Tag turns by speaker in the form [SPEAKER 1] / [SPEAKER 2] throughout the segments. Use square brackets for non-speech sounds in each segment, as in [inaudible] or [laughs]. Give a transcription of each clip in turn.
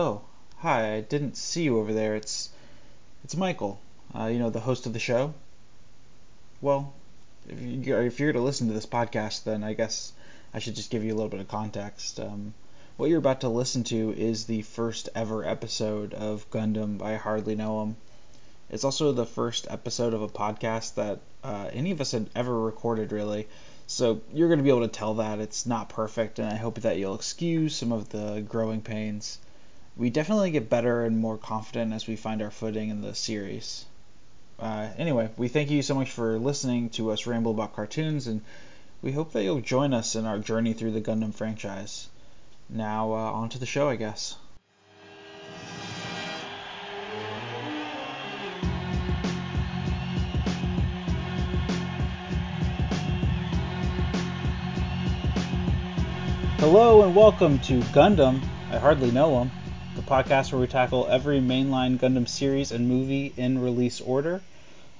[SPEAKER 1] Oh, hi. I didn't see you over there. It's it's Michael. Uh, you know, the host of the show. Well, if, you, if you're to listen to this podcast, then I guess I should just give you a little bit of context. Um, what you're about to listen to is the first ever episode of Gundam I Hardly Know Him. It's also the first episode of a podcast that uh, any of us had ever recorded, really. So you're going to be able to tell that it's not perfect, and I hope that you'll excuse some of the growing pains we definitely get better and more confident as we find our footing in the series. Uh, anyway, we thank you so much for listening to us ramble about cartoons, and we hope that you'll join us in our journey through the Gundam franchise. Now, uh, on to the show, I guess. Hello and welcome to Gundam. I hardly know him the podcast where we tackle every mainline Gundam series and movie in release order.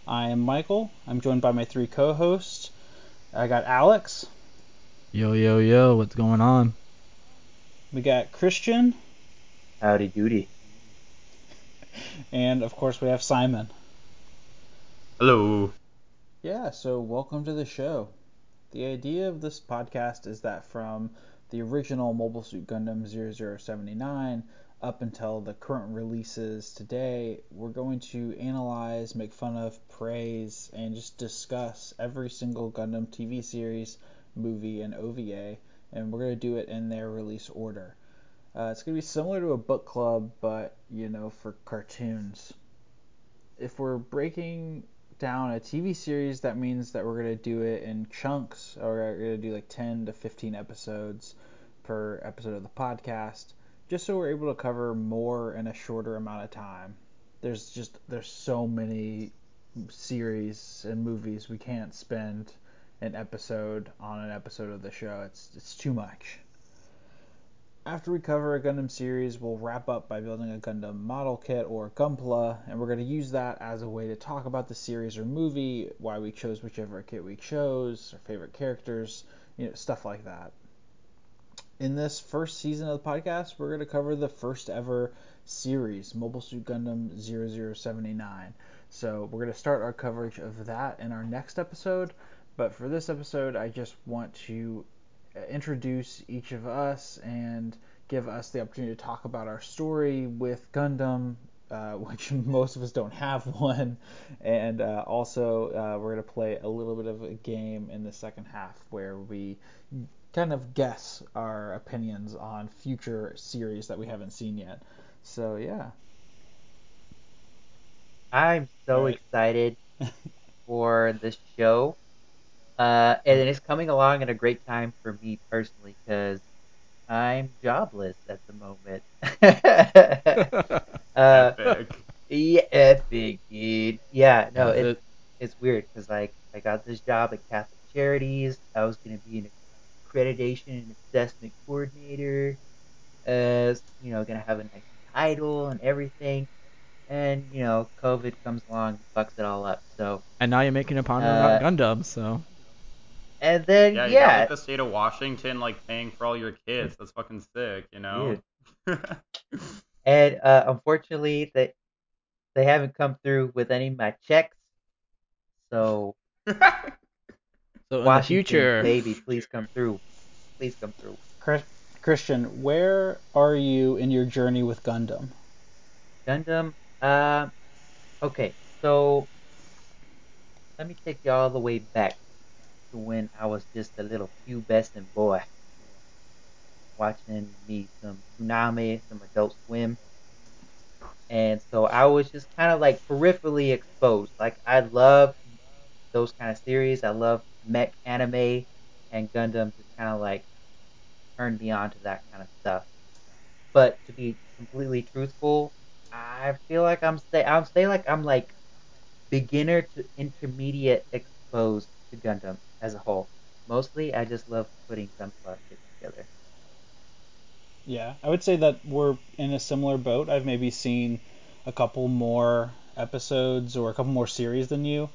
[SPEAKER 1] I am Michael. I'm joined by my three co hosts. I got Alex.
[SPEAKER 2] Yo, yo, yo, what's going on?
[SPEAKER 1] We got Christian.
[SPEAKER 3] Howdy doody.
[SPEAKER 1] And of course, we have Simon.
[SPEAKER 4] Hello.
[SPEAKER 1] Yeah, so welcome to the show. The idea of this podcast is that from the original Mobile Suit Gundam 0079 up until the current releases today, we're going to analyze, make fun of, praise, and just discuss every single Gundam TV series, movie, and OVA, and we're going to do it in their release order. Uh, it's going to be similar to a book club, but you know, for cartoons. If we're breaking down a TV series, that means that we're going to do it in chunks, or we're going to do like 10 to 15 episodes per episode of the podcast just so we're able to cover more in a shorter amount of time. There's just there's so many series and movies we can't spend an episode on an episode of the show. It's it's too much. After we cover a Gundam series, we'll wrap up by building a Gundam model kit or Gunpla, and we're going to use that as a way to talk about the series or movie, why we chose whichever kit we chose, our favorite characters, you know, stuff like that in this first season of the podcast, we're going to cover the first ever series, Mobile Suit Gundam 0079. So we're going to start our coverage of that in our next episode. But for this episode, I just want to uh, introduce each of us and give us the opportunity to talk about our story with Gundam, uh, [laughs] which most of us don't have one. And uh, also, uh, we're going to play a little bit of a game in the second half where we kind of guess our opinions on future series that we haven't seen yet. So yeah.
[SPEAKER 3] I'm so right. excited [laughs] for the show. Uh, and it's coming along at a great time for me personally because I'm jobless at the moment. [laughs] uh, epic. Yeah, epic, dude. Yeah, no, it's it's weird because like I got this job at Catholic Charities. I was gonna be an accreditation and assessment coordinator. Uh, you know, gonna have a nice title and everything. And you know, COVID comes along, fucks it all up. So.
[SPEAKER 2] And now you're making a ponder uh, about Gundam, so.
[SPEAKER 3] And then
[SPEAKER 4] yeah,
[SPEAKER 3] you yeah. got
[SPEAKER 4] like the state of Washington like paying for all your kids. That's fucking sick, you know. [laughs]
[SPEAKER 3] and uh, unfortunately, they they haven't come through with any of my checks. So [laughs]
[SPEAKER 2] So in Washington, the future,
[SPEAKER 3] baby, please come through. Please come through.
[SPEAKER 1] Christian, where are you in your journey with Gundam?
[SPEAKER 3] Gundam, uh, okay, so let me take you all the way back to when I was just a little pubescent boy, watching me some Toonami, some Adult Swim, and so I was just kind of like peripherally exposed. Like I love those kind of series. I love mech anime, and Gundam just kind of like turned me on to that kind of stuff. But to be completely truthful, I feel like I'm say I'm say like I'm like beginner to intermediate exposed to Gundam as a whole. Mostly, I just love putting kits together.
[SPEAKER 1] Yeah, I would say that we're in a similar boat. I've maybe seen a couple more episodes or a couple more series than you.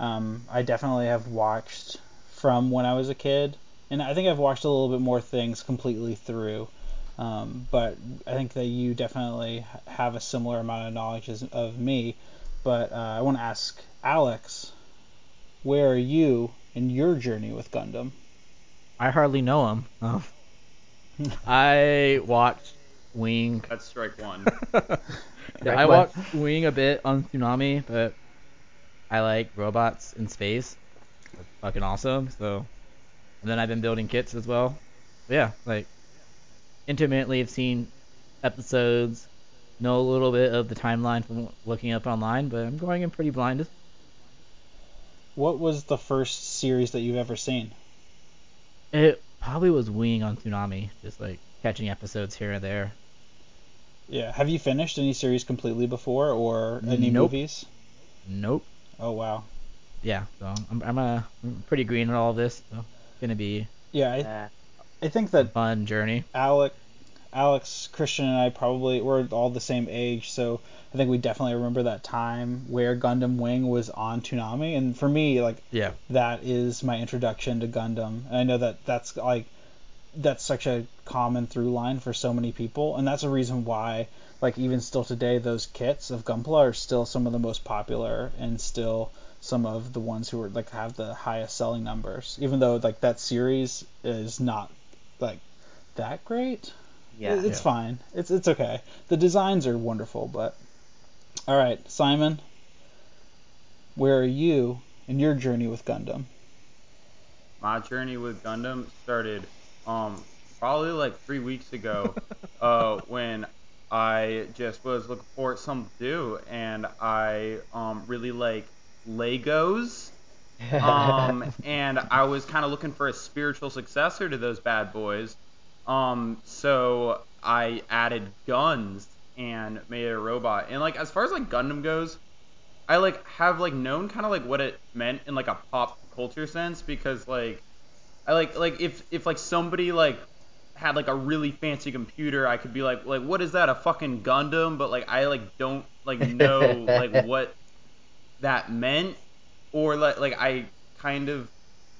[SPEAKER 1] Um, I definitely have watched from when I was a kid, and I think I've watched a little bit more things completely through. Um, but I think that you definitely have a similar amount of knowledge as, of me. But uh, I want to ask Alex, where are you in your journey with Gundam?
[SPEAKER 2] I hardly know him. Oh. [laughs] I watched Wing.
[SPEAKER 4] That's strike one. [laughs]
[SPEAKER 2] yeah, I watched Wing a bit on Toonami, but I like robots in space. That's fucking awesome. So, and then I've been building kits as well. But yeah, like intimately have seen episodes, know a little bit of the timeline from looking up online, but I'm going in pretty blind.
[SPEAKER 1] What was the first series that you've ever seen?
[SPEAKER 2] It probably was Wing on Toonami, just like catching episodes here and there.
[SPEAKER 1] Yeah. Have you finished any series completely before, or any
[SPEAKER 2] nope.
[SPEAKER 1] movies?
[SPEAKER 2] Nope.
[SPEAKER 1] Oh wow.
[SPEAKER 2] Yeah. So I'm I'm, uh, I'm pretty green on all of this. So it's gonna be.
[SPEAKER 1] Yeah. I, I think that
[SPEAKER 2] fun journey.
[SPEAKER 1] Alex, Alex, Christian, and I probably we're all the same age, so I think we definitely remember that time where Gundam Wing was on Toonami, and for me, like,
[SPEAKER 2] yeah,
[SPEAKER 1] that is my introduction to Gundam. And I know that that's like that's such a common through line for so many people, and that's a reason why, like, even still today, those kits of Gunpla are still some of the most popular and still some of the ones who are like have the highest selling numbers, even though like that series is not like that great.
[SPEAKER 3] Yeah,
[SPEAKER 1] it's
[SPEAKER 2] yeah.
[SPEAKER 1] fine. It's it's okay. The designs are wonderful, but all right, Simon, where are you in your journey with Gundam?
[SPEAKER 4] My journey with Gundam started um probably like three weeks ago, [laughs] uh when I just was looking for something to do, and I um really like Legos. [laughs] um, and I was kind of looking for a spiritual successor to those bad boys. Um, so I added guns and made a robot. And like as far as like Gundam goes, I like have like known kind of like what it meant in like a pop culture sense because like I like like if if like somebody like had like a really fancy computer, I could be like like what is that a fucking Gundam? But like I like don't like know [laughs] like what that meant or like like I kind of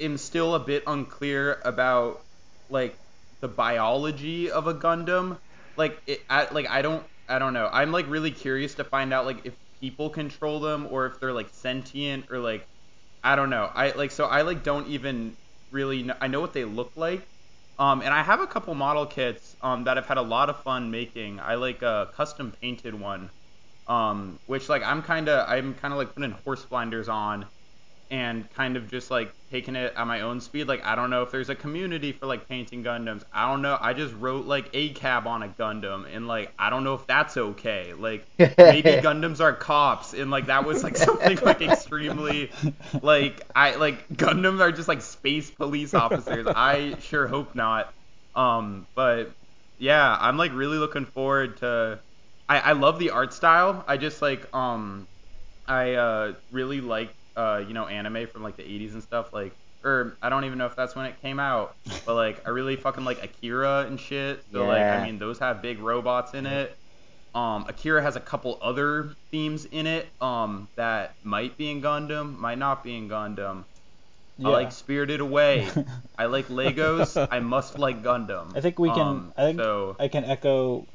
[SPEAKER 4] am still a bit unclear about like the biology of a Gundam. Like it, I, like I don't I don't know. I'm like really curious to find out like if people control them or if they're like sentient or like I don't know. I like so I like don't even really know. I know what they look like. Um, and I have a couple model kits um, that I've had a lot of fun making. I like a custom painted one, um, which like I'm kind of I'm kind of like putting horse blinders on and kind of just like taking it at my own speed. Like I don't know if there's a community for like painting Gundams. I don't know. I just wrote like a cab on a Gundam and like I don't know if that's okay. Like [laughs] maybe Gundams are cops and like that was like [laughs] something like extremely like I like Gundams are just like space police [laughs] officers. I sure hope not. Um but yeah, I'm like really looking forward to I I love the art style. I just like um I uh really like uh, you know, anime from like the 80s and stuff. Like, or I don't even know if that's when it came out, but like I really fucking like Akira and shit. So yeah. like, I mean, those have big robots in it. Um, Akira has a couple other themes in it um, that might be in Gundam, might not be in Gundam. Yeah. I like Spirited Away. [laughs] I like Legos. I must like Gundam.
[SPEAKER 1] I think we can. Um, I think so, I can echo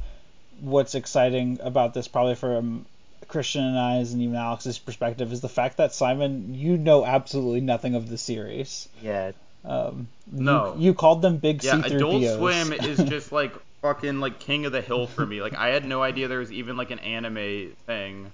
[SPEAKER 1] what's exciting about this probably from Christian and I's and even Alex's perspective is the fact that Simon, you know absolutely nothing of the series.
[SPEAKER 3] Yeah.
[SPEAKER 1] Um,
[SPEAKER 4] no.
[SPEAKER 1] You, you called them big
[SPEAKER 4] yeah,
[SPEAKER 1] C-3POs.
[SPEAKER 4] Adult Swim [laughs] is just like fucking like king of the hill for me. Like I had no idea there was even like an anime thing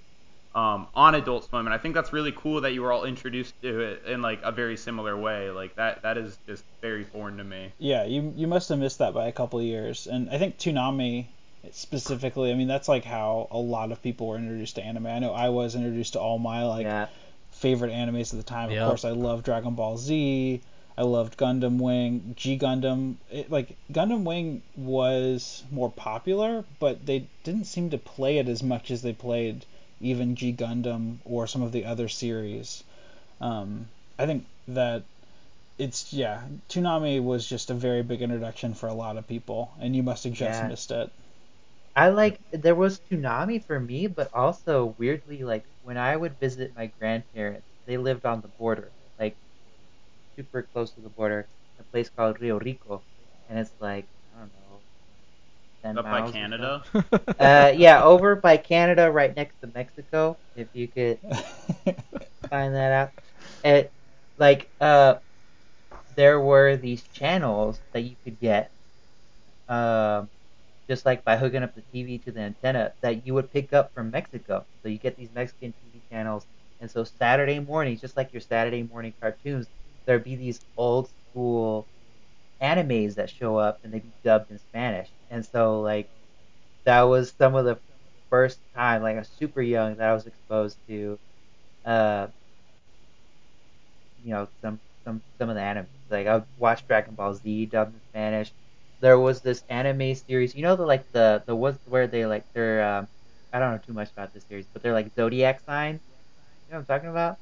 [SPEAKER 4] um, on Adult Swim, and I think that's really cool that you were all introduced to it in like a very similar way. Like that that is just very foreign to me.
[SPEAKER 1] Yeah, you you must have missed that by a couple years, and I think Toonami specifically. I mean, that's like how a lot of people were introduced to anime. I know I was introduced to all my like
[SPEAKER 3] yeah.
[SPEAKER 1] favorite animes at the time.
[SPEAKER 2] Yep.
[SPEAKER 1] Of course, I loved Dragon Ball Z. I loved Gundam Wing, G Gundam. It, like Gundam Wing was more popular, but they didn't seem to play it as much as they played even G Gundam or some of the other series. Um, I think that it's yeah, Toonami was just a very big introduction for a lot of people, and you must have just
[SPEAKER 3] Yeah.
[SPEAKER 1] missed it.
[SPEAKER 3] I like there was Toonami for me, but also weirdly like when I would visit my grandparents, they lived on the border, like super close to the border, a place called Rio Rico, and it's like I don't know, ten
[SPEAKER 4] Up
[SPEAKER 3] miles.
[SPEAKER 4] by. Canada.
[SPEAKER 3] Uh, yeah, over by Canada, right next to Mexico. If you could [laughs] find that out. It like uh, there were these channels that you could get, um, just like by hooking up the TV to the antenna that you would pick up from Mexico. So you get these Mexican TV channels, and so Saturday mornings, just like your Saturday morning cartoons, there'd be these old school animes that show up and they'd be dubbed in Spanish. And so like that was some of the first time, like I was super young, that I was exposed to, uh, you know, some some some of the anime. Like I would watch Dragon Ball Z dubbed in Spanish. There was this anime series, you know, the like the the ones where they like they're um, I don't know too much about this series, but they're like zodiac signs. You know what I'm talking about?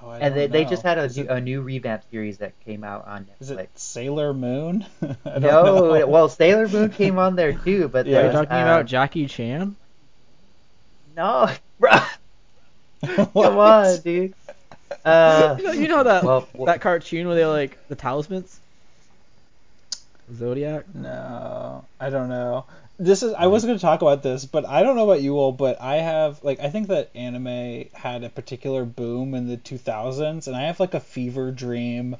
[SPEAKER 1] Oh, I
[SPEAKER 3] and they,
[SPEAKER 1] don't
[SPEAKER 3] they
[SPEAKER 1] know.
[SPEAKER 3] just had a, new,
[SPEAKER 1] it,
[SPEAKER 3] a new revamp series that came out on Netflix.
[SPEAKER 1] is it Sailor Moon? [laughs] I
[SPEAKER 3] No,
[SPEAKER 1] know.
[SPEAKER 3] well Sailor Moon came on there too, but
[SPEAKER 1] Yeah.
[SPEAKER 2] Are you
[SPEAKER 3] there's,
[SPEAKER 2] talking
[SPEAKER 3] um,
[SPEAKER 2] about Jackie Chan?
[SPEAKER 3] No, [laughs] bro. [laughs] Come
[SPEAKER 1] What?
[SPEAKER 3] on, dude. Uh,
[SPEAKER 2] You know, you know that
[SPEAKER 3] well, well,
[SPEAKER 2] that cartoon where they like the talismans? Zodiac.
[SPEAKER 1] No, I don't know. This is I was going to talk about this, but I don't know about you all, but I have like I think that anime had a particular boom in the 2000s and I have like a fever dream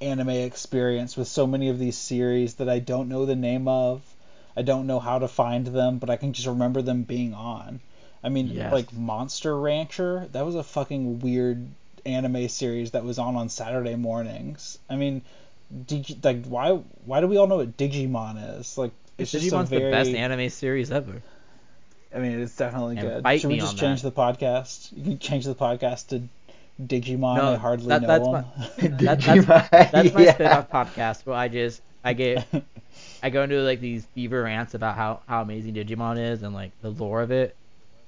[SPEAKER 1] anime experience with so many of these series that I don't know the name of. I don't know how to find them, but I can just remember them being on. I mean,
[SPEAKER 2] Yes.
[SPEAKER 1] like Monster Rancher, that was a fucking weird anime series that was on on Saturday mornings. I mean, Digi- like why why do we all know what Digimon is? Like it's just
[SPEAKER 2] Digimon's
[SPEAKER 1] very
[SPEAKER 2] the best anime series ever.
[SPEAKER 1] I mean, it's definitely
[SPEAKER 2] And
[SPEAKER 1] good. Should we just change
[SPEAKER 2] that.
[SPEAKER 1] the podcast? You can change the podcast to Digimon.
[SPEAKER 2] No,
[SPEAKER 1] I hardly
[SPEAKER 2] that-
[SPEAKER 1] know
[SPEAKER 2] that's
[SPEAKER 1] him. [laughs]
[SPEAKER 2] That, that's that's my
[SPEAKER 3] yeah.
[SPEAKER 2] spin-off podcast where I just I get [laughs] I go into like these fever rants about how how amazing Digimon is and like the lore of it.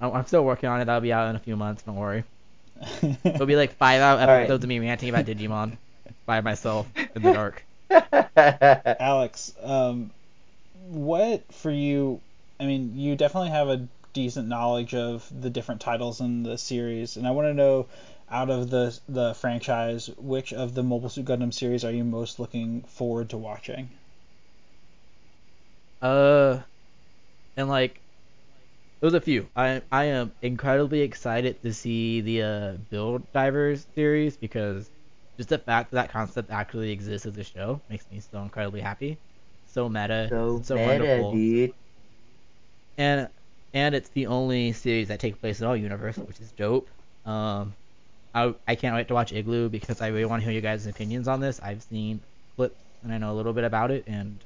[SPEAKER 2] I'm, I'm still working on it. That'll be out in a few months. Don't worry. [laughs] It'll be like five hour
[SPEAKER 3] right.
[SPEAKER 2] episodes of me ranting about Digimon by myself in the dark. [laughs]
[SPEAKER 1] Alex, um, what for you? I mean, you definitely have a decent knowledge of the different titles in the series, and I want to know, out of the the franchise, which of the Mobile Suit Gundam series are you most looking forward to watching?
[SPEAKER 2] Uh, and like, there's a few. I I am incredibly excited to see the uh, Build Divers series because just the fact that that concept actually exists as a show makes me so incredibly happy. So meta,
[SPEAKER 3] so,
[SPEAKER 2] so
[SPEAKER 3] meta,
[SPEAKER 2] wonderful,
[SPEAKER 3] dude.
[SPEAKER 2] and and it's the only series that takes place in all universe, which is dope. Um, I I can't wait to watch Igloo because I really want to hear you guys' opinions on this. I've seen clips and I know a little bit about it, and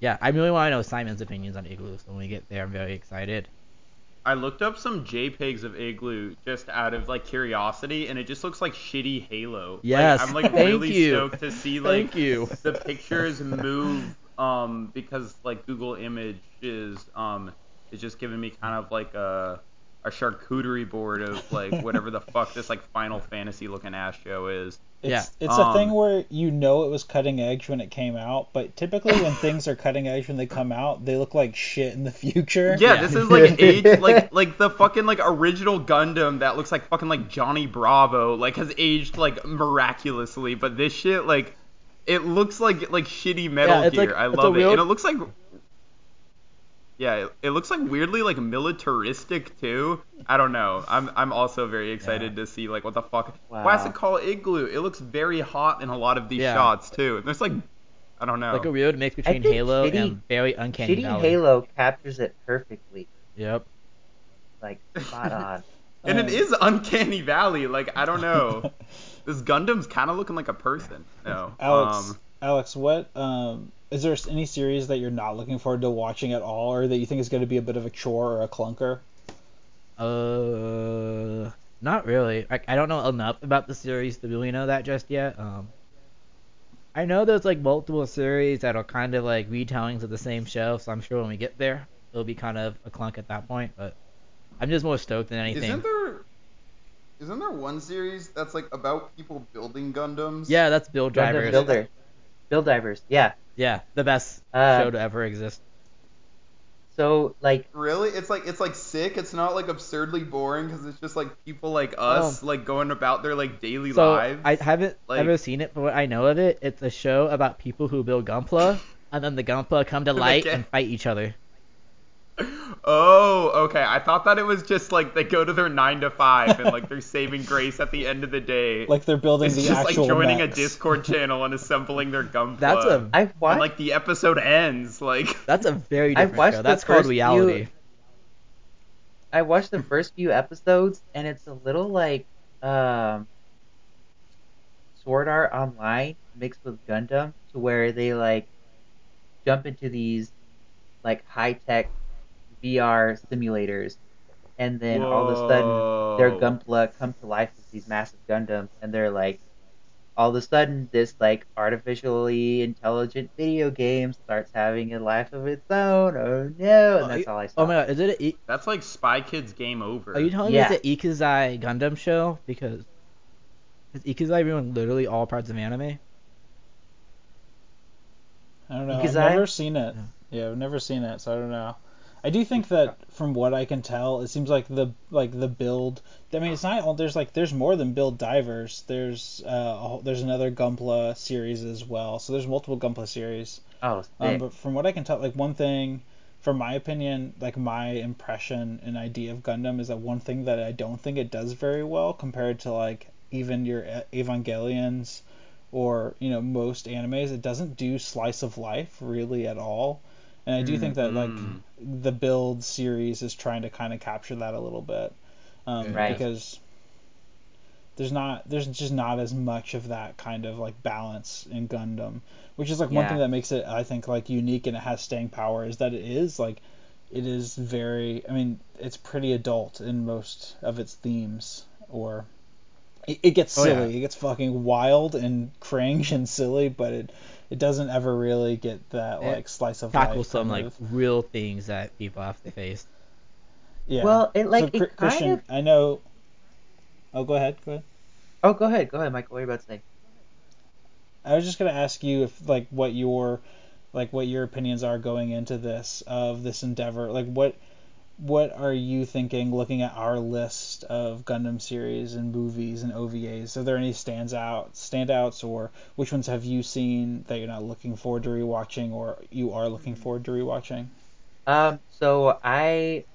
[SPEAKER 2] yeah, I really want to know Simon's opinions on Igloo. So when we get there, I'm very excited.
[SPEAKER 4] I looked up some JPEGs of Igloo just out of like curiosity, and it just looks like shitty Halo.
[SPEAKER 2] Yes,
[SPEAKER 4] like, I'm like [laughs]
[SPEAKER 2] thank
[SPEAKER 4] really
[SPEAKER 2] you.
[SPEAKER 4] stoked to see like
[SPEAKER 2] Thank you.
[SPEAKER 4] the pictures move um because like Google Images um is just giving me kind of like a a charcuterie board of like whatever the fuck this like Final Fantasy looking ass show is.
[SPEAKER 1] It's,
[SPEAKER 2] Yeah.
[SPEAKER 1] it's a thing
[SPEAKER 4] Um,
[SPEAKER 1] where you know it was cutting edge when it came out, but typically when [coughs] things are cutting edge when they come out, they look like shit in the future.
[SPEAKER 4] Yeah,
[SPEAKER 2] Yeah.
[SPEAKER 4] this is like age like [laughs] like the fucking like original Gundam that looks like fucking like Johnny Bravo like has aged like miraculously, but this shit like it looks like like shitty Metal
[SPEAKER 2] Yeah,
[SPEAKER 4] Gear.
[SPEAKER 2] like-
[SPEAKER 4] I love it,
[SPEAKER 2] real-
[SPEAKER 4] and it looks like yeah, it, it looks like weirdly like militaristic too. I don't know. I'm I'm also very excited to see like what the fuck. Why is it called Igloo? It looks very hot in a lot of these
[SPEAKER 2] Yeah.
[SPEAKER 4] shots too. There's like I don't know.
[SPEAKER 2] Like a weird mix between
[SPEAKER 3] think
[SPEAKER 2] Halo
[SPEAKER 3] shitty-
[SPEAKER 2] and very uncanny
[SPEAKER 3] Shitty
[SPEAKER 2] Valley.
[SPEAKER 3] Halo captures it perfectly.
[SPEAKER 2] Yep.
[SPEAKER 3] Like spot on. [laughs]
[SPEAKER 4] And
[SPEAKER 1] Um,
[SPEAKER 4] it is Uncanny Valley. Like I don't know. [laughs] this Gundam's kind of looking like a person. No.
[SPEAKER 1] Alex,
[SPEAKER 4] Um,
[SPEAKER 1] Alex, what um, is there any series that you're not looking forward to watching at all, or that you think is going to be a bit of a chore or a clunker?
[SPEAKER 2] Uh, not really. Like I don't know enough about the series to really know that just yet. Um, I know there's like multiple series that are kind of like retellings of the same show, so I'm sure when we get there, it'll be kind of a clunk at that point. But I'm just more stoked than anything.
[SPEAKER 5] Isn't there isn't there one series that's like about people building Gundams?
[SPEAKER 2] Yeah, that's Build
[SPEAKER 3] Gundam Builder. Build Divers. Yeah.
[SPEAKER 2] Yeah, the best
[SPEAKER 3] Uh,
[SPEAKER 2] show to ever exist.
[SPEAKER 3] So like
[SPEAKER 5] Really? It's like it's like sick. It's not like absurdly boring because it's just like
[SPEAKER 4] people like us like going about their like daily
[SPEAKER 2] So
[SPEAKER 4] lives.
[SPEAKER 2] I haven't
[SPEAKER 4] Like-
[SPEAKER 2] ever seen it, but what I know of it, it's a show about people who build Gunpla, and then the Gunpla come to [laughs] light and fight each other.
[SPEAKER 4] Oh, okay. I thought that it was just like they go to their nine to five and like they're saving [laughs] grace at the end of the day.
[SPEAKER 1] Like they're building
[SPEAKER 4] it's
[SPEAKER 1] the
[SPEAKER 4] just
[SPEAKER 1] actual
[SPEAKER 4] like joining
[SPEAKER 1] mechs.
[SPEAKER 4] a Discord [laughs] channel and assembling their Gunpla.
[SPEAKER 2] That's a
[SPEAKER 3] I've watched.
[SPEAKER 4] and like the episode ends like [laughs]
[SPEAKER 2] that's a very
[SPEAKER 3] I've
[SPEAKER 2] different
[SPEAKER 3] watched
[SPEAKER 2] show. That's called reality.
[SPEAKER 3] few- I watched the first few episodes, and it's a little like um, Sword Art Online mixed with Gundam, to where they like jump into these like high tech VR simulators, and then all of a sudden their
[SPEAKER 4] Whoa.
[SPEAKER 3] Gunpla come to life as these massive Gundams, and they're like, all of a sudden this like artificially intelligent video game starts having a life of its own. Oh no! And oh, that's all I oh saw.
[SPEAKER 2] Oh my god, is it? A, E-
[SPEAKER 4] That's like Spy Kids Game Over.
[SPEAKER 2] are you telling
[SPEAKER 3] Yeah.
[SPEAKER 2] me it's an Isekai Gundam show? Because is Isekai ruined literally all parts of anime?
[SPEAKER 1] I don't know.
[SPEAKER 3] Because
[SPEAKER 1] I've never seen it. Yeah, I've never seen it, so I don't know. I do think that from what I can tell, it seems like the like the build. I mean, it's not. all There's like there's more than build divers. There's uh whole- there's another Gunpla series as well. So there's multiple Gunpla series.
[SPEAKER 3] oh,
[SPEAKER 1] Um, but from what I can tell, like one thing, from my opinion, like my impression and idea of Gundam is that one thing that I don't think it does very well compared to like even your Evangelions or you know most animes, it doesn't do slice of life really at all. And I do think that like
[SPEAKER 4] Mm.
[SPEAKER 1] the build series is trying to kind of capture that a little bit, um,
[SPEAKER 3] Right.
[SPEAKER 1] because there's not there's just not as much of that kind of like balance in Gundam, which is like one thing that makes it I think like unique and it has staying power is that it is like it is very I mean it's pretty adult in most of its themes or it, it gets
[SPEAKER 2] Oh, yeah.
[SPEAKER 1] silly it gets fucking wild and cringe and silly but it it doesn't ever really get that
[SPEAKER 2] It
[SPEAKER 1] like slice of
[SPEAKER 2] Tackle
[SPEAKER 1] life
[SPEAKER 2] some
[SPEAKER 1] kind
[SPEAKER 2] like
[SPEAKER 1] of-
[SPEAKER 2] real things that people have to face.
[SPEAKER 1] yeah
[SPEAKER 3] Well, it like
[SPEAKER 1] so, Chr-
[SPEAKER 3] it kind
[SPEAKER 1] Christian
[SPEAKER 3] of.
[SPEAKER 1] I know oh go ahead go ahead
[SPEAKER 3] Oh, go ahead, go ahead, Michael. What are you about to say?
[SPEAKER 1] I was just gonna ask you if like what your like what your opinions are going into this of this endeavor. Like what what are you thinking looking at our list of Gundam series and movies and OVAs? Are there any stands out standouts or which ones have you seen that you're not looking forward to rewatching or you are looking forward to rewatching?
[SPEAKER 3] Um, so I,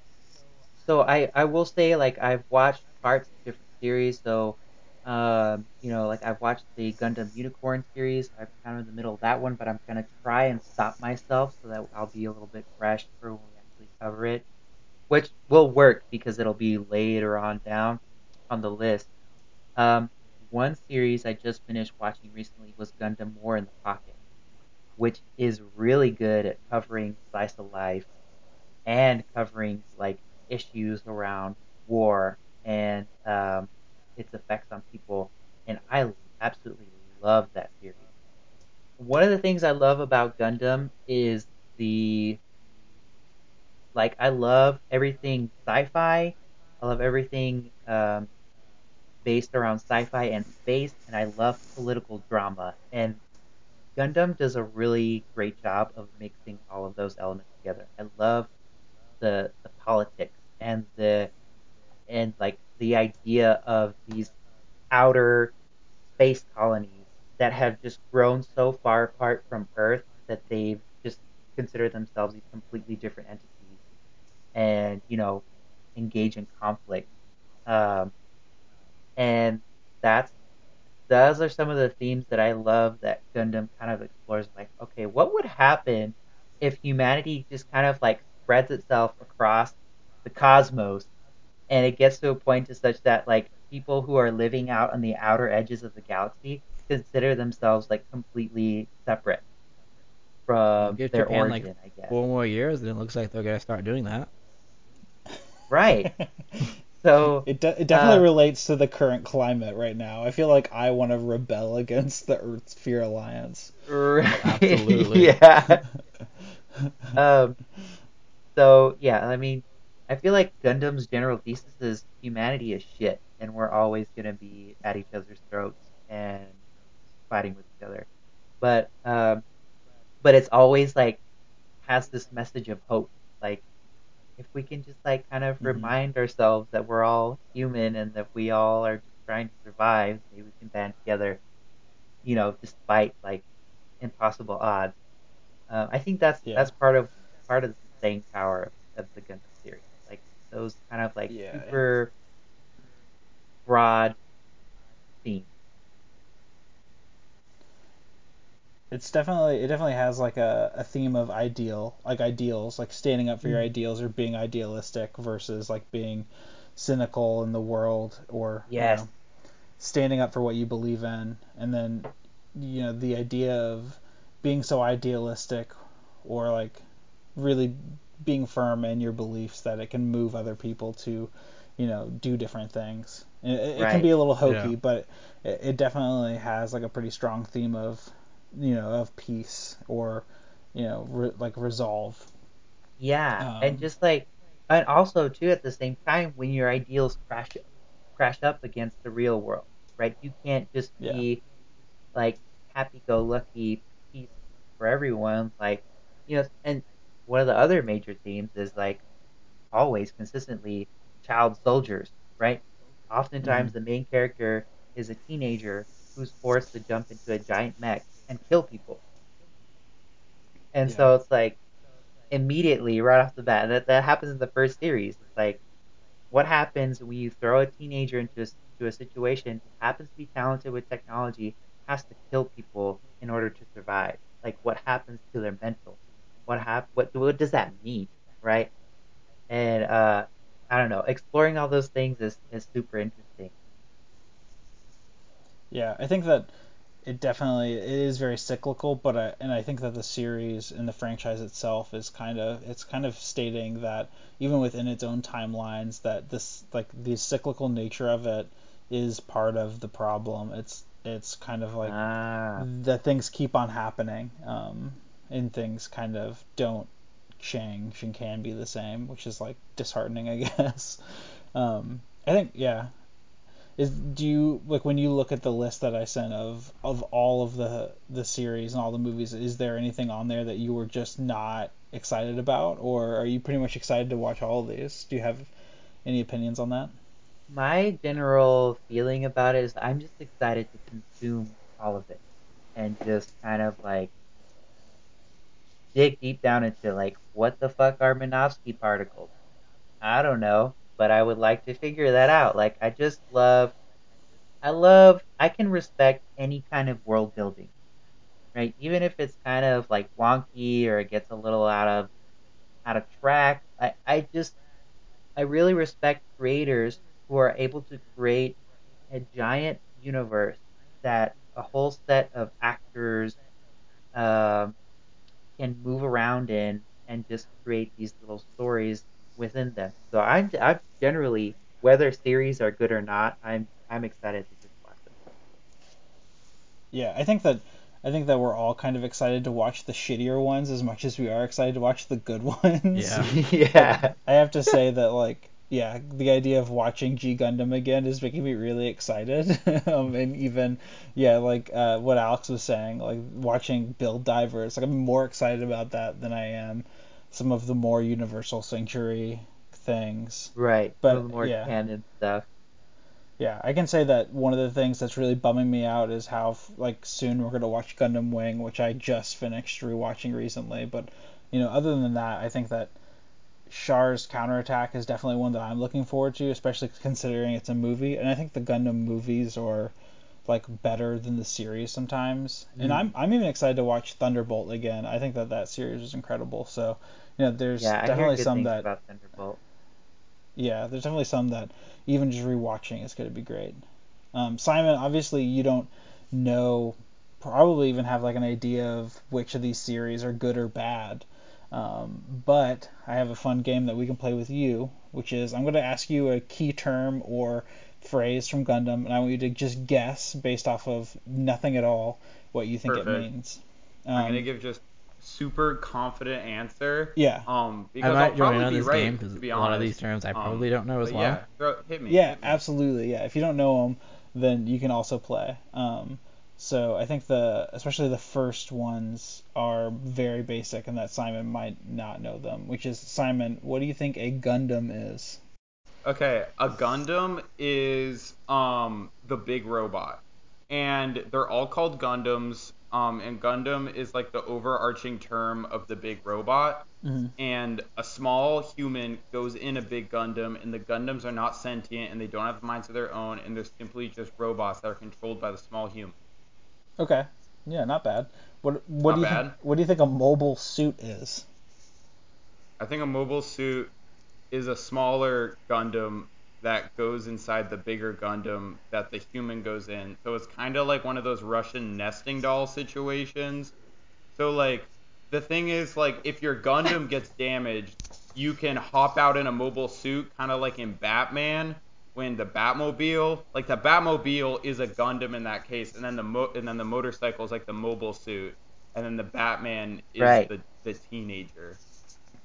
[SPEAKER 3] so I, I will say like I've watched parts of different series. So, um, you know, like I've watched the Gundam Unicorn series. I'm kind of in the middle of that one, but I'm gonna try and stop myself so that I'll be a little bit fresh for when we actually cover it, which will work because it'll be later on down on the list. Um, one series I just finished watching recently was Gundam War in the Pocket, which is really good at covering slice of life and covering like issues around war and um, its effects on people. And I absolutely love that series. One of the things I love about Gundam is the like I love everything sci-fi. I love everything um, based around sci-fi and space, and I love political drama. And Gundam does a really great job of mixing all of those elements together. I love the the politics and the and like the idea of these outer space colonies that have just grown so far apart from Earth that they've just considered themselves these completely different entities and you know engage in conflict um, and that's those are some of the themes that I love that Gundam kind of explores. Like, okay, what would happen if humanity just kind of like spreads itself across the cosmos and it gets to a point to such that like people who are living out on the outer edges of the galaxy consider themselves like completely separate from
[SPEAKER 2] Give
[SPEAKER 3] their
[SPEAKER 2] Japan
[SPEAKER 3] origin,
[SPEAKER 2] like
[SPEAKER 3] I guess.
[SPEAKER 2] four more years, and it looks like they're gonna start doing that.
[SPEAKER 3] Right. [laughs] So
[SPEAKER 1] It, de- it definitely
[SPEAKER 3] Uh,
[SPEAKER 1] relates to the current climate right now. I feel like I want to rebel against the Earth Sphere Alliance. [laughs]
[SPEAKER 2] Absolutely.
[SPEAKER 3] yeah. [laughs] um. So yeah, I mean, I feel like Gundam's general thesis is humanity is shit, and we're always gonna be at each other's throats and fighting with each other. But um, but it's always like has this message of hope, like if we can just like kind of
[SPEAKER 1] Mhm.
[SPEAKER 3] remind ourselves that we're all human and that we all are just trying to survive, maybe we can band together, you know, despite like impossible odds. Um, I think that's
[SPEAKER 1] Yeah.
[SPEAKER 3] that's part of part of the staying power of, of the Gundam series. Like those kind of like
[SPEAKER 1] Yeah.
[SPEAKER 3] super broad themes.
[SPEAKER 1] It's definitely it definitely has like a, a theme of ideal like ideals like standing up for your
[SPEAKER 3] Mhm.
[SPEAKER 1] ideals or being idealistic versus like being cynical in the world or you
[SPEAKER 3] Yes.
[SPEAKER 1] know, standing up for what you believe in and then you know the idea of being so idealistic or like really being firm in your beliefs that it can move other people to you know do different things it, it can be a little hokey
[SPEAKER 2] Yeah.
[SPEAKER 1] but it, it definitely has like a pretty strong theme of you know of peace or you know re- like resolve
[SPEAKER 3] Yeah,
[SPEAKER 1] Um,
[SPEAKER 3] and just like, and also too at the same time when your ideals crash crash up against the real world, right? You can't just
[SPEAKER 1] Yeah.
[SPEAKER 3] be like happy-go-lucky peace for everyone, like you know. And one of the other major themes is like always consistently child soldiers, right? Oftentimes
[SPEAKER 1] Mhm.
[SPEAKER 3] the main character is a teenager who's forced to jump into a giant mech and kill people. And
[SPEAKER 1] Yeah.
[SPEAKER 3] so it's like immediately right off the bat. That that happens in the first series. It's like what happens when you throw a teenager into a, to a situation who happens to be talented with technology, has to kill people in order to survive. Like what happens to their mental? What hap- what what does that mean, right? And uh I don't know, exploring all those things is, is super interesting.
[SPEAKER 1] Yeah, I think that it definitely it is very cyclical, but I, and I think that the series and the franchise itself is kind of it's kind of stating that even within its own timelines that this like the cyclical nature of it is part of the problem. It's it's kind of like
[SPEAKER 3] ah,
[SPEAKER 1] that things keep on happening, um, and things kind of don't change and can be the same, which is like disheartening, I [laughs] guess. Um, I think yeah, is do you like when you look at the list that I sent of of all of the the series and all the movies, is there anything on there that you were just not excited about, or are you pretty much excited to watch all of these? Do you have any opinions on that?
[SPEAKER 3] my general feeling about it is I'm just excited to consume all of it and just kind of like dig deep down into like what the fuck are Minovsky particles? I don't know, but I would like to figure that out. Like I just love I love I can respect any kind of world building, right? Even if it's kind of like wonky or it gets a little out of out of track. I, I just I really respect creators who are able to create a giant universe that a whole set of actors um, can move around in and just create these little stories within them. So I'm I'm generally whether series are good or not, I'm I'm excited to just watch them.
[SPEAKER 1] Yeah, I think that I think that we're all kind of excited to watch the shittier ones as much as we are excited to watch the good [laughs] ones.
[SPEAKER 2] Yeah. [laughs]
[SPEAKER 3] yeah.
[SPEAKER 1] I have to say that like yeah, the idea of watching G Gundam again is making me really excited. [laughs] um, and even yeah, like uh, what Alex was saying, like watching Build Divers, like I'm more excited about that than I am some of the more Universal Century things.
[SPEAKER 3] Right.
[SPEAKER 1] But,
[SPEAKER 3] the more
[SPEAKER 1] yeah.
[SPEAKER 3] canon stuff.
[SPEAKER 1] Yeah, I can say that one of the things that's really bumming me out is how like soon we're gonna watch Gundam Wing, which I just finished rewatching recently. But you know, other than that, I think that Char's counterattack is definitely one that I'm looking forward to, especially considering it's a movie. And I think the Gundam movies are like better than the series sometimes. And
[SPEAKER 3] Mm.
[SPEAKER 1] I'm I'm even excited to watch Thunderbolt again. I think that that series is incredible. So you know, there's
[SPEAKER 3] Yeah, I hear
[SPEAKER 1] definitely
[SPEAKER 3] good
[SPEAKER 1] some
[SPEAKER 3] things
[SPEAKER 1] that
[SPEAKER 3] about Thunderbolt.
[SPEAKER 1] yeah, there's definitely some that even just rewatching is going to be great. Um, Simon, obviously you don't know, probably even have like an idea of which of these series are good or bad. Um, but I have a fun game that we can play with you, which is I'm going to ask you a key term or phrase from Gundam, and I want you to just guess based off of nothing at all what you think it
[SPEAKER 4] Perfect.
[SPEAKER 1] means.
[SPEAKER 4] I'm gonna
[SPEAKER 1] Um,
[SPEAKER 4] give just super confident answer.
[SPEAKER 1] Yeah.
[SPEAKER 4] Um,
[SPEAKER 2] I
[SPEAKER 4] because
[SPEAKER 2] might
[SPEAKER 4] I'll
[SPEAKER 2] join
[SPEAKER 4] probably
[SPEAKER 2] in on
[SPEAKER 4] be
[SPEAKER 2] this
[SPEAKER 4] right.
[SPEAKER 2] game because
[SPEAKER 4] be
[SPEAKER 2] a lot of these terms I
[SPEAKER 4] Um,
[SPEAKER 2] probably don't know as well.
[SPEAKER 4] Yeah, throw, hit me.
[SPEAKER 1] Yeah,
[SPEAKER 4] hit me.
[SPEAKER 1] absolutely. Yeah, if you don't know them, then you can also play. Um, so I think the especially the first ones are very basic, and that Simon might not know them. Which is Simon, what do you think a Gundam is?
[SPEAKER 4] Okay, a Gundam is um the big robot, and they're all called Gundams. Um, and Gundam is like the overarching term of the big robot.
[SPEAKER 1] Mhm.
[SPEAKER 4] And a small human goes in a big Gundam, and the Gundams are not sentient, and they don't have minds of their own, and they're simply just robots that are controlled by the small human.
[SPEAKER 1] Okay. Yeah, not bad. What what
[SPEAKER 4] Not
[SPEAKER 1] do you
[SPEAKER 4] bad.
[SPEAKER 1] think, what do you think a mobile suit is?
[SPEAKER 4] I think a mobile suit is a smaller Gundam that goes inside the bigger Gundam that the human goes in. So it's kind of like one of those Russian nesting doll situations. So like the thing is like if your Gundam gets damaged, you can hop out in a mobile suit kind of like in Batman when the Batmobile, like the Batmobile is a Gundam in that case and then the mo- and then the motorcycle is like the mobile suit and then the Batman is
[SPEAKER 3] Right.
[SPEAKER 4] the the teenager.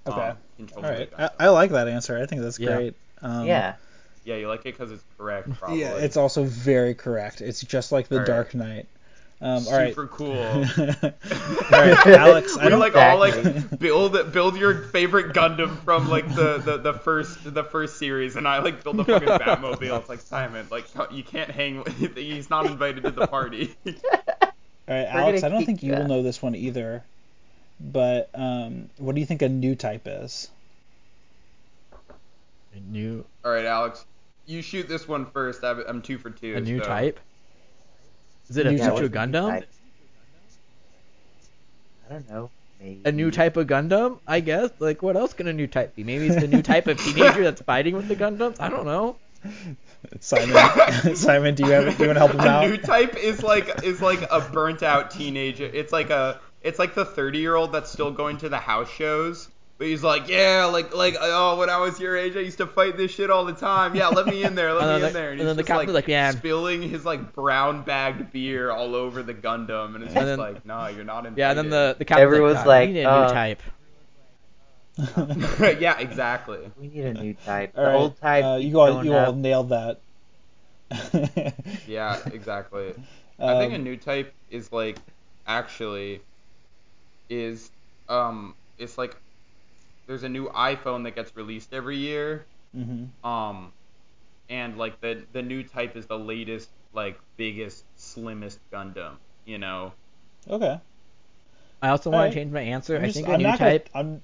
[SPEAKER 1] Okay.
[SPEAKER 4] um,
[SPEAKER 1] All
[SPEAKER 4] controlling
[SPEAKER 1] right.
[SPEAKER 4] the
[SPEAKER 1] I, I like that answer. I think that's
[SPEAKER 2] Yeah.
[SPEAKER 1] great. Um,
[SPEAKER 3] yeah.
[SPEAKER 4] Yeah, you like it because it's correct, [laughs] probably.
[SPEAKER 1] Yeah, it's also very correct. It's just like the
[SPEAKER 4] All right.
[SPEAKER 1] Dark Knight. Um, all right.
[SPEAKER 4] super cool. [laughs]
[SPEAKER 1] all [laughs] right, Alex. I
[SPEAKER 4] we
[SPEAKER 1] don't
[SPEAKER 4] like all like build build your favorite Gundam from like the, the, the first the first series, and I like build a fucking Batmobile. It's like Simon, like you can't hang. with He's not invited to the party.
[SPEAKER 1] All right,
[SPEAKER 3] We're
[SPEAKER 1] Alex. I don't think you will know this one either. But um, what do you think a new type is?
[SPEAKER 2] A new
[SPEAKER 4] all right, Alex, you shoot this one first. I'm, I'm two for two.
[SPEAKER 2] a new
[SPEAKER 4] so-
[SPEAKER 2] type. Is it a
[SPEAKER 1] New type.
[SPEAKER 2] future
[SPEAKER 3] what's the new
[SPEAKER 2] Gundam?
[SPEAKER 3] I don't know. Maybe.
[SPEAKER 2] A new type of Gundam, I guess. Like, what else can a new type be? Maybe it's the new type of teenager that's fighting with the Gundams. I don't know. [laughs]
[SPEAKER 1] Simon. [laughs] Simon, do you have do you want to help him
[SPEAKER 4] a
[SPEAKER 1] out?
[SPEAKER 4] new type is like is like a burnt out teenager. It's like a it's like the 30 year old that's still going to the house shows. But he's like, yeah, like like oh, when I was your age, I used to fight this shit all the time. Yeah, let me in there, let [laughs] me
[SPEAKER 2] then
[SPEAKER 4] in
[SPEAKER 2] the-
[SPEAKER 4] there.
[SPEAKER 2] and
[SPEAKER 4] he's
[SPEAKER 2] then the
[SPEAKER 4] just,
[SPEAKER 2] captain's like, yeah.
[SPEAKER 4] spilling his like brown bagged beer all over the Gundam, and it's just
[SPEAKER 2] then-
[SPEAKER 4] like, no, you're not invited.
[SPEAKER 2] Yeah, and then the the captain's
[SPEAKER 3] Everyone's
[SPEAKER 2] like,
[SPEAKER 3] like,
[SPEAKER 2] "God, we need a
[SPEAKER 3] uh,
[SPEAKER 2] new type. [laughs]
[SPEAKER 4] yeah, exactly.
[SPEAKER 3] We need a new type.
[SPEAKER 1] All
[SPEAKER 3] the
[SPEAKER 1] right,
[SPEAKER 3] old type.
[SPEAKER 1] uh, you all
[SPEAKER 3] showing
[SPEAKER 1] you all nailed that.
[SPEAKER 4] Yeah, exactly. [laughs] I think a
[SPEAKER 1] Um,
[SPEAKER 4] new type is like actually is um it's like there's a new iPhone that gets released every year.
[SPEAKER 1] mhm.
[SPEAKER 4] Um and like the the new type is the latest like biggest slimmest Gundam, you know.
[SPEAKER 1] Okay.
[SPEAKER 2] I also want
[SPEAKER 1] Alright.
[SPEAKER 2] to change my answer.
[SPEAKER 1] I'm
[SPEAKER 2] I
[SPEAKER 1] just-
[SPEAKER 2] think a
[SPEAKER 1] I'm
[SPEAKER 2] new
[SPEAKER 1] not gonna-
[SPEAKER 2] type.
[SPEAKER 1] I'm.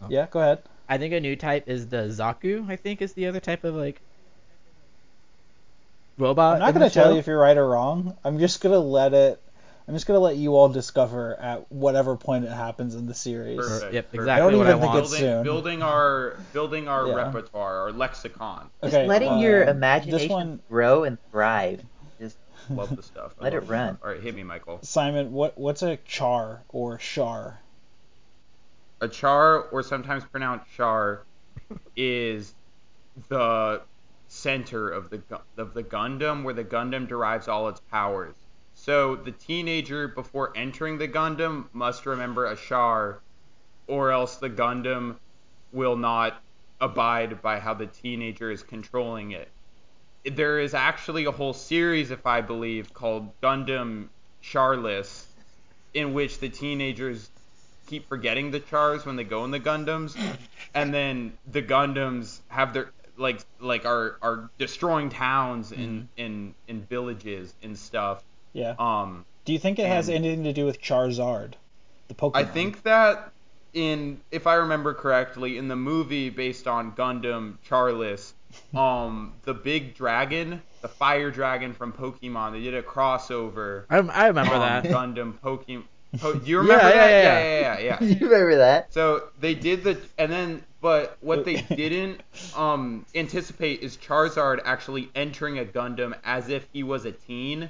[SPEAKER 2] Oh.
[SPEAKER 1] Yeah, go ahead.
[SPEAKER 2] I think a new type is the Zaku. I think is the other type of like robot.
[SPEAKER 1] I'm not gonna tell you if you're right or wrong. I'm just gonna let it. I'm just gonna let you all discover at whatever point it happens in the series.
[SPEAKER 4] Perfect.
[SPEAKER 2] Yep, exactly
[SPEAKER 1] I don't
[SPEAKER 2] what I
[SPEAKER 1] even think
[SPEAKER 2] want.
[SPEAKER 1] it's
[SPEAKER 4] building
[SPEAKER 1] soon.
[SPEAKER 4] building our building our
[SPEAKER 1] Yeah.
[SPEAKER 4] repertoire, our lexicon.
[SPEAKER 3] Just
[SPEAKER 1] Okay,
[SPEAKER 3] letting your
[SPEAKER 1] um,
[SPEAKER 3] imagination
[SPEAKER 1] one,
[SPEAKER 3] grow and thrive. Just [laughs]
[SPEAKER 4] Love the stuff. I
[SPEAKER 3] Let it run.
[SPEAKER 4] stuff. All right, hit me, Michael.
[SPEAKER 1] Simon. What what's a char or char?
[SPEAKER 4] a char or sometimes pronounced char is the center of the of the Gundam where the Gundam derives all its powers. So the teenager before entering the Gundam must remember a char or else the Gundam will not abide by how the teenager is controlling it. There is actually a whole series if I believe called Gundam Charless in which the teenagers keep forgetting the chars when they go in the Gundams, and then the Gundams have their like like are are destroying towns and mm-hmm. in in villages and stuff.
[SPEAKER 1] Yeah.
[SPEAKER 4] Um,
[SPEAKER 1] Do you think it has anything to do with Charizard, the Pokemon?
[SPEAKER 4] I think that in if I remember correctly, in the movie based on Gundam Charless, [laughs] um, the big dragon, the fire dragon from Pokemon, they did a crossover.
[SPEAKER 2] I, I remember
[SPEAKER 4] um,
[SPEAKER 2] that.
[SPEAKER 4] Gundam Pokemon. [laughs] Po- do you remember
[SPEAKER 2] Yeah,
[SPEAKER 4] that?
[SPEAKER 2] yeah,
[SPEAKER 4] yeah,
[SPEAKER 2] yeah.
[SPEAKER 4] yeah, yeah. yeah. [laughs]
[SPEAKER 3] you remember that?
[SPEAKER 4] So they did the, and then, but what they didn't um, anticipate is Charizard actually entering a Gundam as if he was a teen.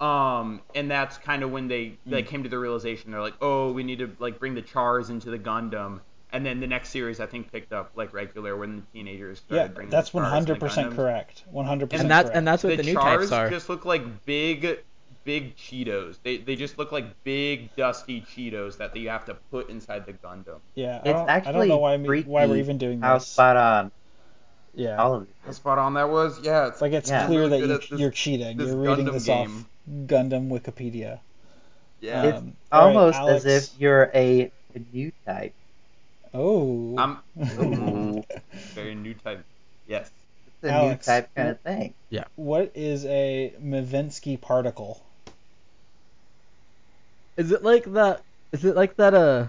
[SPEAKER 4] Um, and that's kind of when they they came to the realization they're like, oh, we need to like bring the Chars into the Gundam. And then the next series I think picked up like regular when the teenagers started
[SPEAKER 1] Yeah,
[SPEAKER 4] bringing
[SPEAKER 1] that's
[SPEAKER 4] the Chars and the
[SPEAKER 1] 100% correct. 100%
[SPEAKER 2] And that's
[SPEAKER 1] correct.
[SPEAKER 2] and that's what
[SPEAKER 4] the,
[SPEAKER 2] the, new
[SPEAKER 4] Chars
[SPEAKER 2] types are.
[SPEAKER 4] just look like big, big Cheetos. They they just look like big dusty Cheetos that you have to put inside the Gundam.
[SPEAKER 1] yeah. I
[SPEAKER 3] It's
[SPEAKER 1] don't, I don't know why, me,
[SPEAKER 3] freaky
[SPEAKER 1] why we're even doing
[SPEAKER 3] how
[SPEAKER 1] this.
[SPEAKER 3] spot on
[SPEAKER 1] yeah.
[SPEAKER 3] all of it
[SPEAKER 4] spot on that was. Yeah, it's
[SPEAKER 1] It's like it's
[SPEAKER 3] Yeah.
[SPEAKER 1] clear that you,
[SPEAKER 4] this,
[SPEAKER 1] you're cheating. You're reading
[SPEAKER 4] Gundam
[SPEAKER 1] this
[SPEAKER 4] game.
[SPEAKER 1] off Gundam Wikipedia.
[SPEAKER 4] yeah.
[SPEAKER 1] Um, all right,
[SPEAKER 3] Almost
[SPEAKER 1] Alex.
[SPEAKER 3] as if you're a, a new type.
[SPEAKER 1] Oh.
[SPEAKER 4] I'm [laughs]
[SPEAKER 3] Ooh.
[SPEAKER 4] very new type. Yes.
[SPEAKER 3] It's a
[SPEAKER 1] Alex.
[SPEAKER 3] new type kind of thing. Yeah.
[SPEAKER 1] What is a Minovsky particle?
[SPEAKER 2] Is it like that? Is it like that? Uh,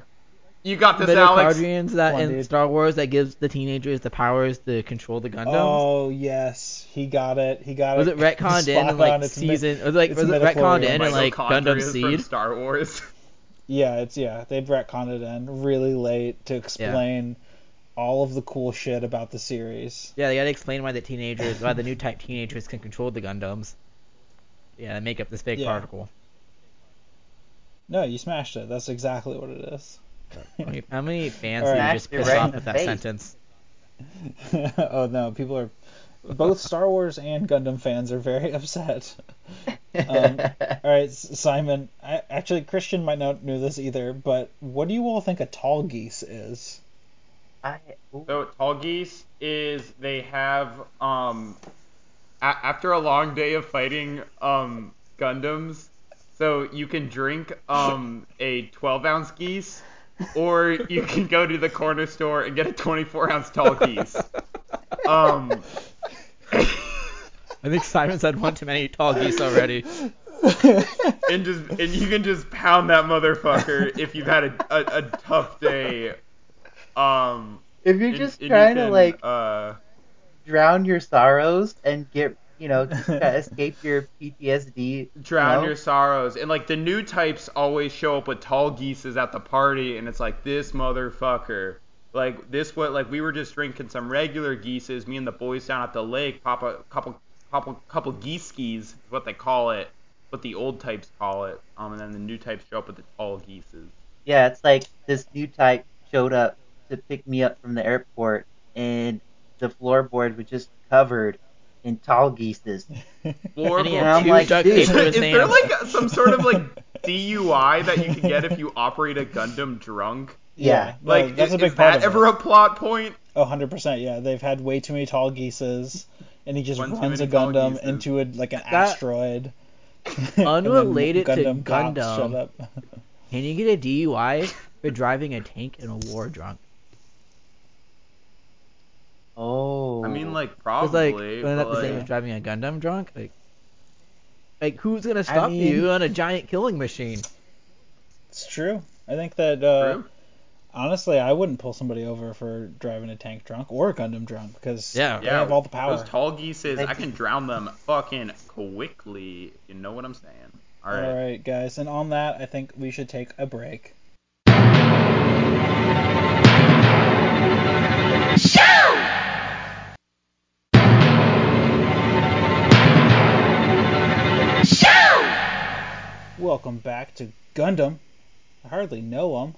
[SPEAKER 4] You got this, Alex.
[SPEAKER 2] midichlorians that
[SPEAKER 1] Come on,
[SPEAKER 2] in
[SPEAKER 1] dude.
[SPEAKER 2] Star Wars that gives the teenagers the powers to control the Gundams?
[SPEAKER 1] Oh yes, he got it. He got
[SPEAKER 2] was
[SPEAKER 1] it.
[SPEAKER 2] Was it retconned
[SPEAKER 1] spot
[SPEAKER 2] in like
[SPEAKER 1] It's mi-
[SPEAKER 2] season? Was it like
[SPEAKER 1] it's
[SPEAKER 2] was it retconned in in like
[SPEAKER 4] Mitochondria
[SPEAKER 2] Gundam Seed?
[SPEAKER 4] Star Wars. [laughs]
[SPEAKER 1] Yeah, it's yeah. They've retconned it in really late to explain all of the cool shit about the series.
[SPEAKER 2] Yeah, they gotta explain why the teenagers, why the new type teenagers can control the Gundams. Yeah, and make up this fake
[SPEAKER 1] Yeah.
[SPEAKER 2] particle.
[SPEAKER 1] No, you smashed it. That's exactly what it is.
[SPEAKER 2] How many- fans
[SPEAKER 1] All
[SPEAKER 2] did you just
[SPEAKER 3] Smashed
[SPEAKER 2] piss
[SPEAKER 3] right
[SPEAKER 2] off
[SPEAKER 3] in
[SPEAKER 2] with that
[SPEAKER 3] face.
[SPEAKER 2] sentence? [laughs]
[SPEAKER 1] oh no, people are both Star Wars and Gundam fans are very [laughs] upset. Um, all right, Simon. I, actually, Christian might not know this either, but what do you all think a tall geese is?
[SPEAKER 3] I,
[SPEAKER 4] So tall geese is they have um a- after a long day of fighting um Gundams, so you can drink um a 12 ounce geese, or you can go to the corner store and get a 24 ounce tall geese. Um, [laughs]
[SPEAKER 2] I think Simon's had one too many tall geese already. [laughs]
[SPEAKER 4] and just and you can just pound that motherfucker if you've had a, a, a tough day. Um,
[SPEAKER 3] if you're
[SPEAKER 4] and-
[SPEAKER 3] just
[SPEAKER 4] and you
[SPEAKER 3] trying to like
[SPEAKER 4] uh.
[SPEAKER 3] drown your sorrows and get, you know, [laughs] just try to escape your PTSD.
[SPEAKER 4] drown
[SPEAKER 3] know?
[SPEAKER 4] your sorrows. And like the new types always show up with tall geeses at the party, and it's like this motherfucker. Like this what like we were just drinking some regular geeses. Me and the boys down at the lake pop a couple couple couple geese skis is what they call it, what the old types call it. Um, and then the new types show up with the tall geeses.
[SPEAKER 3] Yeah, it's like this new type showed up to pick me up from the airport, and the floorboard was just covered in tall geeses.
[SPEAKER 4] Or
[SPEAKER 2] And he
[SPEAKER 3] And
[SPEAKER 2] had
[SPEAKER 3] I'm
[SPEAKER 2] two
[SPEAKER 3] like,
[SPEAKER 2] duct
[SPEAKER 3] dude.
[SPEAKER 4] is, is there like some sort of like [laughs] DUI that you can get if you operate a Gundam drunk?
[SPEAKER 3] Yeah.
[SPEAKER 1] no,
[SPEAKER 4] Like,
[SPEAKER 1] that's
[SPEAKER 4] is,
[SPEAKER 1] a big
[SPEAKER 4] is
[SPEAKER 1] part
[SPEAKER 4] that
[SPEAKER 1] of
[SPEAKER 4] ever
[SPEAKER 1] it.
[SPEAKER 4] a plot point?
[SPEAKER 1] Oh, 100%. Yeah, they've had way too many tall geeses, and he just
[SPEAKER 4] One
[SPEAKER 1] runs a Gundam into a like an
[SPEAKER 2] That-
[SPEAKER 1] asteroid. [laughs] And then
[SPEAKER 2] Unrelated to
[SPEAKER 1] Gundam cops
[SPEAKER 2] Gundam.
[SPEAKER 1] up.
[SPEAKER 2] Can you get a DUI for driving a tank in a war drunk?
[SPEAKER 3] Oh.
[SPEAKER 4] I mean, like
[SPEAKER 2] It's
[SPEAKER 4] probably.
[SPEAKER 2] like wasn't that
[SPEAKER 4] but,
[SPEAKER 2] the same
[SPEAKER 4] like,
[SPEAKER 2] as driving a Gundam drunk? Like, like who's gonna stop
[SPEAKER 3] mean-
[SPEAKER 2] you on a giant killing machine?
[SPEAKER 1] It's true. I think that uh,
[SPEAKER 4] True.
[SPEAKER 1] honestly, I wouldn't pull somebody over for driving a tank drunk or a Gundam drunk because
[SPEAKER 2] Yeah.
[SPEAKER 1] they
[SPEAKER 4] yeah,
[SPEAKER 1] have all the power.
[SPEAKER 4] Those tall geeses,
[SPEAKER 3] They
[SPEAKER 4] I can drown them fucking quickly. You know what I'm saying. All right.
[SPEAKER 1] All right, guys, and on that, I think we should take a break. Welcome back to Gundam. I hardly know them.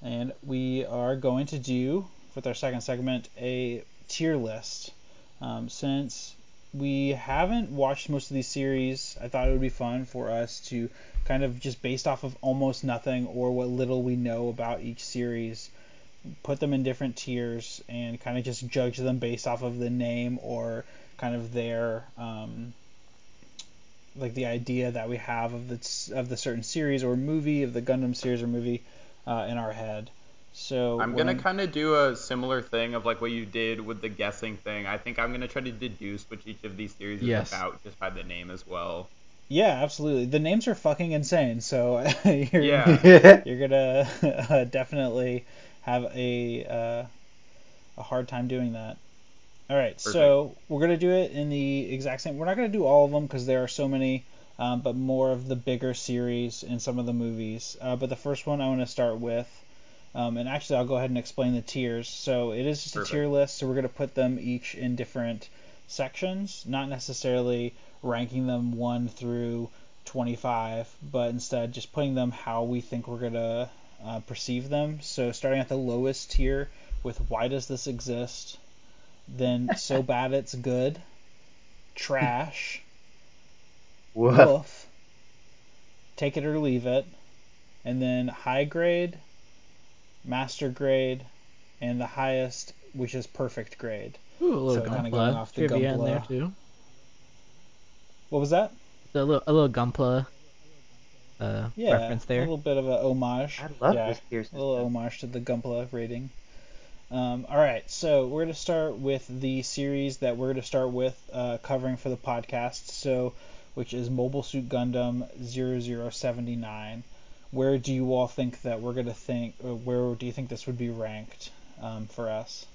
[SPEAKER 1] And we are going to do, with our second segment, a tier list. Um, since we haven't watched most of these series, I thought it would be fun for us to kind of just based off of almost nothing or what little we know about each series, put them in different tiers and kind of just judge them based off of the name or kind of their um, like the idea that we have of the of the certain series or movie of the Gundam series or movie uh, in our head. So
[SPEAKER 4] I'm gonna kind of do a similar thing of like what you did with the guessing thing. I think I'm gonna try to deduce which each of these series
[SPEAKER 2] Yes.
[SPEAKER 4] is about just by the name as well.
[SPEAKER 1] yeah, absolutely. The names are fucking insane. So [laughs] you're,
[SPEAKER 4] Yeah. [laughs]
[SPEAKER 1] you're gonna [laughs] uh, definitely have a uh, a hard time doing that. All right, so we're gonna do it in the exact same. We're not gonna do all of them because there are so many, um, but more of the bigger series in some of the movies. Uh, but the first one I want to start with, um, and actually I'll go ahead and explain the tiers. So it is just
[SPEAKER 4] Perfect.
[SPEAKER 1] a tier list. So we're gonna put them each in different sections, not necessarily ranking them one through 25, but instead just putting them how we think we're gonna uh, perceive them. So starting at the lowest tier with why does this exist? Then so [laughs] bad it's good, trash,
[SPEAKER 3] Woof.
[SPEAKER 1] woof, take it or leave it, and then high grade, master grade, and the highest, which is perfect grade.
[SPEAKER 2] Ooh, a little
[SPEAKER 1] So kinda going off the
[SPEAKER 2] trivia in there too.
[SPEAKER 1] What was that?
[SPEAKER 2] So a little, a little Gunpla uh,
[SPEAKER 1] Yeah,
[SPEAKER 2] reference there.
[SPEAKER 1] a little bit of a homage.
[SPEAKER 3] I love
[SPEAKER 1] yeah,
[SPEAKER 3] this tier
[SPEAKER 1] a little homage to the Gunpla rating. Um, all right, so we're going to start with the series that we're going to start with uh, covering for the podcast. So which is Mobile Suit Gundam 0079. Where do you all think that we're gonna think? Or where do you think this would be ranked um, for us?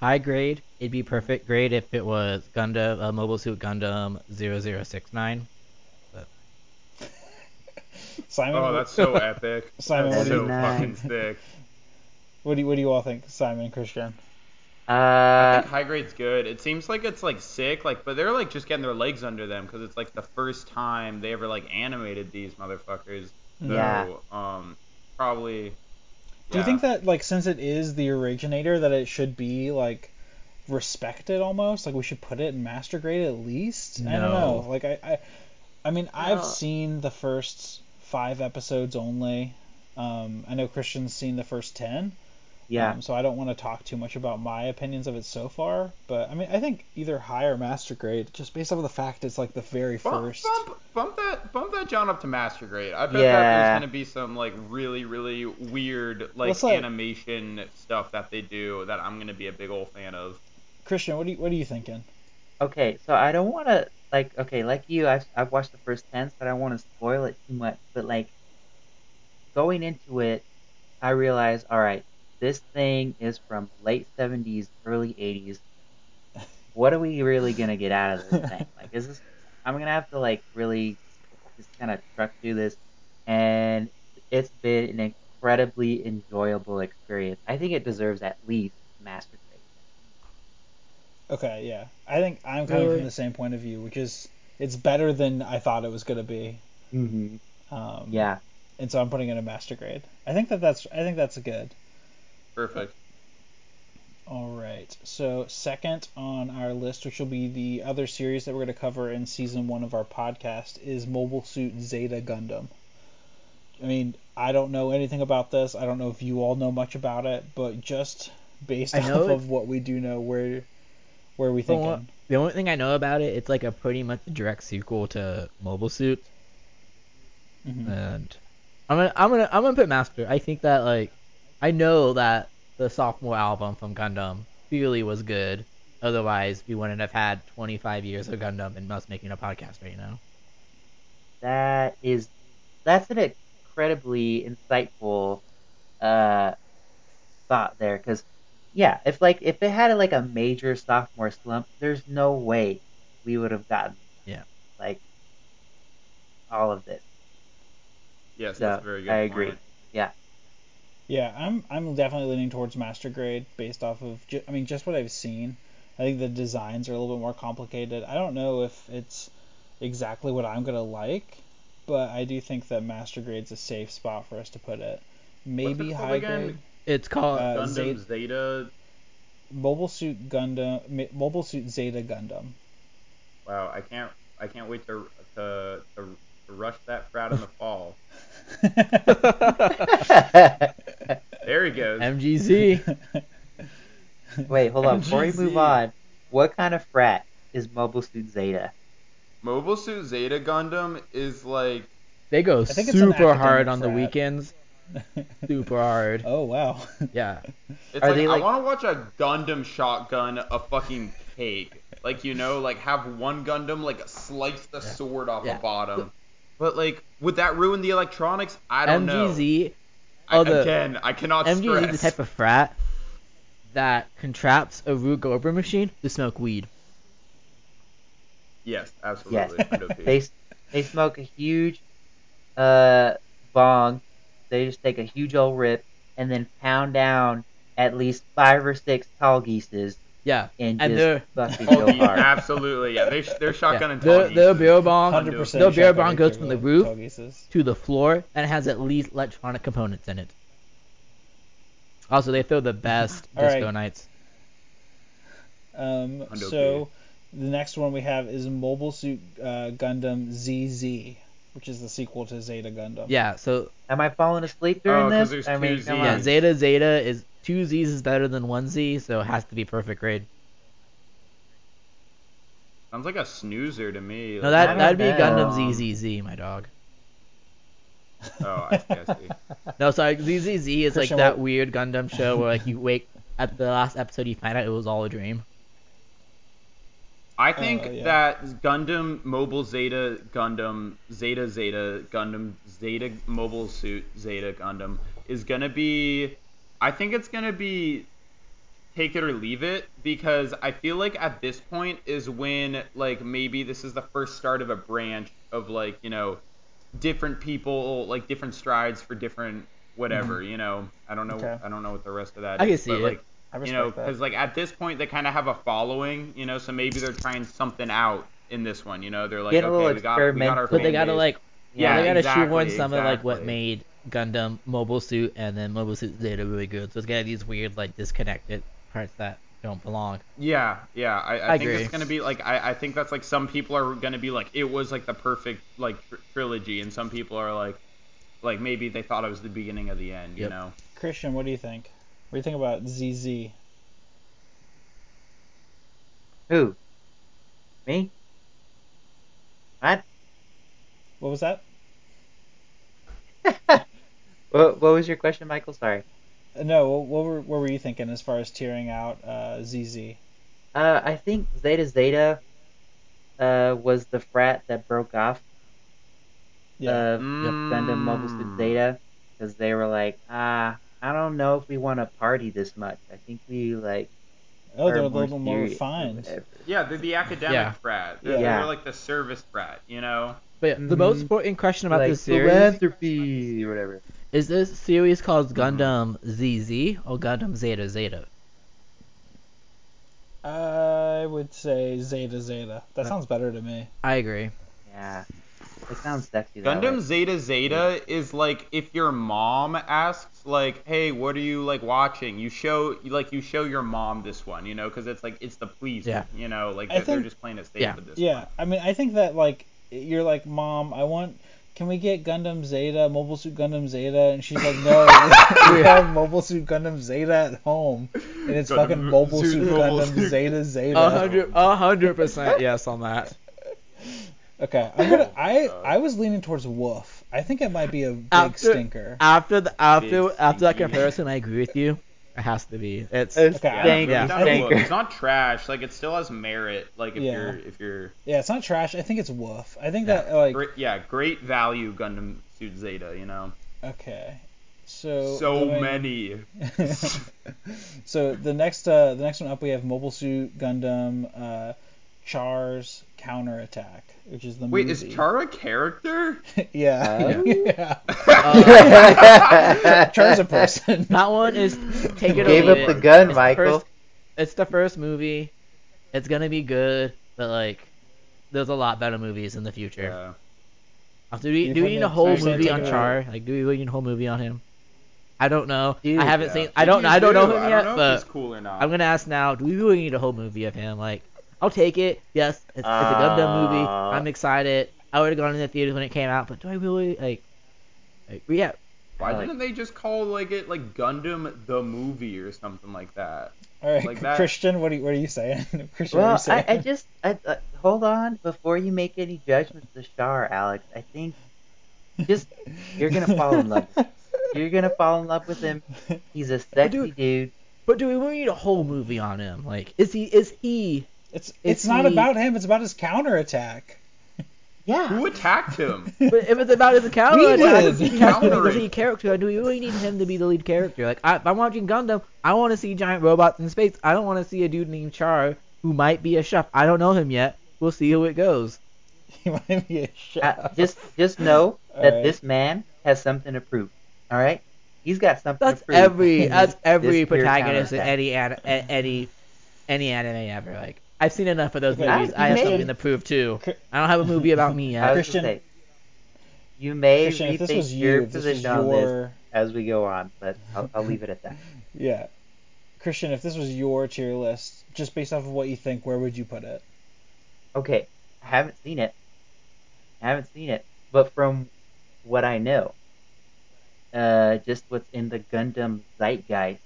[SPEAKER 2] High grade, it'd be perfect grade if it was Gundam, uh, Mobile Suit Gundam 0069. [laughs]
[SPEAKER 1] Simon,
[SPEAKER 4] Oh, that's so [laughs] epic.
[SPEAKER 1] Simon,
[SPEAKER 4] that's so
[SPEAKER 1] you-
[SPEAKER 4] fucking sick.
[SPEAKER 1] What do you, what do you all think, Simon and Christian?
[SPEAKER 4] I
[SPEAKER 3] Uh,
[SPEAKER 4] think high grade's good. It seems like it's like sick, like, but they're like just getting their legs under them because it's like the first time they ever like animated these motherfuckers. So,
[SPEAKER 3] Yeah.
[SPEAKER 4] um, probably.
[SPEAKER 1] Do you think that like since it is the originator that it should be like respected almost? Like we should put it in master grade at least? No. I don't know. Like I I, I mean I've
[SPEAKER 3] No.
[SPEAKER 1] seen the first five episodes only. Um, I know Christian's seen the first ten.
[SPEAKER 3] Yeah.
[SPEAKER 1] Um, so I don't want to talk too much about my opinions of it so far, but I mean I think either high or master grade, just based off of the fact it's like the very
[SPEAKER 4] Bump,
[SPEAKER 1] first.
[SPEAKER 4] bump, bump that, bump that John up to master grade. I bet that there's gonna be some like really, really weird like
[SPEAKER 1] like-
[SPEAKER 4] animation stuff that they do that I'm gonna be a big old fan of.
[SPEAKER 1] Christian, what do you what are you thinking?
[SPEAKER 3] Okay, so I don't want to like okay, like you, I've I've watched the first ten, so I don't want to spoil it too much. But like going into it, I realized, all right, this thing is from late seventies, early eighties. What are we really gonna get out of this [laughs] thing? Like, is this? I'm gonna have to like really just kind of truck through this, and it's been an incredibly enjoyable experience. I think it deserves at least master grade.
[SPEAKER 1] Okay, yeah. I think I'm coming
[SPEAKER 2] Really?
[SPEAKER 1] from the same point of view, which is it's better than I thought it was gonna be.
[SPEAKER 3] Mm-hmm.
[SPEAKER 1] Um,
[SPEAKER 3] Yeah.
[SPEAKER 1] and so I'm putting it a master grade. I think that that's I think that's good.
[SPEAKER 4] Perfect.
[SPEAKER 1] All right. So second on our list, which will be the other series that we're going to cover in season one of our podcast, is Mobile Suit Zeta Gundam. I mean, I don't know anything about this. I don't know if you all know much about it, but just based off
[SPEAKER 2] it-
[SPEAKER 1] of what we do know, where where are we
[SPEAKER 2] From what-
[SPEAKER 1] thinking?
[SPEAKER 2] The only thing I know about it, it's like a pretty much direct sequel to Mobile Suit,
[SPEAKER 1] Mhm.
[SPEAKER 2] and I'm gonna I'm gonna I'm gonna put Master. I think that like I know that the sophomore album from Gundam really was good. Otherwise, we wouldn't have had 25 years of Gundam and us making a podcast right now.
[SPEAKER 3] That is, that's an incredibly insightful uh, thought there. Because, yeah, if like if it had like a major sophomore slump, there's no way we would have gotten
[SPEAKER 2] Yeah.
[SPEAKER 3] like all of this.
[SPEAKER 4] Yes,
[SPEAKER 3] So,
[SPEAKER 4] that's a very good.
[SPEAKER 3] I agree.
[SPEAKER 4] point.
[SPEAKER 1] Yeah, I'm I'm definitely leaning towards master grade based off of ju- I mean just what I've seen. I think the designs are a little bit more complicated. I don't know if it's exactly what I'm gonna like, but I do think that master grade's a safe spot for us to put it. Maybe
[SPEAKER 4] it
[SPEAKER 1] high
[SPEAKER 4] again?
[SPEAKER 1] grade.
[SPEAKER 2] It's called
[SPEAKER 1] Uh,
[SPEAKER 4] Gundam
[SPEAKER 1] Zeta-
[SPEAKER 4] Zeta.
[SPEAKER 1] Mobile Suit Gundam, Mobile Suit Zeta Gundam.
[SPEAKER 4] Wow, I can't. I can't wait to to to, to rush that frat in the fall. [laughs] There he goes.
[SPEAKER 2] MGZ.
[SPEAKER 3] Wait, hold on. Before we move on, what kind of frat is Mobile Suit Zeta?
[SPEAKER 4] Mobile Suit Zeta Gundam is like
[SPEAKER 2] They go
[SPEAKER 1] think it's an
[SPEAKER 2] super hard
[SPEAKER 1] academic
[SPEAKER 2] on the
[SPEAKER 1] frat.
[SPEAKER 2] weekends. [laughs] Super hard.
[SPEAKER 1] oh wow.
[SPEAKER 2] Yeah.
[SPEAKER 4] It's
[SPEAKER 3] Are
[SPEAKER 4] like,
[SPEAKER 3] they,
[SPEAKER 4] I want to watch a Gundam shotgun a fucking cake. Like you know, like have one Gundam like slice the sword off
[SPEAKER 2] Yeah.
[SPEAKER 4] the bottom. But like, would that ruin the electronics? I don't know.
[SPEAKER 2] MGZ.
[SPEAKER 4] I,
[SPEAKER 2] oh, the-
[SPEAKER 4] again, I cannot
[SPEAKER 2] MGZ is
[SPEAKER 4] stress.
[SPEAKER 2] the type of frat that contracts a Rube Goldberg machine to smoke weed.
[SPEAKER 4] Yes, absolutely.
[SPEAKER 3] Yes. [laughs] They they smoke a huge uh bong. They just take a huge old rip and then pound down at least five or six tall geeses
[SPEAKER 2] Yeah.
[SPEAKER 3] and,
[SPEAKER 2] And they're-
[SPEAKER 3] fucking
[SPEAKER 4] Oh,
[SPEAKER 3] go
[SPEAKER 4] yeah,
[SPEAKER 3] hard.
[SPEAKER 4] absolutely. Yeah, they they're shotgun
[SPEAKER 2] yeah.
[SPEAKER 4] and
[SPEAKER 2] The the
[SPEAKER 4] Tall
[SPEAKER 2] barrel bong
[SPEAKER 1] Hundred percent.
[SPEAKER 2] No, bear bong goes from the roof. to the floor and has at least electronic components in it. Also, they throw the best [laughs] disco
[SPEAKER 1] right.
[SPEAKER 2] nights.
[SPEAKER 1] Um,
[SPEAKER 4] Hundo
[SPEAKER 1] so the next one we have is Mobile Suit uh, Gundam ZZ, which is the sequel to Zeta Gundam.
[SPEAKER 2] Yeah. So
[SPEAKER 3] Am I falling asleep during
[SPEAKER 4] Oh, 'cause
[SPEAKER 3] this?
[SPEAKER 4] there's
[SPEAKER 3] I mean,
[SPEAKER 4] Zs.
[SPEAKER 2] yeah. Zeta Zeta is two Z's is better than one Z, so it has to be perfect grade.
[SPEAKER 4] Sounds like a snoozer to me.
[SPEAKER 2] No, that
[SPEAKER 3] I
[SPEAKER 2] that'd be
[SPEAKER 3] don't
[SPEAKER 2] Gundam
[SPEAKER 3] know.
[SPEAKER 2] Um, ZZZ, my dog.
[SPEAKER 4] Oh, I see, I see. [laughs]
[SPEAKER 2] No, sorry, ZZZ is like
[SPEAKER 1] Christian,
[SPEAKER 2] that
[SPEAKER 1] what-
[SPEAKER 2] weird Gundam show where like you wake at the last episode you find out it was all a dream.
[SPEAKER 4] I think
[SPEAKER 1] Oh, yeah.
[SPEAKER 4] that Gundam Mobile Zeta Gundam Zeta Zeta Gundam Zeta Mobile Suit Zeta Gundam is gonna be. I think it's gonna be take it or leave it because I feel like at this point is when like maybe this is the first start of a branch of like you know different people like different strides for different whatever mm-hmm. you know I don't know
[SPEAKER 1] Okay.
[SPEAKER 4] I don't know what the rest of that
[SPEAKER 2] I can see
[SPEAKER 4] but
[SPEAKER 2] it.
[SPEAKER 4] like
[SPEAKER 1] I
[SPEAKER 4] you know because like at this point they kind of have a following you know so maybe they're trying something out in this one you know they're like
[SPEAKER 3] Get
[SPEAKER 4] okay we got, we got our.
[SPEAKER 2] But they gotta
[SPEAKER 4] base.
[SPEAKER 2] like
[SPEAKER 4] Yeah,
[SPEAKER 2] they gotta
[SPEAKER 4] exactly,
[SPEAKER 2] shoehorn some of like what made Gundam Mobile Suit and then Mobile Suit Zeta really good. So it's got these weird like disconnected parts that don't belong.
[SPEAKER 4] Yeah, yeah. I, I,
[SPEAKER 2] I
[SPEAKER 4] think
[SPEAKER 2] agree.
[SPEAKER 4] it's gonna be like I, I think that's like some people are gonna be like it was like the perfect like tr- trilogy, and some people are like like maybe they thought it was the beginning of the end. You know.
[SPEAKER 1] Christian, what do you think? What do you think about ZZ?
[SPEAKER 3] Who? Me? What?
[SPEAKER 1] What was that? [laughs]
[SPEAKER 3] what? What was your question, Michael? Sorry.
[SPEAKER 1] Uh, No, what, what were what were you thinking as far as tearing out uh, ZZ?
[SPEAKER 3] Uh, I think Zeta Zeta uh, was the frat that broke off
[SPEAKER 1] Yeah.
[SPEAKER 3] uh, Gundam Mobile Suit
[SPEAKER 4] Mm.
[SPEAKER 3] Zeta because they were like, ah, I don't know if we want to party this much. I think we like
[SPEAKER 1] oh, they're a little more
[SPEAKER 3] serious
[SPEAKER 1] refined.
[SPEAKER 4] Yeah, they're the academic
[SPEAKER 2] Yeah.
[SPEAKER 4] frat. They're,
[SPEAKER 1] Yeah.
[SPEAKER 4] they're like the service frat. You know.
[SPEAKER 2] But yeah, the most
[SPEAKER 3] Mhm.
[SPEAKER 2] important question about
[SPEAKER 3] like
[SPEAKER 2] this series
[SPEAKER 3] philanthropy or whatever.
[SPEAKER 2] Is this series called
[SPEAKER 4] Mhm.
[SPEAKER 2] Gundam ZZ or Gundam Zeta Zeta?
[SPEAKER 1] I would say Zeta Zeta. That
[SPEAKER 2] Uh,
[SPEAKER 1] sounds better to me.
[SPEAKER 2] I agree.
[SPEAKER 3] Yeah, it sounds sexy. That
[SPEAKER 4] Gundam
[SPEAKER 3] way.
[SPEAKER 4] Zeta Zeta is like if your mom asks like, "Hey, what are you like watching?" You show like you show your mom this one, you know, because it's like it's the police,
[SPEAKER 2] Yeah.
[SPEAKER 4] you know, like
[SPEAKER 1] I
[SPEAKER 4] they're, they're just playing it safe
[SPEAKER 2] Yeah.
[SPEAKER 4] with this
[SPEAKER 1] Yeah,
[SPEAKER 4] one.
[SPEAKER 1] I mean, I think that like you're like, mom, I want. Can we get Gundam Zeta, Mobile Suit Gundam Zeta? And she's like, no, [laughs] we have Mobile Suit Gundam Zeta at home, and it's
[SPEAKER 4] Gundam
[SPEAKER 1] fucking Mobile
[SPEAKER 4] Suit
[SPEAKER 1] Suit Gundam
[SPEAKER 4] Suit.
[SPEAKER 1] Zeta Zeta.
[SPEAKER 2] A hundred, a hundred percent yes on that. [laughs]
[SPEAKER 1] Okay, I'm gonna. [laughs] I I was leaning towards Woof. I think it might be a big
[SPEAKER 2] After-
[SPEAKER 1] stinker.
[SPEAKER 2] After the after
[SPEAKER 4] Big
[SPEAKER 2] after that comparison, I agree with you. It has to be. It's
[SPEAKER 3] It's
[SPEAKER 1] Okay, I-
[SPEAKER 3] stank-
[SPEAKER 2] Yeah.
[SPEAKER 4] It's not,
[SPEAKER 3] stinker.
[SPEAKER 4] it's not trash. Like it still has merit. Like if
[SPEAKER 1] Yeah.
[SPEAKER 4] you're if you're
[SPEAKER 1] Yeah, it's not trash. I think it's Woof. I think
[SPEAKER 2] Yeah.
[SPEAKER 1] that like
[SPEAKER 4] great, yeah, great value Gundam Suit Zeta. You know,
[SPEAKER 1] okay. So
[SPEAKER 4] so
[SPEAKER 1] the-
[SPEAKER 4] many. [laughs]
[SPEAKER 1] so the next uh, the next one up we have Mobile Suit Gundam uh, Char's Counterattack, which is the movie.
[SPEAKER 4] Wait,
[SPEAKER 1] movie.
[SPEAKER 4] is Char a character? [laughs]
[SPEAKER 1] yeah.
[SPEAKER 3] Oh? [laughs]
[SPEAKER 1] yeah. [laughs]
[SPEAKER 2] uh,
[SPEAKER 1] Char's a person.
[SPEAKER 2] that one is take it or
[SPEAKER 3] Gave up
[SPEAKER 2] it.
[SPEAKER 3] the gun,
[SPEAKER 2] It's the
[SPEAKER 3] Michael.
[SPEAKER 2] first- it's the first movie. It's gonna be good, but like, there's a lot better movies in the future.
[SPEAKER 4] Yeah.
[SPEAKER 2] Uh, Do we do we need a whole
[SPEAKER 1] you're
[SPEAKER 2] movie on
[SPEAKER 1] it
[SPEAKER 2] Char? Like, do we need a whole movie on him? I don't know.
[SPEAKER 3] Dude,
[SPEAKER 2] I haven't
[SPEAKER 4] Yeah.
[SPEAKER 2] seen. I don't. I don't
[SPEAKER 4] you
[SPEAKER 2] know him
[SPEAKER 4] I
[SPEAKER 2] yet,
[SPEAKER 4] don't know
[SPEAKER 2] but
[SPEAKER 4] if he's cool or not.
[SPEAKER 2] I'm gonna ask now. Do we really need a whole movie of him? Like, I'll take it. Yes, it's, it's a Gundam movie.
[SPEAKER 3] Uh,
[SPEAKER 2] I'm excited. I would have gone in the theaters when it came out, but do I really like? like yeah,
[SPEAKER 4] Why
[SPEAKER 3] Like-
[SPEAKER 4] didn't they just call like it like Gundam the movie or something like that?
[SPEAKER 1] All right,
[SPEAKER 4] Like that-
[SPEAKER 1] Christian, what are you, what are you saying? [laughs] Christian, what are
[SPEAKER 3] Well,
[SPEAKER 1] you saying?
[SPEAKER 3] I, I just I, uh, hold on before you make any judgments to Char, Alex. I think just you're gonna fall in love. [laughs] you're gonna fall in love with him. He's a sexy
[SPEAKER 2] dude-
[SPEAKER 3] dude.
[SPEAKER 2] but do we need a whole movie on him? Like, is he? Is he?
[SPEAKER 1] It's
[SPEAKER 2] Is
[SPEAKER 1] it's not
[SPEAKER 2] he-
[SPEAKER 1] about him. It's about his counterattack. [laughs]
[SPEAKER 3] Yeah.
[SPEAKER 4] Who attacked him? [laughs]
[SPEAKER 2] But if it's about his counter
[SPEAKER 1] We
[SPEAKER 2] attack,
[SPEAKER 1] did.
[SPEAKER 2] he has to the lead character. Do we really need him to be the lead character? Like, I, if I'm watching Gundam, I want to see giant robots in space. I don't want to see a dude named Char who might be a chef. I don't know him yet. We'll see how it goes. [laughs]
[SPEAKER 1] He might be a chef.
[SPEAKER 3] Uh, just just know that
[SPEAKER 1] Alright.
[SPEAKER 3] this man has something to prove. All right. He's got something
[SPEAKER 2] That's
[SPEAKER 3] to prove.
[SPEAKER 2] every that's every protagonist in any an, any any anime ever. Like I've seen enough of those
[SPEAKER 1] Okay,
[SPEAKER 2] movies.
[SPEAKER 3] I-
[SPEAKER 2] I have
[SPEAKER 3] maybe-
[SPEAKER 2] something to prove too. I don't have a movie about me yet.
[SPEAKER 1] Christian-
[SPEAKER 3] say, you may
[SPEAKER 1] Christian, if this
[SPEAKER 3] rethink
[SPEAKER 1] was
[SPEAKER 3] your
[SPEAKER 1] you, if this was
[SPEAKER 3] position on this as we go on, but I'll, I'll leave it at that. [laughs]
[SPEAKER 1] yeah, Christian, if this was your tier list, just based off of what you think, where would you put it?
[SPEAKER 3] Okay, I haven't seen it. I haven't seen it, but from what I know, uh, just what's in the Gundam zeitgeist,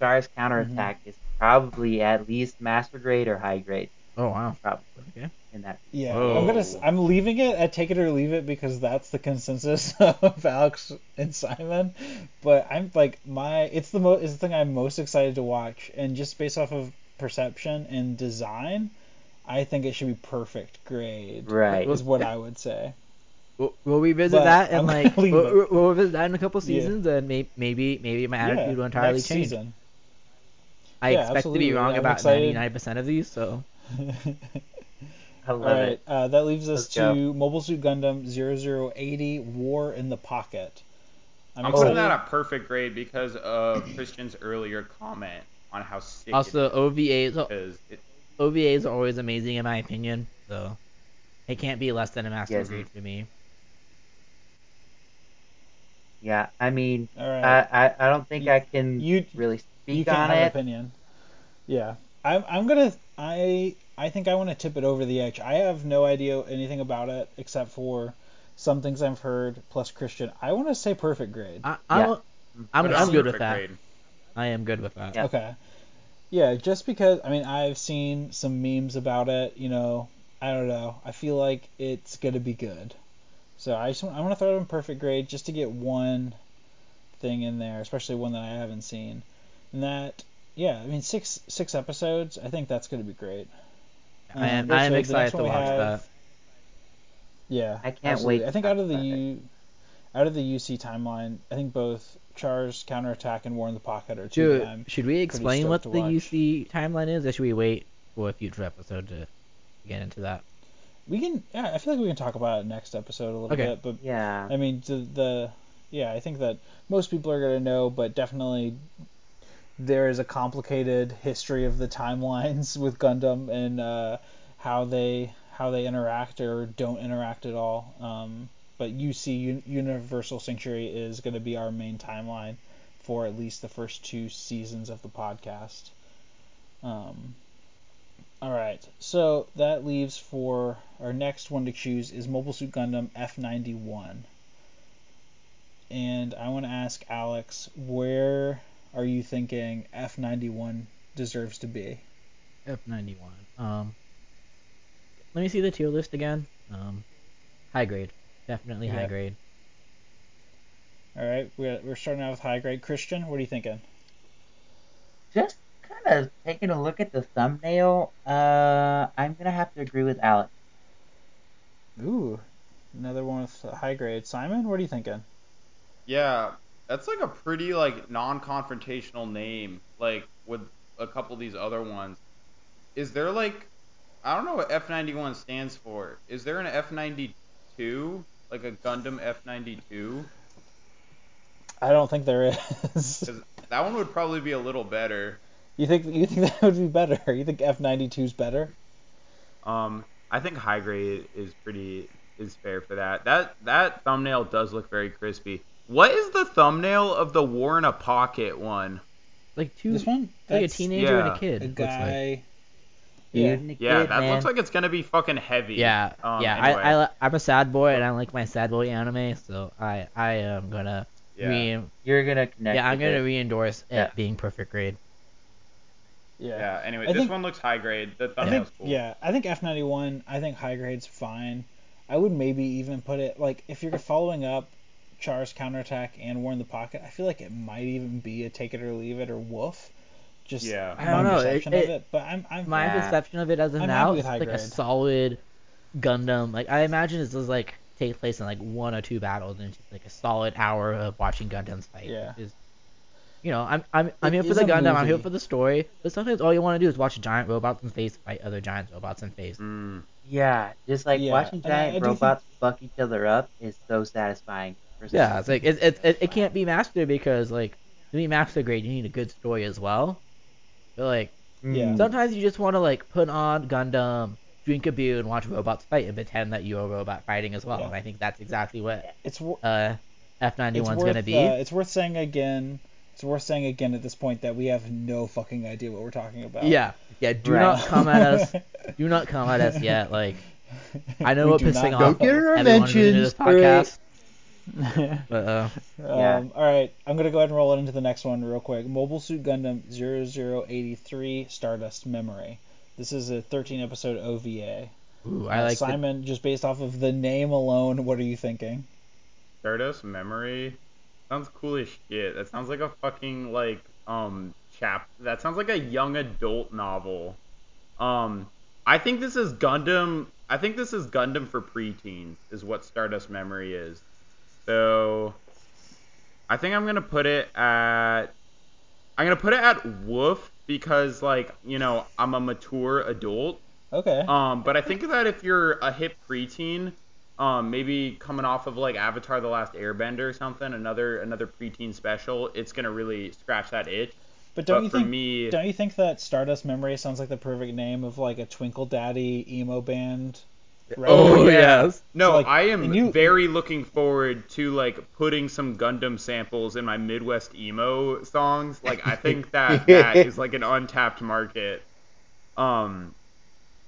[SPEAKER 3] Char's counterattack is probably at least master grade or high grade,
[SPEAKER 2] Oh wow.
[SPEAKER 3] probably
[SPEAKER 2] Okay.
[SPEAKER 3] in that.
[SPEAKER 1] Yeah,
[SPEAKER 2] Whoa.
[SPEAKER 1] I'm gonna. I'm leaving it at take it or leave it because that's the consensus [laughs] of Alex and Simon. But I'm like my. It's the most. It's the thing I'm most excited to watch, and just based off of perception and design, I think it should be perfect grade.
[SPEAKER 3] Right.
[SPEAKER 1] Is what I would say.
[SPEAKER 2] We'll, we'll revisit
[SPEAKER 1] But
[SPEAKER 2] that and [laughs] like
[SPEAKER 1] leave
[SPEAKER 2] we'll,
[SPEAKER 1] it.
[SPEAKER 2] we'll- we'll revisit that in a couple
[SPEAKER 1] Yeah.
[SPEAKER 2] seasons and may, maybe maybe my attitude
[SPEAKER 1] yeah,
[SPEAKER 2] will entirely
[SPEAKER 1] next
[SPEAKER 2] change.
[SPEAKER 1] season.
[SPEAKER 2] I
[SPEAKER 1] Yeah,
[SPEAKER 2] expect to be wrong
[SPEAKER 1] I'm
[SPEAKER 2] about
[SPEAKER 1] excited.
[SPEAKER 2] ninety nine percent of these, so [laughs]
[SPEAKER 3] I love
[SPEAKER 1] All right,
[SPEAKER 3] it.
[SPEAKER 1] uh, that leaves us
[SPEAKER 3] Let's go.
[SPEAKER 1] to Mobile Suit Gundam 0080 War in the Pocket. I'm,
[SPEAKER 4] I'm putting that a perfect grade because of Christian's earlier comment on how sick
[SPEAKER 2] also
[SPEAKER 4] it
[SPEAKER 2] OVAs
[SPEAKER 4] is. Because it,
[SPEAKER 2] OVAs are always amazing in my opinion, so it can't be less than a master
[SPEAKER 3] Yes.
[SPEAKER 2] grade for me.
[SPEAKER 3] Yeah, I mean,
[SPEAKER 1] All right.
[SPEAKER 3] I, I, I don't think
[SPEAKER 1] You-
[SPEAKER 3] I can
[SPEAKER 1] you-
[SPEAKER 3] really
[SPEAKER 1] you
[SPEAKER 3] speak
[SPEAKER 1] can
[SPEAKER 3] on
[SPEAKER 1] have an
[SPEAKER 3] it.
[SPEAKER 1] opinion. Yeah, I'm. I'm gonna. I. I think I want to tip it over the edge. I have no idea anything about it except for some things I've heard plus Christian. I want to say perfect grade.
[SPEAKER 2] I, I'm
[SPEAKER 3] Yeah.
[SPEAKER 2] I'm,
[SPEAKER 4] put it
[SPEAKER 2] I'm good with that.
[SPEAKER 4] grade.
[SPEAKER 2] I am good with that.
[SPEAKER 3] Yeah.
[SPEAKER 1] Okay. Yeah, just because I mean I've seen some memes about it. You know, I don't know. I feel like it's gonna be good. So I just want, I want to throw it in perfect grade just to get one thing in there, especially one that I haven't seen. And that, yeah, I mean six six episodes. I think that's gonna be great.
[SPEAKER 2] I am
[SPEAKER 1] Um,
[SPEAKER 2] I am excited to watch
[SPEAKER 1] have-
[SPEAKER 2] that.
[SPEAKER 1] Yeah,
[SPEAKER 3] I can't
[SPEAKER 1] absolutely.
[SPEAKER 3] wait
[SPEAKER 1] I think out of the. U, out of the UC timeline, I think both Char's counterattack and War in the Pocket are two
[SPEAKER 2] Should, should we explain what the. UC timeline is, or should we wait for a future episode to get into that?
[SPEAKER 1] We can, yeah, I feel like we can talk about it next episode a little
[SPEAKER 2] Okay.
[SPEAKER 1] bit, but
[SPEAKER 3] Yeah.
[SPEAKER 1] I mean, the, the, yeah, I think that most people are gonna know, but definitely there is a complicated history of the timelines [laughs] with Gundam and uh, how they how they interact or don't interact at all. Um, but UC Un- Universal Sanctuary is going to be our main timeline for at least the first two seasons of the podcast. Um, all right, so that leaves for our next one to choose is Mobile Suit Gundam F91. And I want to ask Alex, where are you thinking F91 deserves to be?
[SPEAKER 2] F91. Um, let me see the tier list again. Um, high grade, definitely high grade.
[SPEAKER 1] All right, we're, we're starting out with high grade. Christian, what are you thinking?
[SPEAKER 3] Just kind of taking a look at the thumbnail, uh, I'm gonna have to agree with Alex.
[SPEAKER 1] Ooh, another one with high grade. Simon, what are you thinking?
[SPEAKER 4] Yeah, that's like a pretty like non-confrontational name, like with a couple of these other ones. Is there like I don't know what F91 stands for. Is there an F92? Like a Gundam F92?
[SPEAKER 1] I don't think there [laughs] is.
[SPEAKER 4] That one would probably be a little better.
[SPEAKER 1] you think you think [laughs] that would be better? You think F92 is better?
[SPEAKER 4] Um, I think high grade is pretty is fair for that. That that thumbnail does look very crispy. What is the thumbnail of the War in a Pocket one?
[SPEAKER 2] Like two,
[SPEAKER 1] This one,
[SPEAKER 2] like a
[SPEAKER 1] That's
[SPEAKER 2] teenager and a kid.
[SPEAKER 1] a
[SPEAKER 2] looks like.
[SPEAKER 1] guy. Yeah.
[SPEAKER 4] Yeah,
[SPEAKER 3] kid,
[SPEAKER 4] that
[SPEAKER 3] man.
[SPEAKER 4] looks like it's gonna be fucking heavy.
[SPEAKER 2] Yeah,
[SPEAKER 4] Um,
[SPEAKER 2] yeah.
[SPEAKER 4] anyway.
[SPEAKER 2] I, I, I'm a sad boy, and I like my sad boy anime, so I, I am gonna
[SPEAKER 4] Yeah.
[SPEAKER 2] re,
[SPEAKER 3] You're gonna connect.
[SPEAKER 2] yeah, I'm gonna
[SPEAKER 3] it.
[SPEAKER 2] re-endorse
[SPEAKER 3] Yeah.
[SPEAKER 2] it being perfect grade.
[SPEAKER 1] Yeah.
[SPEAKER 4] Yeah. Anyway,
[SPEAKER 1] I
[SPEAKER 4] this
[SPEAKER 1] think-
[SPEAKER 4] one looks high grade. The
[SPEAKER 1] I
[SPEAKER 4] thumbnail's
[SPEAKER 1] think
[SPEAKER 4] cool.
[SPEAKER 1] yeah, I think F91. I think high grade's fine. I would maybe even put it like if you're following up Char's counterattack and War in the Pocket. I feel like it might even be a take it or leave it or woof. Just
[SPEAKER 4] Yeah.
[SPEAKER 2] I
[SPEAKER 1] my
[SPEAKER 2] don't know,
[SPEAKER 1] perception
[SPEAKER 2] it-
[SPEAKER 1] of it. But I'm I'm
[SPEAKER 2] My
[SPEAKER 3] Yeah.
[SPEAKER 2] perception of it as of
[SPEAKER 1] I'm
[SPEAKER 2] now is
[SPEAKER 1] high
[SPEAKER 2] like a solid Gundam. Like I imagine this is like take place in like one or two battles, and it's just like a solid hour of watching Gundams fight.
[SPEAKER 1] Yeah.
[SPEAKER 2] Is, you know, I'm I'm I'm
[SPEAKER 1] It
[SPEAKER 2] here for the
[SPEAKER 1] a
[SPEAKER 2] Gundam. I'm here for the story. But sometimes all you want to do is watch giant robots in space fight other giant robots in space.
[SPEAKER 4] Mm.
[SPEAKER 3] Yeah, just like
[SPEAKER 1] Yeah,
[SPEAKER 3] watching
[SPEAKER 1] and I- I
[SPEAKER 3] giant
[SPEAKER 1] think-
[SPEAKER 3] robots fuck each other up is so satisfying. For
[SPEAKER 2] Yeah, it's like it it, it, it can't be master because like to be master grade you need a good story as well. But like.
[SPEAKER 1] Yeah.
[SPEAKER 3] Mm.
[SPEAKER 2] sometimes you just want to like put on Gundam, drink a beer, and watch robots fight and pretend that you're a robot fighting as well.
[SPEAKER 1] Yeah.
[SPEAKER 2] And I think that's exactly what
[SPEAKER 1] it's
[SPEAKER 2] uh F ninety
[SPEAKER 1] it's
[SPEAKER 2] one's
[SPEAKER 1] worth
[SPEAKER 2] gonna be.
[SPEAKER 1] Uh, it's worth saying again. It's worth saying again at this point that we have no fucking idea what we're talking about.
[SPEAKER 2] yeah, yeah. Do
[SPEAKER 3] Right.
[SPEAKER 2] not come at us. [laughs] Do not come at us yet. Like I know
[SPEAKER 1] We
[SPEAKER 2] we're
[SPEAKER 1] do
[SPEAKER 2] pissing
[SPEAKER 1] not
[SPEAKER 2] off
[SPEAKER 1] know.
[SPEAKER 2] everyone who's into this podcast,
[SPEAKER 1] Yeah. [laughs]
[SPEAKER 2] but uh,
[SPEAKER 3] Yeah.
[SPEAKER 1] Um, all right, I'm gonna go ahead and roll it into the next one real quick. Mobile Suit Gundam 0083 Stardust Memory. This is a 13 episode OVA.
[SPEAKER 2] ooh, I
[SPEAKER 1] Uh,
[SPEAKER 2] like the-
[SPEAKER 1] Simon. Just based off of the name alone, what are you thinking?
[SPEAKER 4] Stardust Memory sounds cool as shit. That sounds like a fucking like um chap. That sounds like a young adult novel. Um, I think this is Gundam. I think this is Gundam for preteens, is what Stardust Memory is. So, I think I'm gonna put it at. I'm gonna put it at Woof because, like, you know, I'm a mature adult.
[SPEAKER 1] Okay.
[SPEAKER 4] Um, but I think that if you're a hip preteen, um, maybe coming off of like Avatar: The Last Airbender or something, another another preteen special, it's gonna really scratch that itch.
[SPEAKER 1] But don't
[SPEAKER 4] but
[SPEAKER 1] you think
[SPEAKER 4] me-
[SPEAKER 1] don't you think that Stardust Memory sounds like the perfect name of like a Twinkle Daddy emo band? Right?
[SPEAKER 2] Oh, yes.
[SPEAKER 4] No,
[SPEAKER 1] So, like,
[SPEAKER 4] I am
[SPEAKER 1] you-
[SPEAKER 4] very looking forward to like putting some Gundam samples in my Midwest emo songs. Like I think [laughs] that that is like an untapped market. Um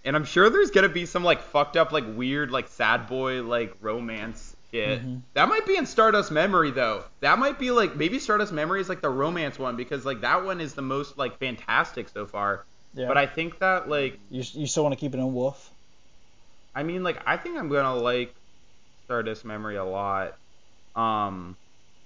[SPEAKER 4] and I'm sure there's gonna be some like fucked up like weird like sad boy like romance shit.
[SPEAKER 1] Mhm.
[SPEAKER 4] That might be in Stardust Memory though. That might be like maybe Stardust Memory is like the romance one because like that one is the most like fantastic so far.
[SPEAKER 1] Yeah.
[SPEAKER 4] But I think that like
[SPEAKER 1] you you still want to keep it in Woof?
[SPEAKER 4] I mean, like, I think I'm gonna like Stardust Memory a lot. Um,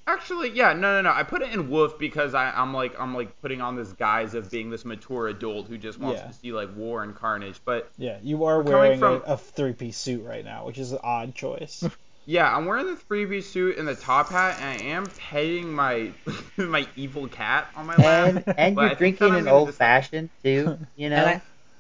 [SPEAKER 4] actually, yeah, no, no, no. I put it in Woof because I, I'm like, I'm like putting on this guise of being this mature adult who just wants
[SPEAKER 1] Yeah.
[SPEAKER 4] to see like war and carnage. But
[SPEAKER 1] Yeah, you are
[SPEAKER 4] Coming
[SPEAKER 1] wearing
[SPEAKER 4] from-
[SPEAKER 1] a, a three-piece suit right now, which is an odd choice. [laughs]
[SPEAKER 4] yeah, I'm wearing the freebie suit and the top hat, and I am petting my [laughs] my evil cat on my lap.
[SPEAKER 3] And and
[SPEAKER 4] But
[SPEAKER 3] you're
[SPEAKER 4] I think
[SPEAKER 3] drinking
[SPEAKER 4] I'm
[SPEAKER 3] an
[SPEAKER 4] gonna
[SPEAKER 3] old
[SPEAKER 4] just-
[SPEAKER 3] fashioned too, you [laughs] know?
[SPEAKER 2] And I-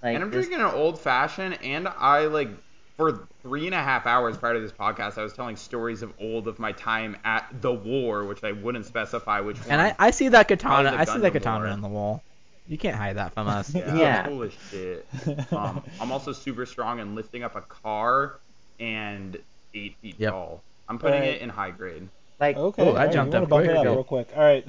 [SPEAKER 3] like
[SPEAKER 4] and I'm
[SPEAKER 3] just-
[SPEAKER 4] drinking an old fashioned, and I like for three and a half hours prior to this podcast, I was telling stories of old of my time at the war, which I wouldn't specify which one.
[SPEAKER 2] And I, I see that katana. I see that
[SPEAKER 4] Gundam
[SPEAKER 2] katana
[SPEAKER 4] lore.
[SPEAKER 2] on the wall. You can't hide that from us. [laughs]
[SPEAKER 4] yeah,
[SPEAKER 3] Yeah.
[SPEAKER 4] Holy shit. [laughs] Um, I'm also super strong in lifting up a car and eight feet
[SPEAKER 2] Yep.
[SPEAKER 4] tall. I'm putting
[SPEAKER 1] Alright.
[SPEAKER 4] it in high grade.
[SPEAKER 3] Like
[SPEAKER 1] Okay,
[SPEAKER 2] Oh, I
[SPEAKER 1] all right,
[SPEAKER 2] jumped
[SPEAKER 1] you
[SPEAKER 2] up
[SPEAKER 1] wanna bump it
[SPEAKER 2] quick.
[SPEAKER 1] up real quick. All right.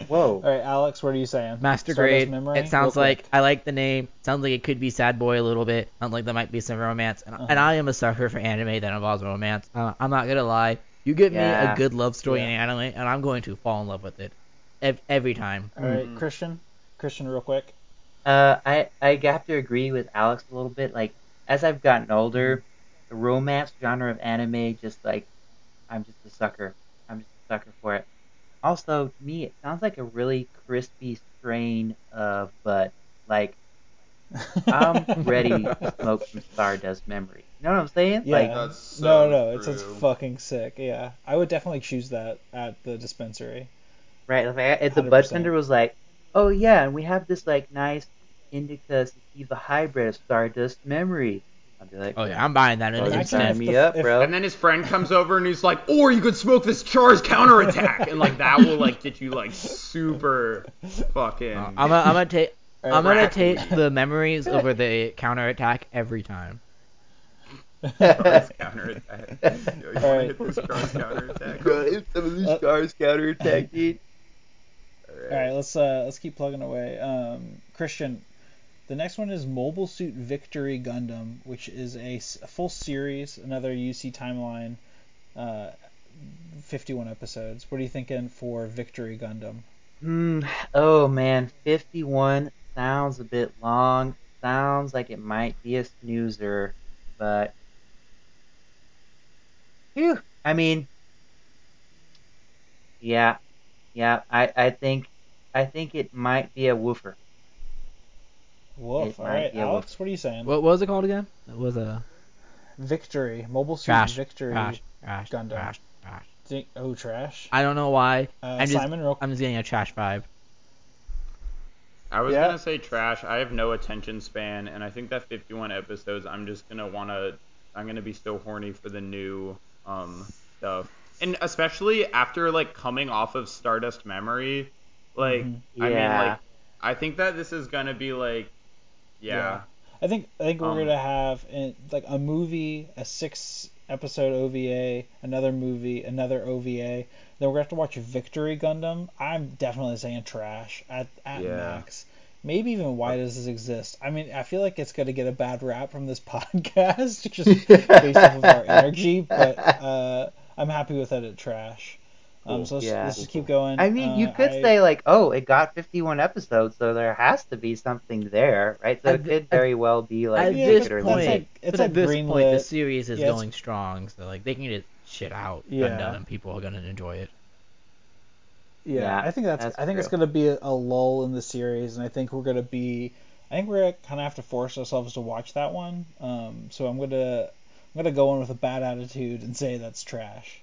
[SPEAKER 1] [laughs]
[SPEAKER 3] Whoa.
[SPEAKER 1] All right, Alex, what are you saying?
[SPEAKER 2] Master
[SPEAKER 1] Stardust
[SPEAKER 2] grade.
[SPEAKER 1] Memory?
[SPEAKER 2] It sounds
[SPEAKER 1] Real
[SPEAKER 2] like
[SPEAKER 1] quick.
[SPEAKER 2] I like the name. Sounds like it could be sad boy a little bit. Sounds like there might be some romance. And,
[SPEAKER 1] Uh-huh.
[SPEAKER 2] and I am a sucker for anime that involves romance. Uh, I'm not gonna lie. You give me a good love story
[SPEAKER 1] Yeah.
[SPEAKER 2] in anime, and I'm going to fall in love with it ev- every time.
[SPEAKER 1] All right,
[SPEAKER 4] Mhm.
[SPEAKER 1] Christian. Christian, real quick.
[SPEAKER 3] Uh, I I have to agree with Alex a little bit. Like as I've gotten older, the romance genre of anime just like I'm just a sucker. I'm just a sucker for it. Also, to me, it sounds like a really crispy strain of butt. Like [laughs] I'm ready to smoke some Stardust Memory. You know what I'm saying?
[SPEAKER 1] Yeah.
[SPEAKER 3] Like
[SPEAKER 5] That's so
[SPEAKER 1] no, no, it
[SPEAKER 5] true.
[SPEAKER 1] sounds fucking sick. Yeah, I would definitely choose that at the dispensary.
[SPEAKER 3] Right. Like, I- if the bud
[SPEAKER 1] 100%.
[SPEAKER 3] tender was like, "Oh yeah, and we have this like nice indica sativa hybrid of Stardust Memory," I'd be like,
[SPEAKER 2] Oh yeah, I'm buying that in
[SPEAKER 3] "Oh,
[SPEAKER 2] an instant.
[SPEAKER 3] me
[SPEAKER 1] the-
[SPEAKER 3] up, bro."
[SPEAKER 4] And then his friend comes over and he's like, or you could smoke this Char's counterattack. And like that will like get you like super fucking.
[SPEAKER 2] Uh, I'm gonna, I'm take. [laughs] I'm gonna take the memories over the counterattack every time. [laughs]
[SPEAKER 4] Char's counterattack. Yo, you wanna
[SPEAKER 1] Alright.
[SPEAKER 4] hit this Char's counterattack?
[SPEAKER 3] some of these
[SPEAKER 1] Uh,
[SPEAKER 3] stars counterattack, dude.
[SPEAKER 1] All right, let's uh let's keep plugging away. Um, Christian, the next one is Mobile Suit Victory Gundam, which is a full series, another UC timeline, uh, 51 episodes. What are you thinking for Victory Gundam?
[SPEAKER 3] Hmm. Oh man, 51 sounds a bit long. Sounds like it might be a snoozer, but phew. I mean, yeah, yeah. I I think I think it might be a woofer.
[SPEAKER 1] Woof.
[SPEAKER 3] It
[SPEAKER 1] All
[SPEAKER 3] might
[SPEAKER 1] right,
[SPEAKER 3] be a
[SPEAKER 1] Alex, what are you saying?
[SPEAKER 2] What, what was it called again? It was a
[SPEAKER 1] Victory, Mobile Suit
[SPEAKER 2] trash.
[SPEAKER 1] Victory.
[SPEAKER 2] Trash. Trash.
[SPEAKER 1] Gundam.
[SPEAKER 2] Trash. Trash.
[SPEAKER 1] Think- oh, trash.
[SPEAKER 2] I don't know why.
[SPEAKER 1] Uh,
[SPEAKER 2] I'm just
[SPEAKER 1] Simon, real
[SPEAKER 2] I'm just getting a trash vibe.
[SPEAKER 4] I was
[SPEAKER 1] Yeah.
[SPEAKER 4] gonna say trash. I have no attention span, and I think that 51 episodes, I'm just gonna wanna, I'm gonna be so horny for the new um stuff, and especially after like coming off of Stardust Memory, like
[SPEAKER 1] Mhm.
[SPEAKER 4] I mean like I think that this is gonna be like, yeah,
[SPEAKER 1] Yeah. I think I think we're
[SPEAKER 4] Um,
[SPEAKER 1] gonna have in, like a movie, a six episode OVA, another movie, another OVA. Then we're gonna have to watch Victory Gundam. I'm definitely saying trash at at
[SPEAKER 4] Yeah.
[SPEAKER 1] max. Maybe even why does this exist? I mean, I feel like it's gonna get a bad rap from this [laughs] podcast just [laughs] based off of our energy, but uh, I'm happy with it at trash. Um, so let's,
[SPEAKER 3] Yeah.
[SPEAKER 1] let's just keep going.
[SPEAKER 3] I mean, you
[SPEAKER 1] Uh,
[SPEAKER 3] could
[SPEAKER 1] I-
[SPEAKER 3] say like, oh, it got 51 episodes, so there has to be something there, right? So
[SPEAKER 2] At
[SPEAKER 3] it
[SPEAKER 2] the-
[SPEAKER 3] could
[SPEAKER 2] at-
[SPEAKER 3] very well be like
[SPEAKER 2] at this point,
[SPEAKER 1] that's like- it's
[SPEAKER 2] but
[SPEAKER 1] like
[SPEAKER 2] at this point, the series is
[SPEAKER 1] Yeah,
[SPEAKER 2] going strong, so like they can get shit out
[SPEAKER 1] Yeah.
[SPEAKER 2] Gundam, and people are gonna enjoy it.
[SPEAKER 1] Yeah,
[SPEAKER 3] Yeah,
[SPEAKER 1] I think that's,
[SPEAKER 3] that's
[SPEAKER 1] I think it's going to be a, a lull in the series, and I think we're going to be I think we're gonna kind of have to force ourselves to watch that one. Um, so I'm gonna I'm gonna go in with a bad attitude and say that's trash.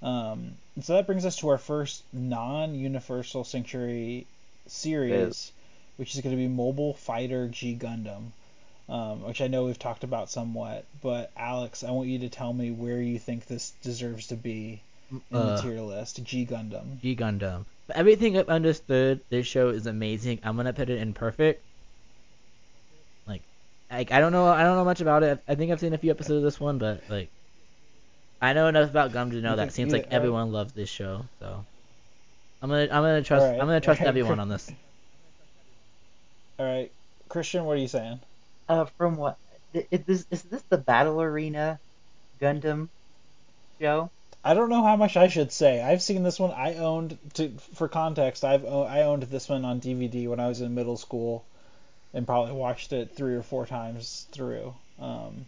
[SPEAKER 1] Um, so that brings us to our first non-Universal Century series, which is going to be Mobile Fighter G Gundam, um, which I know we've talked about somewhat. But Alex, I want you to tell me where you think this deserves to be in
[SPEAKER 2] Uh,
[SPEAKER 1] the tier list. G Gundam.
[SPEAKER 2] G Gundam. But everything I've understood, this show is amazing. I'm gonna put it in perfect. Like, like I don't know, I don't know much about it. I think I've seen a few episodes of this one, but like, I know enough about Gum to know that seems like
[SPEAKER 1] uh,
[SPEAKER 2] everyone loves this show. So, I'm gonna, I'm gonna trust,
[SPEAKER 1] Alright,
[SPEAKER 2] I'm gonna trust
[SPEAKER 1] alright. [laughs]
[SPEAKER 2] everyone on this.
[SPEAKER 1] All right, Christian, what are you saying?
[SPEAKER 3] Uh, from what is this? Is this the Battle Arena Gundam show?
[SPEAKER 1] I don't know how much I should say. I've seen this one. I owned to for context. I've o- I owned this one on DVD when I was in middle school, and probably watched it three or four times through. Um,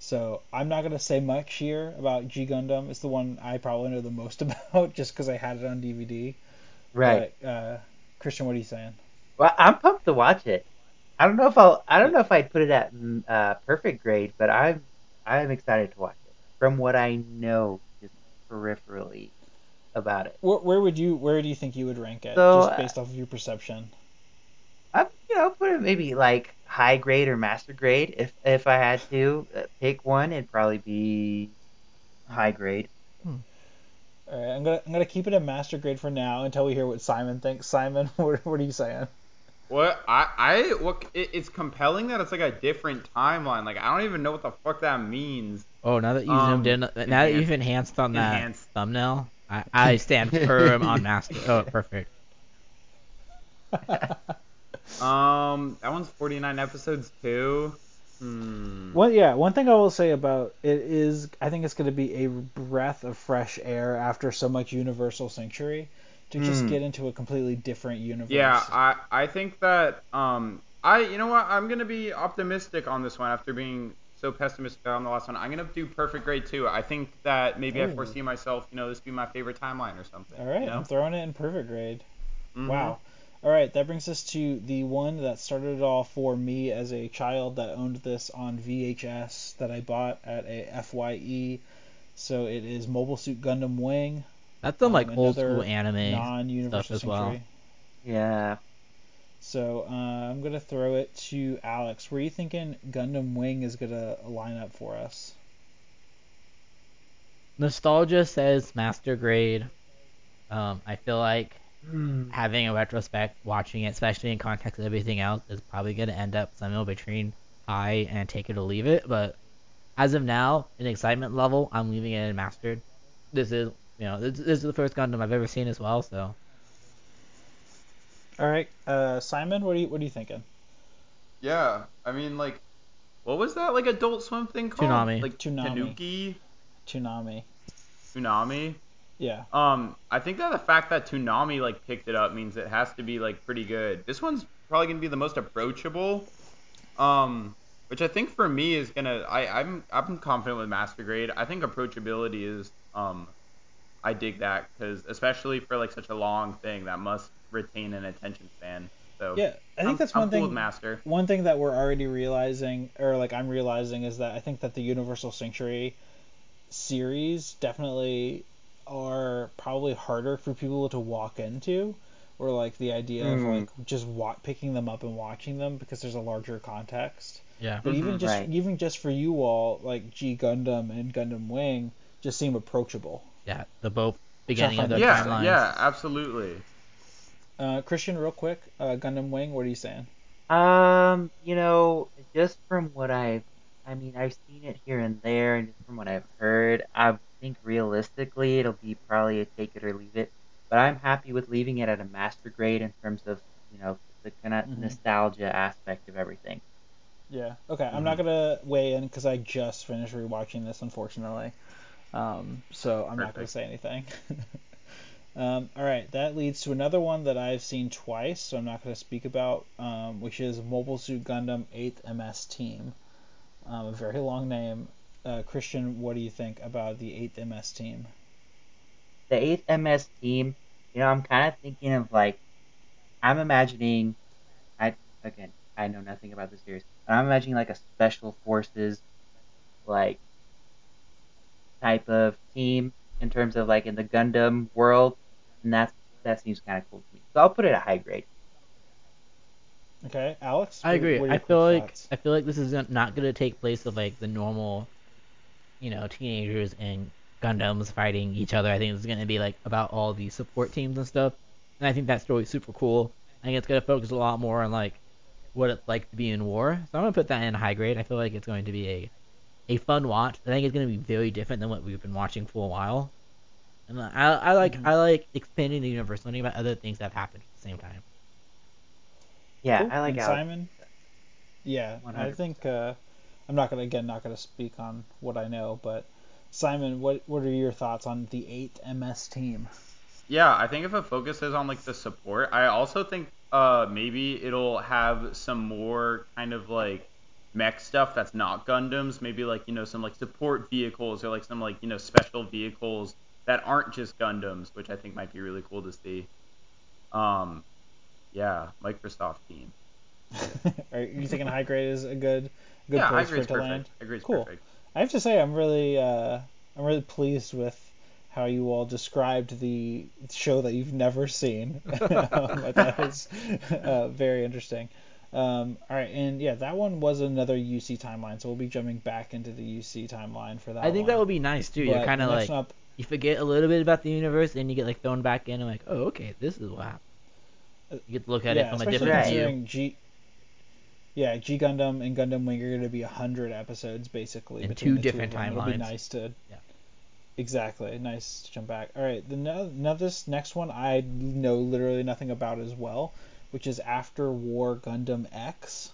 [SPEAKER 1] so I'm not gonna say much here about G Gundam. It's the one I probably know the most [laughs] about, just because I had it on DVD.
[SPEAKER 3] Right.
[SPEAKER 1] But, uh, Christian, what are you saying?
[SPEAKER 3] Well, I'm pumped to watch it. I don't know if I'll. I don't know if I'd put it at mm, uh, perfect grade, but I'm I'm excited to watch it. From what I know, just peripherally about it,
[SPEAKER 1] Where, where would you where do you think you would rank it,
[SPEAKER 3] So,
[SPEAKER 1] just based off of your perception?
[SPEAKER 3] I you know put it maybe like high grade or master grade. If if I had to uh, pick one, it'd probably be high grade.
[SPEAKER 1] All right, I'm gonna I'm gonna keep it a master grade for now until we hear what Simon thinks. Simon, [laughs] what, what are you saying?
[SPEAKER 4] What I I what it, it's compelling that it's like a different timeline. Like I don't even know what the fuck that means.
[SPEAKER 2] Oh, now that you
[SPEAKER 4] Um,
[SPEAKER 2] zoomed in, now that you've
[SPEAKER 4] enhanced-
[SPEAKER 2] enhanced on that
[SPEAKER 4] enhanced.
[SPEAKER 2] thumbnail, I, I stand firm on [laughs] master. Oh, perfect. [laughs]
[SPEAKER 4] Um, that one's 49 episodes too. Hmm.
[SPEAKER 1] Well, yeah. One thing I will say about it is, I think it's going to be a breath of fresh air after so much Universal Sanctuary to just
[SPEAKER 3] Hmm.
[SPEAKER 1] get into a completely different universe.
[SPEAKER 4] Yeah, I I think that um I you know what I'm gonna be optimistic on this one after being so pessimistic on the last one. I'm gonna do perfect grade too. I think that maybe I foresee myself, you know, this be my favorite timeline or something.
[SPEAKER 1] All right,
[SPEAKER 4] You know?
[SPEAKER 1] I'm throwing it in perfect grade.
[SPEAKER 4] Mhm.
[SPEAKER 1] Wow. All right, that brings us to the one that started it all for me as a child that owned this on VHS that I bought at a FYE. So it is Mobile Suit Gundam Wing,
[SPEAKER 2] That's some like
[SPEAKER 1] Um,
[SPEAKER 2] old school anime.
[SPEAKER 1] non-Universal
[SPEAKER 2] as well.
[SPEAKER 1] Century.
[SPEAKER 3] Yeah.
[SPEAKER 1] So uh, I'm gonna throw it to Alex. Where are you thinking Gundam Wing is gonna line up for us?
[SPEAKER 2] Nostalgia says master grade. Um, I feel like
[SPEAKER 3] Hmm.
[SPEAKER 2] having a retrospect, watching it, especially in context of everything else, is probably going to end up somewhere between high and take it or leave it. But as of now, in excitement level, I'm leaving it in mastered. This is, you know, this, this is the first Gundam I've ever seen as well. So
[SPEAKER 1] All right, uh, Simon, what are you what are you thinking?
[SPEAKER 5] Yeah, I mean, like,
[SPEAKER 4] What was that like Adult Swim thing called?
[SPEAKER 2] Toonami.
[SPEAKER 4] Like
[SPEAKER 1] Toonami.
[SPEAKER 4] Tanuki,
[SPEAKER 1] Toonami.
[SPEAKER 4] Tsunami.
[SPEAKER 1] Yeah.
[SPEAKER 4] Um, I think that the fact that Toonami like picked it up means it has to be like pretty good. This one's probably gonna be the most approachable. Um, which I think for me is gonna I I'm I'm confident with Master Grade. I think approachability is um, I dig that because especially for like such a long thing that must retain an attention span. So
[SPEAKER 1] Yeah, I think
[SPEAKER 4] I'm,
[SPEAKER 1] that's
[SPEAKER 4] I'm
[SPEAKER 1] one
[SPEAKER 4] cool
[SPEAKER 1] thing.
[SPEAKER 4] with Master.
[SPEAKER 1] One thing that we're already realizing, or like I'm realizing, is that I think that the Universal Sanctuary series definitely are probably harder for people to walk into, or like the idea of
[SPEAKER 3] Mm.
[SPEAKER 1] like just wa- picking them up and watching them because there's a larger context.
[SPEAKER 2] yeah,
[SPEAKER 1] But even
[SPEAKER 4] Mhm.
[SPEAKER 1] just
[SPEAKER 3] Right.
[SPEAKER 1] even just for you all, like G Gundam and Gundam Wing just seem approachable.
[SPEAKER 2] yeah, the both beginning of
[SPEAKER 1] find
[SPEAKER 2] their
[SPEAKER 4] Yeah,
[SPEAKER 2] timelines.
[SPEAKER 4] yeah, absolutely.
[SPEAKER 1] Uh, Christian, real quick, uh, Gundam Wing, what are you saying?
[SPEAKER 3] Um, you know, just from what I've, I mean, I've seen it here and there, and just from what I've heard, I think realistically it'll be probably a take it or leave it. But I'm happy with leaving it at a master grade in terms of, you know, the kind of
[SPEAKER 1] Mhm.
[SPEAKER 3] nostalgia aspect of everything.
[SPEAKER 1] Yeah. Okay. I'm not gonna weigh in because I just finished rewatching this, unfortunately. Um, so I'm not gonna say anything. [laughs] um, all right. That leads to another one that I've seen twice, so I'm not gonna speak about, um, which is Mobile Suit Gundam 8th MS Team. Um, a very long name. Uh, Christian, what do you think about the 8th MS Team?
[SPEAKER 3] The 8th MS team, you know, I'm kind of thinking of like, I'm imagining, I again, I know nothing about the series. But I'm imagining like a special forces, like type of team in terms of like in the Gundam world, and that's that seems kind of cool to me. So I'll put it at high grade.
[SPEAKER 1] Okay, Alex.
[SPEAKER 2] I agree. I feel
[SPEAKER 1] quick
[SPEAKER 2] like
[SPEAKER 1] thoughts?
[SPEAKER 2] I feel like this is not going to take place of like the normal, you know, teenagers and Gundams fighting each other. I think it's going to be like about all the support teams and stuff. And I think that story's super cool. I think it's going to focus a lot more on like what it's like to be in war. So I'm going to put that in high grade. I feel like it's going to be a a fun watch. I think it's going to be very different than what we've been watching for a while. And I, I like
[SPEAKER 1] Mhm.
[SPEAKER 2] I like expanding the universe, learning about other things that have happened at the same time.
[SPEAKER 3] Yeah,
[SPEAKER 1] Cool.
[SPEAKER 3] I like
[SPEAKER 1] And Simon. Yeah, I
[SPEAKER 3] 100%.
[SPEAKER 1] think uh, I'm not gonna again not gonna speak on what I know, but Simon, what what are your thoughts on the eight MS team?
[SPEAKER 4] Yeah, I think if it focuses on like the support, I also think uh maybe it'll have some more kind of like mech stuff that's not Gundams, maybe like, you know, some like support vehicles or like some like, you know, special vehicles that aren't just Gundams, which I think might be really cool to see. Um yeah, Microsoft team. [laughs]
[SPEAKER 1] are you thinking high grade is a good good
[SPEAKER 4] yeah, I
[SPEAKER 1] place for it to
[SPEAKER 4] perfect.
[SPEAKER 1] land?
[SPEAKER 4] I agree it's
[SPEAKER 1] Cool.
[SPEAKER 4] perfect.
[SPEAKER 1] I have to say I'm really uh, I'm really pleased with how you all described the show that you've never seen. [laughs] [laughs] um, that is uh, very interesting. Um, all right, and yeah, that one was another UC timeline, so we'll be jumping back into the UC timeline for that.
[SPEAKER 2] I think
[SPEAKER 1] one.
[SPEAKER 2] that would be nice too. You're kind of like
[SPEAKER 1] up,
[SPEAKER 2] you forget a little bit about the universe and you get like thrown back in and like, oh, okay, this is what happened. You get to look at
[SPEAKER 1] yeah,
[SPEAKER 2] it from a different view.
[SPEAKER 1] G. Yeah, G Gundam and Gundam Wing are going to be hundred episodes basically
[SPEAKER 2] In
[SPEAKER 1] between
[SPEAKER 2] two
[SPEAKER 1] the
[SPEAKER 2] different
[SPEAKER 1] two of them. It'll be nice to.
[SPEAKER 2] Yeah.
[SPEAKER 1] Exactly, nice to jump back. All right, the no, now this next one I know literally nothing about as well, which is After War Gundam X.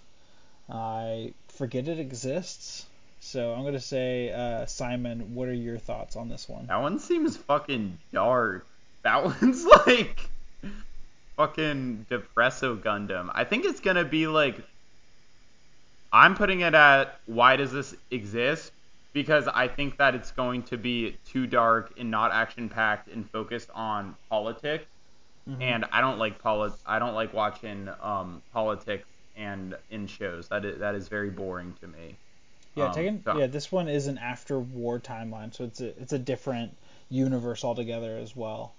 [SPEAKER 1] I forget it exists, so I'm gonna say uh, Simon. What are your thoughts on this one?
[SPEAKER 4] That one seems fucking dark. That [laughs] one's like fucking Depresso Gundam. I think it's gonna be like I'm putting it at why does this exist? Because I think that it's going to be too dark and not action packed and focused on politics.
[SPEAKER 1] Mhm.
[SPEAKER 4] And I don't like poli- I don't like watching um, politics and in shows. That is, that is very boring to me.
[SPEAKER 1] Yeah,
[SPEAKER 4] Um,
[SPEAKER 1] taking
[SPEAKER 4] so-
[SPEAKER 1] yeah, this one is an after war timeline, so it's a it's a different universe altogether as well.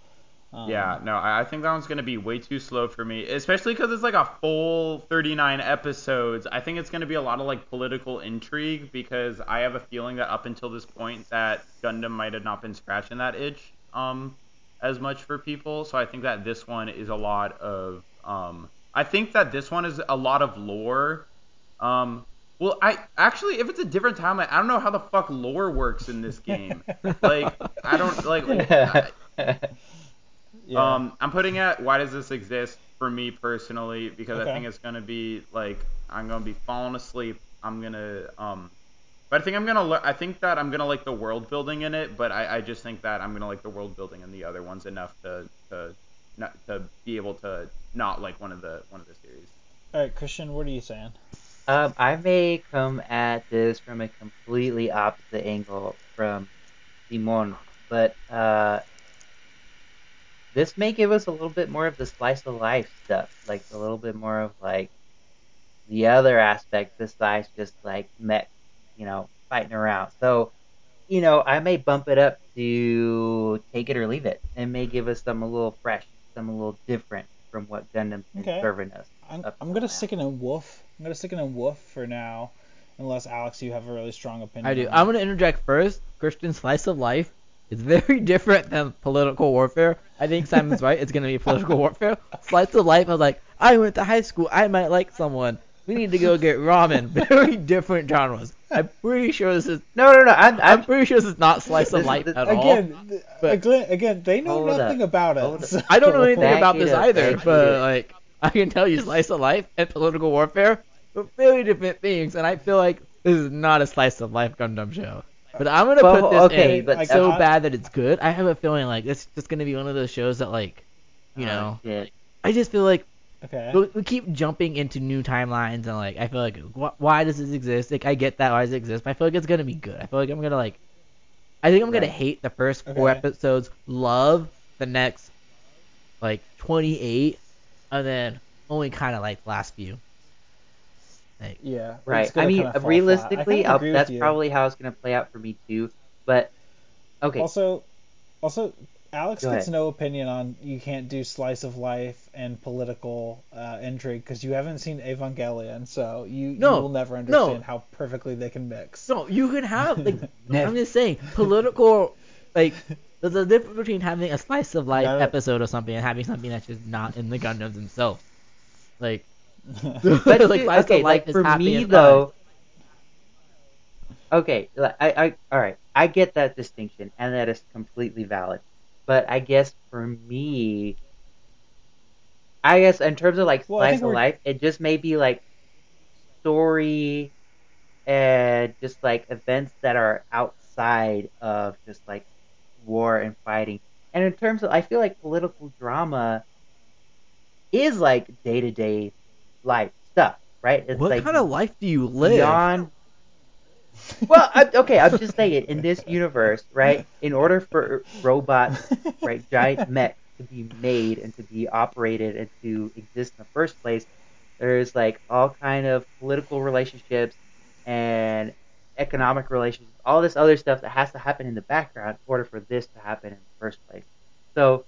[SPEAKER 1] Um,
[SPEAKER 4] Yeah, no, I think that one's gonna be way too slow for me, especially because it's like a full 39 episodes. I think it's gonna be a lot of like political intrigue because I have a feeling that up until this point that Gundam might have not been scratching that itch um as much for people. So I think that this one is a lot of um I think that this one is a lot of lore. Um well, I actually, if it's a different timeline, I don't know how the fuck lore works in this game. [laughs] like, I don't like. [laughs] I-
[SPEAKER 1] yeah.
[SPEAKER 4] um, I'm putting it. Why does this exist for me personally? Because
[SPEAKER 1] Okay.
[SPEAKER 4] I think it's gonna be like I'm gonna be falling asleep. I'm gonna um, but I think I'm gonna. le- I think that I'm gonna like the world building in it. But I, I just think that I'm gonna like the world building in the other ones enough to to not to be able to not like one of the one of the series.
[SPEAKER 1] All right, Christian, what are you saying?
[SPEAKER 3] Um, I may come at this from a completely opposite angle from Simon, but uh, this may give us a little bit more of the slice of life stuff, like a little bit more of like the other aspect besides just like met, you know, fighting around. So, you know, I may bump it up to take it or leave it. It may give us something a little fresh, something a little different from what Gundam's been
[SPEAKER 1] Okay.
[SPEAKER 3] serving us.
[SPEAKER 1] I'm, I'm gonna
[SPEAKER 3] now.
[SPEAKER 1] stick it in Woof. I'm gonna stick it in Woof for now, unless Alex, you have a really strong opinion.
[SPEAKER 2] I do. I'm gonna interject first. Christian slice of life is very [laughs] different than political warfare. I think Simon's right. It's gonna be political [laughs] warfare. Slice of life. I was like, I went to high school. I might like someone. We need to go get ramen. [laughs] Very different genres. I'm pretty sure this is.
[SPEAKER 3] No, no, no. I'm,
[SPEAKER 2] I'm pretty sure this is not slice of life at all.
[SPEAKER 1] Again,
[SPEAKER 2] but-
[SPEAKER 1] again, again, they know
[SPEAKER 3] up,
[SPEAKER 1] nothing about it. so-
[SPEAKER 2] I don't know anything
[SPEAKER 3] Back
[SPEAKER 2] about this either, but
[SPEAKER 3] it.
[SPEAKER 2] like I can tell you slice of life and political warfare are very different things, and I feel like this is not a slice of life Gundam show. But I'm gonna
[SPEAKER 3] Well,
[SPEAKER 2] put this
[SPEAKER 3] okay,
[SPEAKER 2] in
[SPEAKER 3] but-
[SPEAKER 2] so
[SPEAKER 1] I-
[SPEAKER 2] bad that it's good. I have a feeling like it's just gonna be one of those shows that like, you
[SPEAKER 3] Oh,
[SPEAKER 2] know,
[SPEAKER 3] shit.
[SPEAKER 2] I just feel like
[SPEAKER 1] Okay.
[SPEAKER 2] we, we keep jumping into new timelines and like I feel like wh- why does this exist? Like I get that why does it exist, but I feel like it's gonna be good. I feel like I'm gonna like, I think I'm gonna
[SPEAKER 3] Right.
[SPEAKER 2] hate the first four
[SPEAKER 1] Okay.
[SPEAKER 2] episodes, love the next like 28, and then only kind of like the last few. Like,
[SPEAKER 1] Yeah.
[SPEAKER 3] Right. I mean.
[SPEAKER 1] I
[SPEAKER 3] realistically, I'll, that's probably how it's gonna play out for me too. But okay,
[SPEAKER 1] Also, also, Alex
[SPEAKER 3] Go
[SPEAKER 1] gets
[SPEAKER 3] ahead.
[SPEAKER 1] no opinion on you can't do slice of life and political uh, intrigue because you haven't seen Evangelion, so you,
[SPEAKER 2] No,
[SPEAKER 1] you will never
[SPEAKER 2] no.
[SPEAKER 1] understand how perfectly they can mix.
[SPEAKER 2] no, you can have like [laughs] I'm just saying political like there's a difference between having a slice of life episode or something and having something that's just not in the Gundams themselves. Like,
[SPEAKER 3] but
[SPEAKER 2] like
[SPEAKER 3] dude, okay, like for me though. Okay, I, I, all right, I get that distinction, and that is completely valid. But I guess for me, I guess in terms of like
[SPEAKER 1] Well,
[SPEAKER 3] slice of life, it just may be like story and just like events that are outside of just like war and fighting. And in terms of, I feel like political drama is like day to day life stuff, right? It's
[SPEAKER 2] what
[SPEAKER 3] like
[SPEAKER 2] kind of life do you live?
[SPEAKER 3] beyond. [laughs] Well, I, okay, I'm just saying in this universe, right? In order for robots, right, giant mechs to be made and to be operated and to exist in the first place, there's like all kind of political relationships and economic relationships, all this other stuff that has to happen in the background in order for this to happen in the first place. So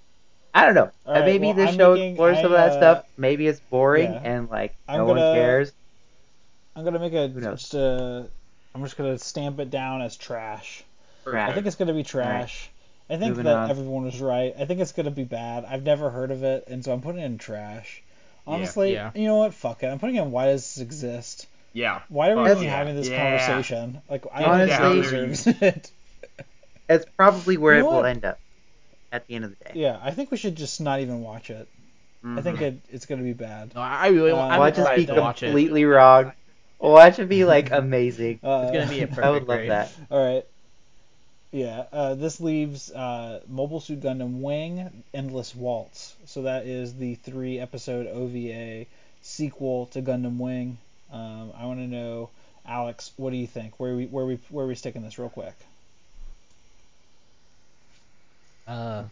[SPEAKER 3] I don't know.
[SPEAKER 1] Right,
[SPEAKER 3] Maybe
[SPEAKER 1] well,
[SPEAKER 3] this
[SPEAKER 1] I'm
[SPEAKER 3] show
[SPEAKER 1] making-
[SPEAKER 3] explores some of
[SPEAKER 1] I,
[SPEAKER 3] that stuff.
[SPEAKER 1] uh,
[SPEAKER 3] Maybe it's boring
[SPEAKER 1] yeah.
[SPEAKER 3] and like no one
[SPEAKER 1] gonna-
[SPEAKER 3] cares.
[SPEAKER 1] I'm gonna make a
[SPEAKER 3] Who knows?
[SPEAKER 1] just a. I'm just gonna stamp it down as trash.
[SPEAKER 3] Trash.
[SPEAKER 1] I think it's gonna be trash. I think
[SPEAKER 3] Moving
[SPEAKER 1] that
[SPEAKER 3] on.
[SPEAKER 1] everyone was right. I think it's gonna be bad. I've never heard of it, and so I'm putting it in trash. Honestly,
[SPEAKER 2] Yeah.
[SPEAKER 1] you know what? Fuck it. I'm putting in why does this exist?
[SPEAKER 4] Yeah.
[SPEAKER 1] Why are we even
[SPEAKER 4] yeah.
[SPEAKER 1] having this
[SPEAKER 4] Yeah.
[SPEAKER 1] conversation? Like, I
[SPEAKER 3] Honestly-
[SPEAKER 1] don't think it.
[SPEAKER 3] It's probably where
[SPEAKER 1] You
[SPEAKER 3] it will
[SPEAKER 1] what?
[SPEAKER 3] end up at the end of the day.
[SPEAKER 1] Yeah, I think we should just not even watch it. I think
[SPEAKER 4] Mhm.
[SPEAKER 1] it, it's gonna be bad.
[SPEAKER 2] No, I really want.
[SPEAKER 1] Uh,
[SPEAKER 2] I'm
[SPEAKER 3] Watch us be
[SPEAKER 2] watch it.
[SPEAKER 3] completely wrong. Watch it be like [laughs] amazing.
[SPEAKER 1] Uh,
[SPEAKER 2] It's gonna be a perfect [laughs]
[SPEAKER 3] I would love
[SPEAKER 2] grade.
[SPEAKER 3] that.
[SPEAKER 1] All right. Yeah, uh, this leaves uh, Mobile Suit Gundam Wing Endless Waltz. So that is the three episode OVA sequel to Gundam Wing. Um, I want to know, Alex, what do you think? Where we where we where we sticking this real quick?
[SPEAKER 2] Uh,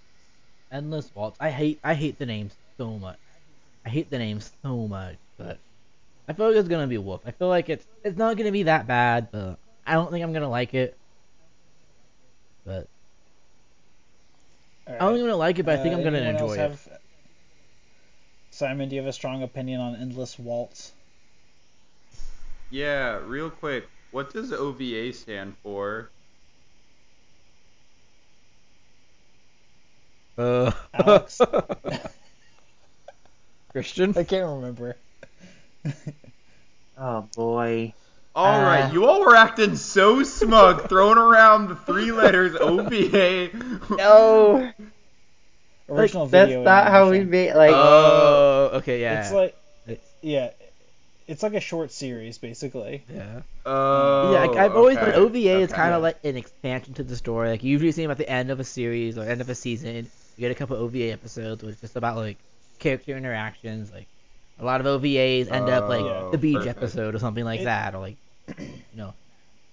[SPEAKER 2] endless waltz. I hate. I hate the name so much. I hate the name so much, but I feel like it's gonna be a whoop. I feel like it's it's not gonna be that bad, but I don't think I'm gonna like it. But
[SPEAKER 1] All
[SPEAKER 2] I don't think I'm gonna like it, but I think
[SPEAKER 1] Uh,
[SPEAKER 2] I'm gonna enjoy
[SPEAKER 1] else
[SPEAKER 2] it.
[SPEAKER 1] have- Simon, do you have a strong opinion on Endless Waltz?
[SPEAKER 4] Yeah, real quick. What does OVA stand for?
[SPEAKER 2] Uh,
[SPEAKER 1] Alex? [laughs]
[SPEAKER 2] Christian.
[SPEAKER 1] I can't remember. [laughs]
[SPEAKER 3] Oh boy.
[SPEAKER 4] All right,
[SPEAKER 3] Uh,
[SPEAKER 4] you all were acting so smug, throwing around the three letters OVA. [laughs]
[SPEAKER 3] No.
[SPEAKER 1] Original
[SPEAKER 3] Like, that's
[SPEAKER 1] video.
[SPEAKER 3] not how we
[SPEAKER 1] animation.
[SPEAKER 3] made like
[SPEAKER 2] Oh, okay, yeah.
[SPEAKER 1] It's like,
[SPEAKER 2] It's-
[SPEAKER 1] yeah, it's like a short series basically.
[SPEAKER 2] yeah.
[SPEAKER 4] Oh,
[SPEAKER 2] yeah, like, I've always
[SPEAKER 4] okay,
[SPEAKER 2] thought OVA is kind of like an expansion to the story. Like you usually see them at the end of a series or end of a season. You get a couple OVA episodes, which is just about like character interactions. Like a lot of OVAs end up like
[SPEAKER 4] Oh,
[SPEAKER 2] the beach
[SPEAKER 4] perfect.
[SPEAKER 2] episode or something like
[SPEAKER 1] It-
[SPEAKER 2] that, or like [clears throat] you know,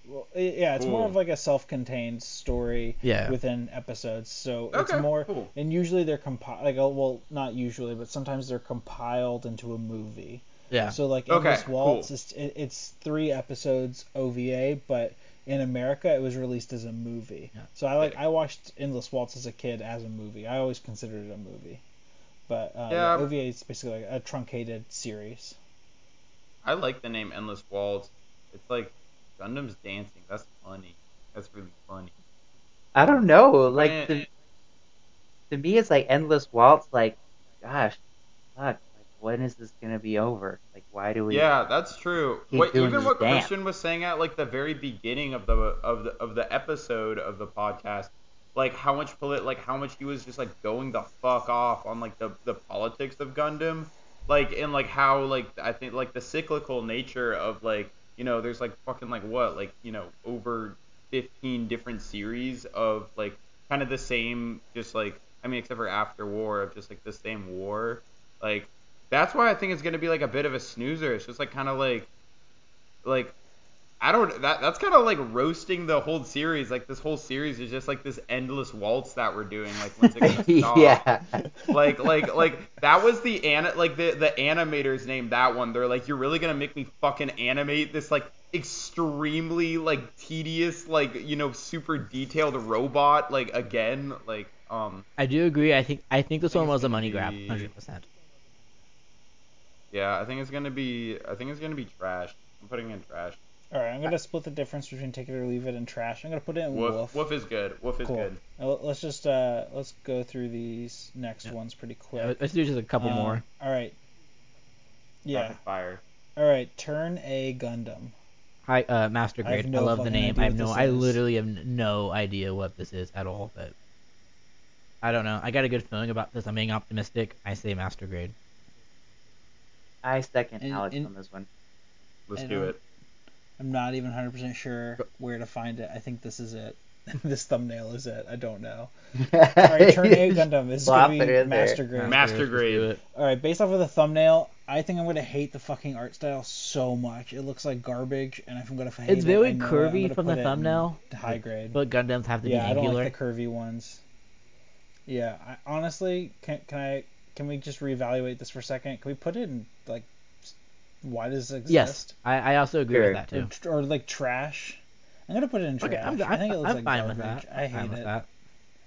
[SPEAKER 1] Well, i- yeah, it's more
[SPEAKER 4] Cool.
[SPEAKER 1] of like a self-contained story
[SPEAKER 2] Yeah.
[SPEAKER 1] within episodes. So it's
[SPEAKER 4] Okay,
[SPEAKER 1] more,
[SPEAKER 4] cool.
[SPEAKER 1] and usually they're compiled. Like, oh, well, not usually, but sometimes they're compiled into a movie.
[SPEAKER 2] yeah.
[SPEAKER 1] So like
[SPEAKER 4] Okay,
[SPEAKER 1] Endless Waltz,
[SPEAKER 4] cool.
[SPEAKER 1] is, it, it's three episodes OVA, but in America it was released as a movie.
[SPEAKER 2] Yeah.
[SPEAKER 1] So I like I watched Endless Waltz as a kid as a movie. I always considered it a movie. But uh, yeah,
[SPEAKER 4] Yeah.
[SPEAKER 1] OVA is basically like a truncated series.
[SPEAKER 4] I like the name Endless Waltz. It's like Gundam's dancing. That's funny. That's really funny.
[SPEAKER 3] I don't know. Like to, to me it's like endless waltz, like gosh, fuck. When is this gonna be over? Like why do we
[SPEAKER 4] Yeah, that's true. What, even what
[SPEAKER 3] dance?
[SPEAKER 4] Christian was saying at like the very beginning of the of the of the episode of the podcast, like how much polit like how much he was just like going the fuck off on like the the politics of Gundam, like and like how like I think like the cyclical nature of like you know there's like fucking like what like you know over 15 different series of like kind of the same just like I mean except for after war of just like the same war like that's why I think it's gonna be like a bit of a snoozer. It's just like kind of like, like, I don't. That that's kind of like roasting the whole series. Like this whole series is just like this endless waltz that we're doing. Like when's it gonna [laughs] stop?
[SPEAKER 3] yeah.
[SPEAKER 4] Like like like that was the an like the the animators named that one. They're like, you're really gonna make me fucking animate this like extremely like tedious like you know super detailed robot like again like um
[SPEAKER 2] I do agree. I think I think this
[SPEAKER 4] think
[SPEAKER 2] one was a
[SPEAKER 4] gonna
[SPEAKER 2] money grab, hundred percent.
[SPEAKER 4] Yeah I think it's gonna be I think it's gonna be trash. I'm putting in trash.
[SPEAKER 1] All right, I'm gonna split the difference between take it or leave it and trash. I'm gonna put it in
[SPEAKER 4] Woof
[SPEAKER 1] wolf.
[SPEAKER 4] woof is good. Woof is
[SPEAKER 1] cool.
[SPEAKER 4] good.
[SPEAKER 1] Let's just uh let's go through these next
[SPEAKER 2] Yeah.
[SPEAKER 1] ones pretty
[SPEAKER 2] Yeah,
[SPEAKER 1] quick.
[SPEAKER 2] let's do just a couple
[SPEAKER 1] Um,
[SPEAKER 2] more.
[SPEAKER 1] All right. Yeah.
[SPEAKER 4] Rapid fire.
[SPEAKER 1] All right. Turn A Gundam.
[SPEAKER 2] Hi, uh, Master Grade. I,
[SPEAKER 1] no
[SPEAKER 2] love the name. I have no.
[SPEAKER 1] this
[SPEAKER 2] I
[SPEAKER 1] is.
[SPEAKER 2] literally have no idea what this is at all. But I don't know. I got a good feeling about this. I'm being optimistic. I say Master Grade.
[SPEAKER 3] I second
[SPEAKER 1] And-
[SPEAKER 3] Alex
[SPEAKER 1] and-
[SPEAKER 3] on this one.
[SPEAKER 4] Let's do
[SPEAKER 1] don't-
[SPEAKER 4] it.
[SPEAKER 1] I'm not even 100% sure where to find it. I think this is it. [laughs] this thumbnail is it. I don't know. [laughs] All right, Turn A Gundam is gonna be
[SPEAKER 3] in there.
[SPEAKER 1] Master Grade.
[SPEAKER 4] Master
[SPEAKER 2] let's
[SPEAKER 4] Grade.
[SPEAKER 1] All right, based off of the thumbnail, I think I'm gonna hate the fucking art style so much. It looks like garbage, and if I'm gonna hate it.
[SPEAKER 2] It's
[SPEAKER 1] it,
[SPEAKER 2] very
[SPEAKER 1] it.
[SPEAKER 2] Curvy
[SPEAKER 1] gonna
[SPEAKER 2] from the
[SPEAKER 1] put it
[SPEAKER 2] thumbnail.
[SPEAKER 1] High grade.
[SPEAKER 2] But Gundams have to
[SPEAKER 1] yeah,
[SPEAKER 2] be
[SPEAKER 1] I don't
[SPEAKER 2] angular.
[SPEAKER 1] like the curvy ones. Yeah, I, honestly, can can I can we just reevaluate this for a second? Can we put it in like why does it exist?
[SPEAKER 2] yes, I, I also agree
[SPEAKER 3] Sure.
[SPEAKER 2] with that
[SPEAKER 1] Or,
[SPEAKER 2] too.
[SPEAKER 1] tr- or like trash. I'm gonna put it in trash.
[SPEAKER 2] Okay, I'm,
[SPEAKER 1] I think it looks
[SPEAKER 2] I'm
[SPEAKER 1] like
[SPEAKER 2] fine
[SPEAKER 1] garbage.
[SPEAKER 2] with that.
[SPEAKER 1] I
[SPEAKER 2] I'm fine
[SPEAKER 1] hate
[SPEAKER 2] with
[SPEAKER 1] it.
[SPEAKER 2] that.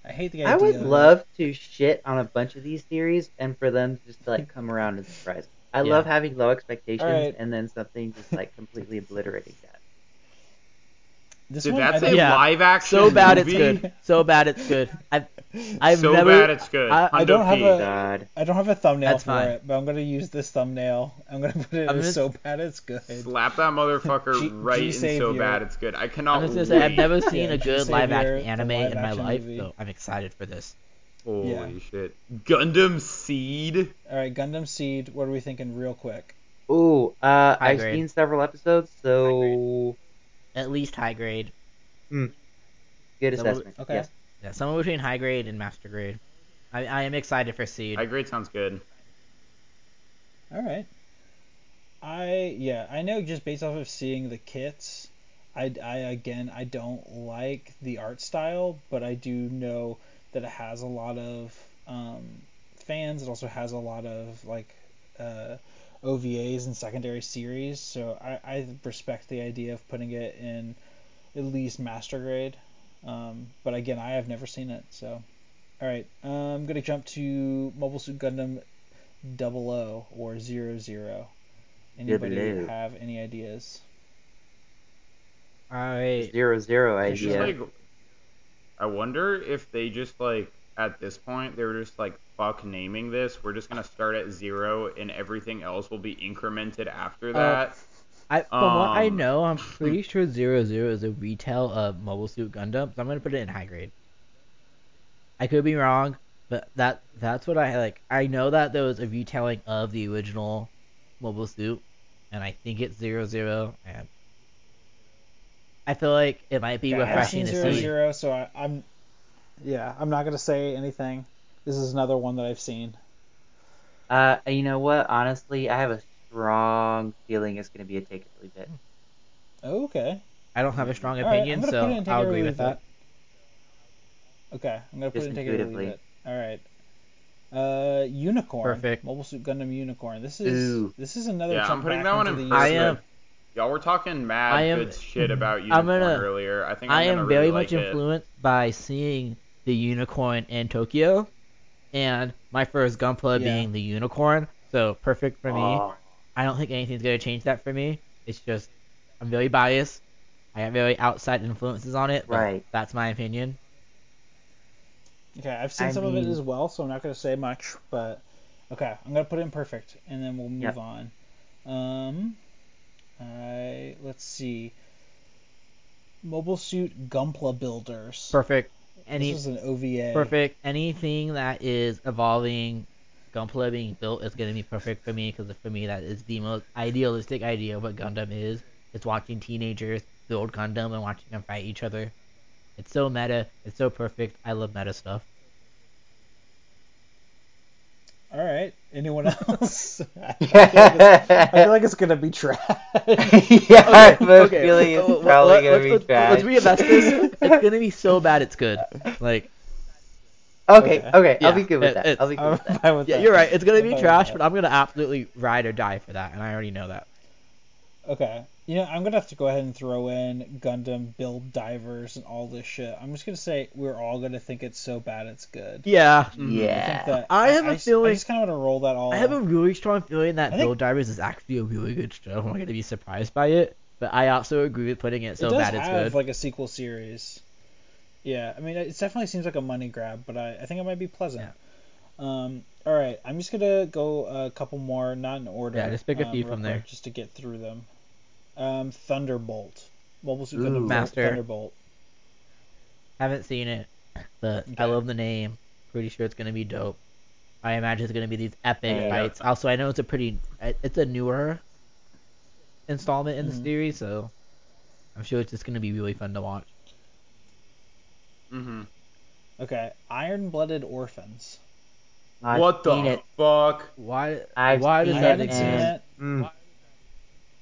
[SPEAKER 1] I hate the idea.
[SPEAKER 3] I would love to shit on a bunch of these theories and for them just to like come around and surprise. me. I
[SPEAKER 2] Yeah.
[SPEAKER 3] love having low expectations
[SPEAKER 1] Alright.
[SPEAKER 3] and then something just like completely obliterating that.
[SPEAKER 1] This
[SPEAKER 4] Did
[SPEAKER 1] one,
[SPEAKER 4] that
[SPEAKER 1] I
[SPEAKER 4] say
[SPEAKER 1] think-
[SPEAKER 2] Yeah.
[SPEAKER 4] live action?
[SPEAKER 2] So bad it's good. So bad it's good. I've [laughs] I've
[SPEAKER 4] so
[SPEAKER 2] never.
[SPEAKER 4] bad it's good.
[SPEAKER 2] I-
[SPEAKER 1] I don't have
[SPEAKER 4] P.
[SPEAKER 1] a-
[SPEAKER 3] God.
[SPEAKER 1] I don't have a thumbnail
[SPEAKER 2] That's
[SPEAKER 1] for
[SPEAKER 2] fine.
[SPEAKER 1] it, but I'm gonna use this thumbnail. I'm gonna put it
[SPEAKER 2] I'm
[SPEAKER 1] as
[SPEAKER 2] gonna-
[SPEAKER 1] so bad it's good.
[SPEAKER 4] Slap that motherfucker
[SPEAKER 1] G-
[SPEAKER 4] right in so
[SPEAKER 1] G-Savior.
[SPEAKER 4] bad it's good. I cannot
[SPEAKER 2] I'm just gonna
[SPEAKER 4] wait.
[SPEAKER 2] say I've never seen
[SPEAKER 1] Yeah,
[SPEAKER 2] a good
[SPEAKER 1] G-Savior,
[SPEAKER 2] live action anime
[SPEAKER 1] live
[SPEAKER 2] in my life,
[SPEAKER 1] movie.
[SPEAKER 2] so I'm excited for this.
[SPEAKER 4] Holy
[SPEAKER 1] Yeah.
[SPEAKER 4] shit. Gundam Seed.
[SPEAKER 1] All right, Gundam Seed. What are we thinking, real quick?
[SPEAKER 3] Ooh, uh,
[SPEAKER 2] High
[SPEAKER 3] I've
[SPEAKER 2] grade.
[SPEAKER 3] seen several episodes, so
[SPEAKER 2] At least high grade.
[SPEAKER 3] good
[SPEAKER 2] Double-
[SPEAKER 3] assessment.
[SPEAKER 1] Okay.
[SPEAKER 3] Yes.
[SPEAKER 2] Yeah, somewhere between high grade and master grade. I, I am excited for Seed.
[SPEAKER 4] High grade sounds good.
[SPEAKER 1] All right. I yeah, I know just based off of seeing the kits, I, I again I don't like the art style, but I do know that it has a lot of um, fans. It also has a lot of like uh, OVAs and secondary series, so I, I respect the idea of putting it in at least master grade. Um, but again, I have never seen it, so all right. Um, I'm gonna jump to Mobile Suit Gundam double O or zero zero. Anybody
[SPEAKER 3] Double O.
[SPEAKER 1] have any ideas?
[SPEAKER 2] Alright.
[SPEAKER 3] Zero zero idea.
[SPEAKER 4] like, I wonder if they just like at this point they were just like fuck naming this. We're just gonna start at zero and everything else will be incremented after that.
[SPEAKER 2] I, from what I
[SPEAKER 4] Um,
[SPEAKER 2] know, I'm [clears throat] pretty sure Zero Zero is a retell of Mobile Suit Gundam, so I'm gonna put it in high grade. I could be wrong, but that that's what I like. I know that there was a retelling of the original Mobile Suit, and I think it's Zero Zero, and I feel like it might be
[SPEAKER 1] Yeah, I've
[SPEAKER 2] refreshing
[SPEAKER 1] seen
[SPEAKER 2] to
[SPEAKER 1] zero
[SPEAKER 2] see.
[SPEAKER 1] zero, so I, I'm yeah, I'm not gonna say anything. This is another one that I've seen.
[SPEAKER 3] Uh, you know what? Honestly, I have a strong feeling it's going to be a take it or leave it.
[SPEAKER 1] Okay.
[SPEAKER 2] I don't have a strong
[SPEAKER 1] All right, I'm
[SPEAKER 2] opinion,
[SPEAKER 1] gonna put it in
[SPEAKER 2] so
[SPEAKER 1] take
[SPEAKER 2] I'll
[SPEAKER 1] or
[SPEAKER 2] agree
[SPEAKER 1] leave
[SPEAKER 2] with that.
[SPEAKER 1] Okay, I'm gonna put
[SPEAKER 3] Just
[SPEAKER 1] it in take it or leave
[SPEAKER 3] intuitively.
[SPEAKER 1] it. All right. Uh, unicorn.
[SPEAKER 2] Perfect.
[SPEAKER 1] Mobile Suit Gundam Unicorn. This is
[SPEAKER 3] Ooh.
[SPEAKER 1] this is another.
[SPEAKER 4] Yeah, I'm
[SPEAKER 1] jump
[SPEAKER 4] putting
[SPEAKER 1] back
[SPEAKER 4] that one
[SPEAKER 1] into
[SPEAKER 4] in
[SPEAKER 1] the
[SPEAKER 2] I am-
[SPEAKER 4] Y'all were talking mad
[SPEAKER 2] I am-
[SPEAKER 4] good shit about
[SPEAKER 2] I'm
[SPEAKER 4] Unicorn
[SPEAKER 2] gonna-
[SPEAKER 4] earlier. I think I'm
[SPEAKER 2] I
[SPEAKER 4] gonna
[SPEAKER 2] am
[SPEAKER 4] really
[SPEAKER 2] very
[SPEAKER 4] like
[SPEAKER 2] much
[SPEAKER 4] it.
[SPEAKER 2] influenced by seeing the unicorn in Tokyo, and my first Gunpla
[SPEAKER 1] Yeah.
[SPEAKER 2] being the unicorn. So perfect for me.
[SPEAKER 3] Oh,
[SPEAKER 2] I don't think anything's gonna change that for me. It's just I'm very biased. I have very outside influences on it. But
[SPEAKER 3] Right.
[SPEAKER 2] That's my opinion.
[SPEAKER 1] Okay, I've seen
[SPEAKER 3] I
[SPEAKER 1] some of it as well, so I'm not gonna say much. But okay, I'm gonna put it in perfect, and then we'll move
[SPEAKER 3] Yep.
[SPEAKER 1] on. Um, I let's see. Mobile Suit Gunpla Builders.
[SPEAKER 2] Perfect. Any
[SPEAKER 1] this is an OVA.
[SPEAKER 2] perfect. Anything that is evolving, Gunpla being built is gonna be perfect for me because for me that is the most idealistic idea of what Gundam is. It's watching teenagers build Gundam and watching them fight each other. It's so meta. It's so perfect. I love meta stuff.
[SPEAKER 1] All right. Anyone [laughs] else? [laughs] I, feel like it's, I feel like it's gonna be trash. [laughs]
[SPEAKER 3] yeah, I have a
[SPEAKER 2] okay.
[SPEAKER 3] feeling it's
[SPEAKER 2] well,
[SPEAKER 3] probably
[SPEAKER 2] let-
[SPEAKER 3] gonna
[SPEAKER 2] let's,
[SPEAKER 3] be
[SPEAKER 2] let's,
[SPEAKER 3] trash.
[SPEAKER 2] let's reinvest this. It's gonna be so bad it's good. Like,
[SPEAKER 3] Okay,
[SPEAKER 1] Okay.
[SPEAKER 3] okay, I'll be good with
[SPEAKER 2] it-
[SPEAKER 3] that. I'll be good
[SPEAKER 1] I'm
[SPEAKER 3] with that.
[SPEAKER 1] fine with
[SPEAKER 2] yeah,
[SPEAKER 1] that.
[SPEAKER 2] you're right. It's gonna be trash, but I'm gonna absolutely ride or die for that, and I already know that.
[SPEAKER 1] Okay. You know, I'm gonna have to go ahead and throw in Gundam build divers and all this shit. I'm just gonna say we're all gonna think it's so bad it's good.
[SPEAKER 2] Yeah.
[SPEAKER 1] I think mm-hmm.
[SPEAKER 3] Yeah.
[SPEAKER 1] that
[SPEAKER 2] I have a
[SPEAKER 1] I just-
[SPEAKER 2] feeling-
[SPEAKER 1] I just kind of want to roll that all.
[SPEAKER 2] I have a really strong feeling that
[SPEAKER 1] I think-
[SPEAKER 2] Build Divers is actually a really good show. I'm not gonna be surprised by it, but I also agree with putting it so
[SPEAKER 1] it does
[SPEAKER 2] bad it's
[SPEAKER 1] have
[SPEAKER 2] good.
[SPEAKER 1] like a sequel series. Yeah, I mean, it definitely seems like a money grab, but I, I think it might be pleasant. Yeah. Um, all right, I'm just gonna go a couple more, not in order.
[SPEAKER 2] Yeah, just pick a
[SPEAKER 1] um,
[SPEAKER 2] few
[SPEAKER 1] real
[SPEAKER 2] from there.
[SPEAKER 1] just to get through them. Um, Thunderbolt, Mobile Suit
[SPEAKER 3] Ooh.
[SPEAKER 1] Gundam
[SPEAKER 2] Master.
[SPEAKER 1] Thunderbolt.
[SPEAKER 2] Haven't seen it, but I love the name. Pretty sure it's gonna be dope. I imagine it's gonna be these epic
[SPEAKER 3] Yeah.
[SPEAKER 2] fights. Also, I know it's a pretty, it's a newer installment in
[SPEAKER 1] Mhm.
[SPEAKER 2] the series, so I'm sure it's just gonna be really fun to watch.
[SPEAKER 4] Mm-hmm.
[SPEAKER 1] Okay, Iron Blooded Orphans.
[SPEAKER 3] I've
[SPEAKER 4] what the
[SPEAKER 3] it.
[SPEAKER 4] fuck?
[SPEAKER 2] Why?
[SPEAKER 3] I've
[SPEAKER 2] why does
[SPEAKER 1] I
[SPEAKER 3] it,
[SPEAKER 2] that
[SPEAKER 1] haven't
[SPEAKER 2] exist?
[SPEAKER 1] seen it.
[SPEAKER 3] Mm.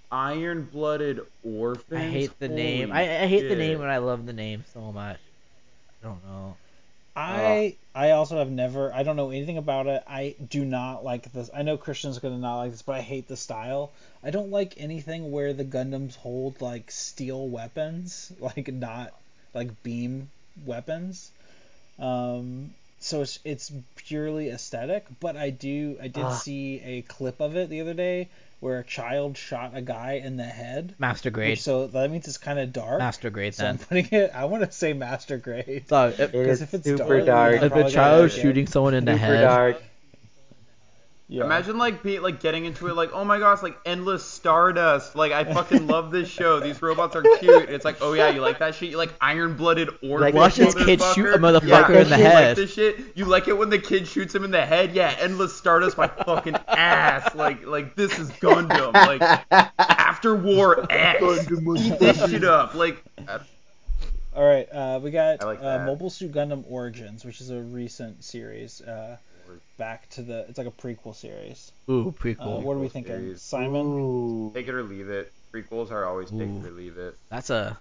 [SPEAKER 4] Iron-blooded orphans.
[SPEAKER 2] I hate the name. I, I hate the name, and I love the name so much. I don't know.
[SPEAKER 1] I I also have never I don't know anything about it. I do not like this. I know Christian's gonna not like this, but I hate the style. I don't like anything where the Gundams hold like steel weapons, [laughs] like not like beam weapons. Um, so it's it's purely aesthetic. But I do I did
[SPEAKER 3] Ah.
[SPEAKER 1] see a clip of it the other day where a child shot a guy in the head.
[SPEAKER 2] Master
[SPEAKER 1] which-
[SPEAKER 2] grade.
[SPEAKER 1] so that means it's kind of dark.
[SPEAKER 2] Master grade
[SPEAKER 1] so I'm putting it. I want to say master grade.
[SPEAKER 2] So if,
[SPEAKER 3] It [laughs] is
[SPEAKER 1] if it's
[SPEAKER 3] super
[SPEAKER 1] dark,
[SPEAKER 3] dark.
[SPEAKER 2] If a child is shooting someone in the
[SPEAKER 3] Super
[SPEAKER 2] head,
[SPEAKER 3] dark.
[SPEAKER 1] Yeah.
[SPEAKER 4] Imagine like be like getting into it like oh my gosh like endless stardust. Like I fucking love this show. These robots are cute. It's like oh yeah you like that shit? You like iron blooded orphans
[SPEAKER 3] Like,
[SPEAKER 2] watch this kid shoot a
[SPEAKER 4] motherfucker?
[SPEAKER 2] motherfucker
[SPEAKER 4] yeah,
[SPEAKER 3] in the
[SPEAKER 4] you
[SPEAKER 2] head.
[SPEAKER 4] like this shit? You like it when the kid shoots him in the head? Yeah endless stardust my fucking ass. Like like this is Gundam. Like after war [laughs] X. Eat this shit up. Like
[SPEAKER 1] All right, uh, we got
[SPEAKER 4] like
[SPEAKER 1] uh. Mobile Suit Gundam Origins, which is a recent series. Uh, back to the, it's like a prequel series.
[SPEAKER 2] ooh,
[SPEAKER 1] Uh,
[SPEAKER 2] prequel.
[SPEAKER 1] what are we thinking,
[SPEAKER 4] series.
[SPEAKER 1] Simon?
[SPEAKER 3] Ooh.
[SPEAKER 4] take it or leave it prequels are always take it or leave it
[SPEAKER 2] That's a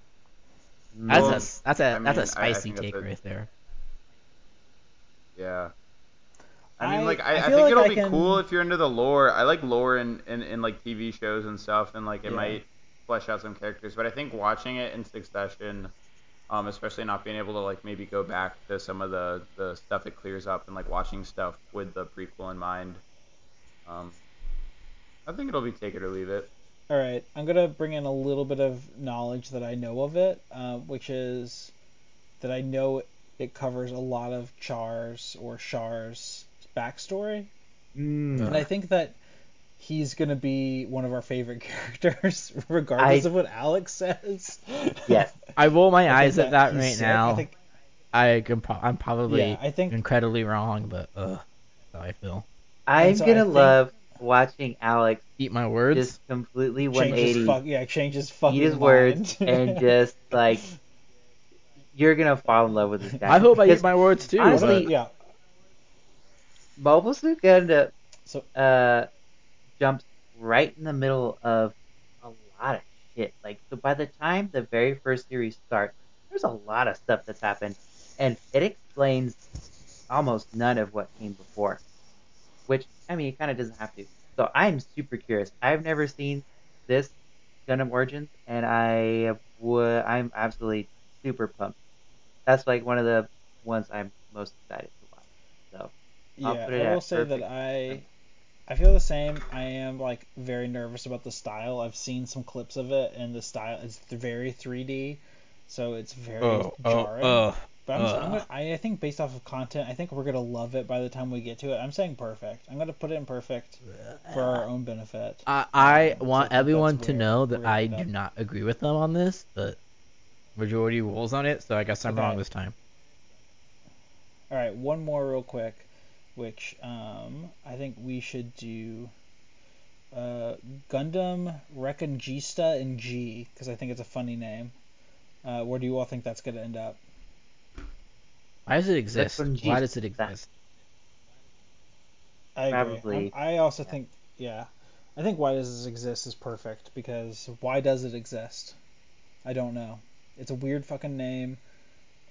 [SPEAKER 2] that's
[SPEAKER 4] Well,
[SPEAKER 2] a that's a
[SPEAKER 4] I
[SPEAKER 2] that's
[SPEAKER 4] mean, I- I
[SPEAKER 2] a spicy
[SPEAKER 4] think that's
[SPEAKER 2] take
[SPEAKER 4] a-
[SPEAKER 2] right there.
[SPEAKER 4] Yeah. I mean, like,
[SPEAKER 1] I
[SPEAKER 4] I, I,
[SPEAKER 1] feel
[SPEAKER 4] think
[SPEAKER 1] like
[SPEAKER 4] it'll
[SPEAKER 1] I
[SPEAKER 4] be
[SPEAKER 1] can-
[SPEAKER 4] cool if you're into the lore. I like lore in, in, in like TV shows and stuff, and like it
[SPEAKER 1] Yeah.
[SPEAKER 4] might flesh out some characters. But I think watching it in succession, um, especially not being able to like maybe go back to some of the the stuff it clears up, and like watching stuff with the prequel in mind, um, I think it'll be take it or leave it.
[SPEAKER 1] All right, I'm gonna bring in a little bit of knowledge that I know of it, uh, which is that I know it covers a lot of Char's or Char's backstory,
[SPEAKER 3] Mm.
[SPEAKER 1] and I think that he's gonna be one of our favorite [laughs] characters, [laughs] regardless
[SPEAKER 3] I-
[SPEAKER 1] of what Alex says.
[SPEAKER 3] Yes. [laughs]
[SPEAKER 2] I roll my
[SPEAKER 1] I
[SPEAKER 2] eyes at that
[SPEAKER 1] he's
[SPEAKER 2] right
[SPEAKER 1] sick.
[SPEAKER 2] now.
[SPEAKER 1] I think,
[SPEAKER 2] I can pro- I'm probably
[SPEAKER 1] yeah, I think
[SPEAKER 2] incredibly wrong, but uh, that's how I feel.
[SPEAKER 3] I'm
[SPEAKER 1] so
[SPEAKER 3] gonna love watching Alex
[SPEAKER 2] Eat my words.
[SPEAKER 3] just completely
[SPEAKER 1] change
[SPEAKER 3] 180
[SPEAKER 1] his fuck, yeah, change his fucking
[SPEAKER 3] eat his words and just like you're gonna fall in love with this guy.
[SPEAKER 2] I hope I eat my words too.
[SPEAKER 3] honestly-
[SPEAKER 2] but
[SPEAKER 1] yeah.
[SPEAKER 3] Mobile Suit Gundam
[SPEAKER 1] So
[SPEAKER 3] uh jumps right in the middle of a lot of shit. Like so by the time the very first series starts, there's a lot of stuff that's happened. And it explains almost none of what came before. Which I mean it kinda doesn't have to. So I'm super curious. I've never seen this Gundam Origins and I would I'm absolutely super pumped. That's like one of the ones I'm most excited to watch. So I'll
[SPEAKER 1] Yeah,
[SPEAKER 3] put it
[SPEAKER 1] I will say that
[SPEAKER 3] perfect.
[SPEAKER 1] I I feel the same. I am like very nervous about the style. I've seen some clips of it, and the style is very 3D, so it's very
[SPEAKER 2] oh, oh,
[SPEAKER 1] jarring.
[SPEAKER 2] oh.
[SPEAKER 1] but I'm, I'm gonna, I I think based off of content, I think we're gonna love it by the time we get to it. I'm saying perfect. I'm gonna put it in perfect for our own benefit.
[SPEAKER 2] I, I
[SPEAKER 1] Um,
[SPEAKER 2] want
[SPEAKER 1] think that's
[SPEAKER 2] everyone to
[SPEAKER 1] where
[SPEAKER 2] know that I do
[SPEAKER 1] up.
[SPEAKER 2] not agree with them on this, but majority rules on it, so I guess I'm
[SPEAKER 1] Okay.
[SPEAKER 2] wrong this time.
[SPEAKER 1] All right, one more real quick, which um, I think we should do. Uh, Gundam Reconguista in G because I think it's a funny name. Uh, where do you all think that's gonna end up?
[SPEAKER 2] Why does it exist? Why does it exist?
[SPEAKER 1] I agree.
[SPEAKER 3] Probably,
[SPEAKER 1] I'm- I also
[SPEAKER 3] yeah.
[SPEAKER 1] think, yeah, I think why does this exist is perfect because why does it exist? I don't know. It's a weird fucking name,